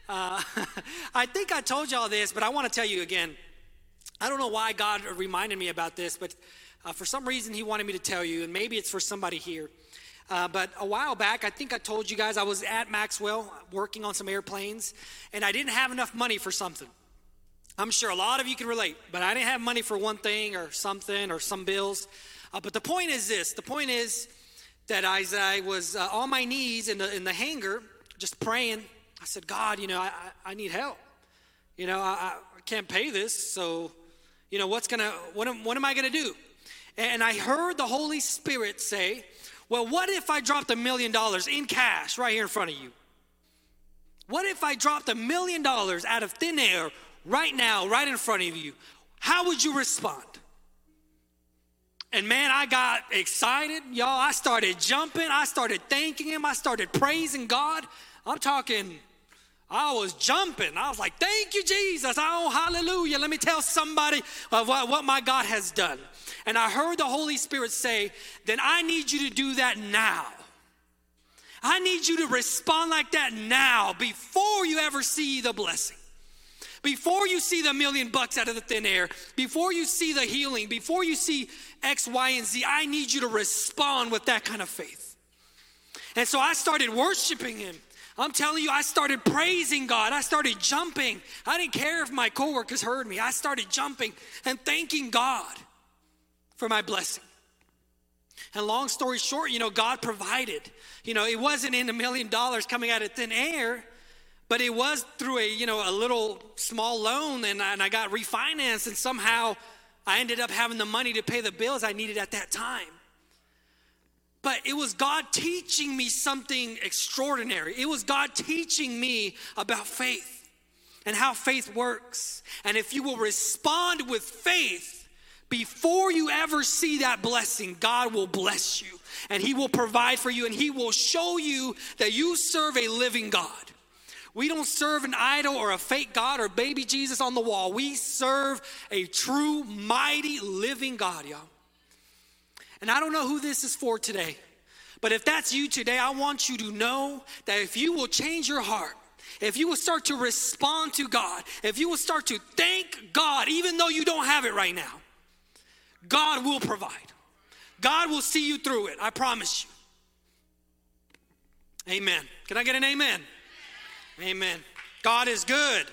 Uh, I think I told y'all this, but I want to tell you again. I don't know why God reminded me about this, but uh, for some reason He wanted me to tell you, and maybe it's for somebody here. Uh, but a while back, I think I told you guys I was at Maxwell working on some airplanes, and I didn't have enough money for something. I'm sure a lot of you can relate, but I didn't have money for one thing or something or some bills. Uh, but the point is this the point is that as I was uh, on my knees in the, in the hangar, just praying, I said, God, you know, I, I, I need help. You know, I, I can't pay this, so, you know, what's gonna, what am, what am I gonna do? And I heard the Holy Spirit say, well, what if I dropped a million dollars in cash right here in front of you? What if I dropped a million dollars out of thin air right now, right in front of you? How would you respond? And man, I got excited, y'all. I started jumping. I started thanking Him. I started praising God. I'm talking, I was jumping. I was like, thank you, Jesus. Oh, hallelujah. Let me tell somebody what, what my God has done. And I heard the Holy Spirit say, then I need you to do that now. I need you to respond like that now before you ever see the blessing. Before you see the million bucks out of the thin air, before you see the healing, before you see X, Y, and Z, I need you to respond with that kind of faith. And so I started worshiping Him. I'm telling you, I started praising God. I started jumping. I didn't care if my coworkers heard me. I started jumping and thanking God for my blessing. And long story short, you know, God provided. You know, it wasn't in a million dollars coming out of thin air, but it was through a, you know, a little small loan and I, and I got refinanced and somehow I ended up having the money to pay the bills I needed at that time. But it was God teaching me something extraordinary. It was God teaching me about faith and how faith works. And if you will respond with faith, before you ever see that blessing, God will bless you and He will provide for you and He will show you that you serve a living God. We don't serve an idol or a fake God or baby Jesus on the wall. We serve a true, mighty, living God, y'all. And I don't know who this is for today, but if that's you today, I want you to know that if you will change your heart, if you will start to respond to God, if you will start to thank God, even though you don't have it right now, God will provide. God will see you through it. I promise you. Amen. Can I get an amen? Amen. God is good.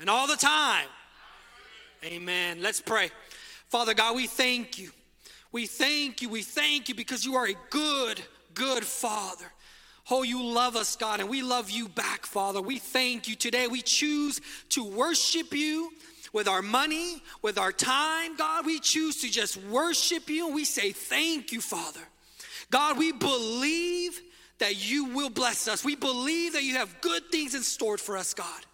And all the time. Amen. Let's pray. Father God, we thank you. We thank you. We thank you because you are a good, good Father. Oh, you love us, God, and we love you back, Father. We thank you today. We choose to worship you with our money, with our time, God. We choose to just worship you and we say, Thank you, Father. God, we believe that you will bless us. We believe that you have good things in store for us, God.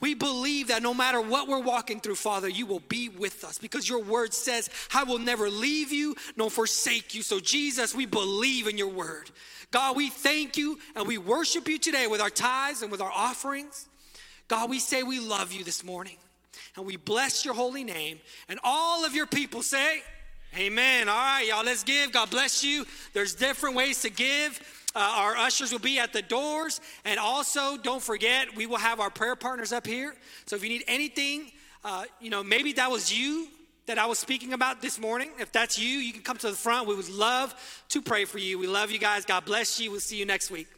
We believe that no matter what we're walking through, Father, you will be with us because your word says, I will never leave you nor forsake you. So, Jesus, we believe in your word. God, we thank you and we worship you today with our tithes and with our offerings. God, we say we love you this morning and we bless your holy name. And all of your people say, Amen. All right, y'all, let's give. God bless you. There's different ways to give. Uh, our ushers will be at the doors. And also, don't forget, we will have our prayer partners up here. So if you need anything, uh, you know, maybe that was you that I was speaking about this morning. If that's you, you can come to the front. We would love to pray for you. We love you guys. God bless you. We'll see you next week.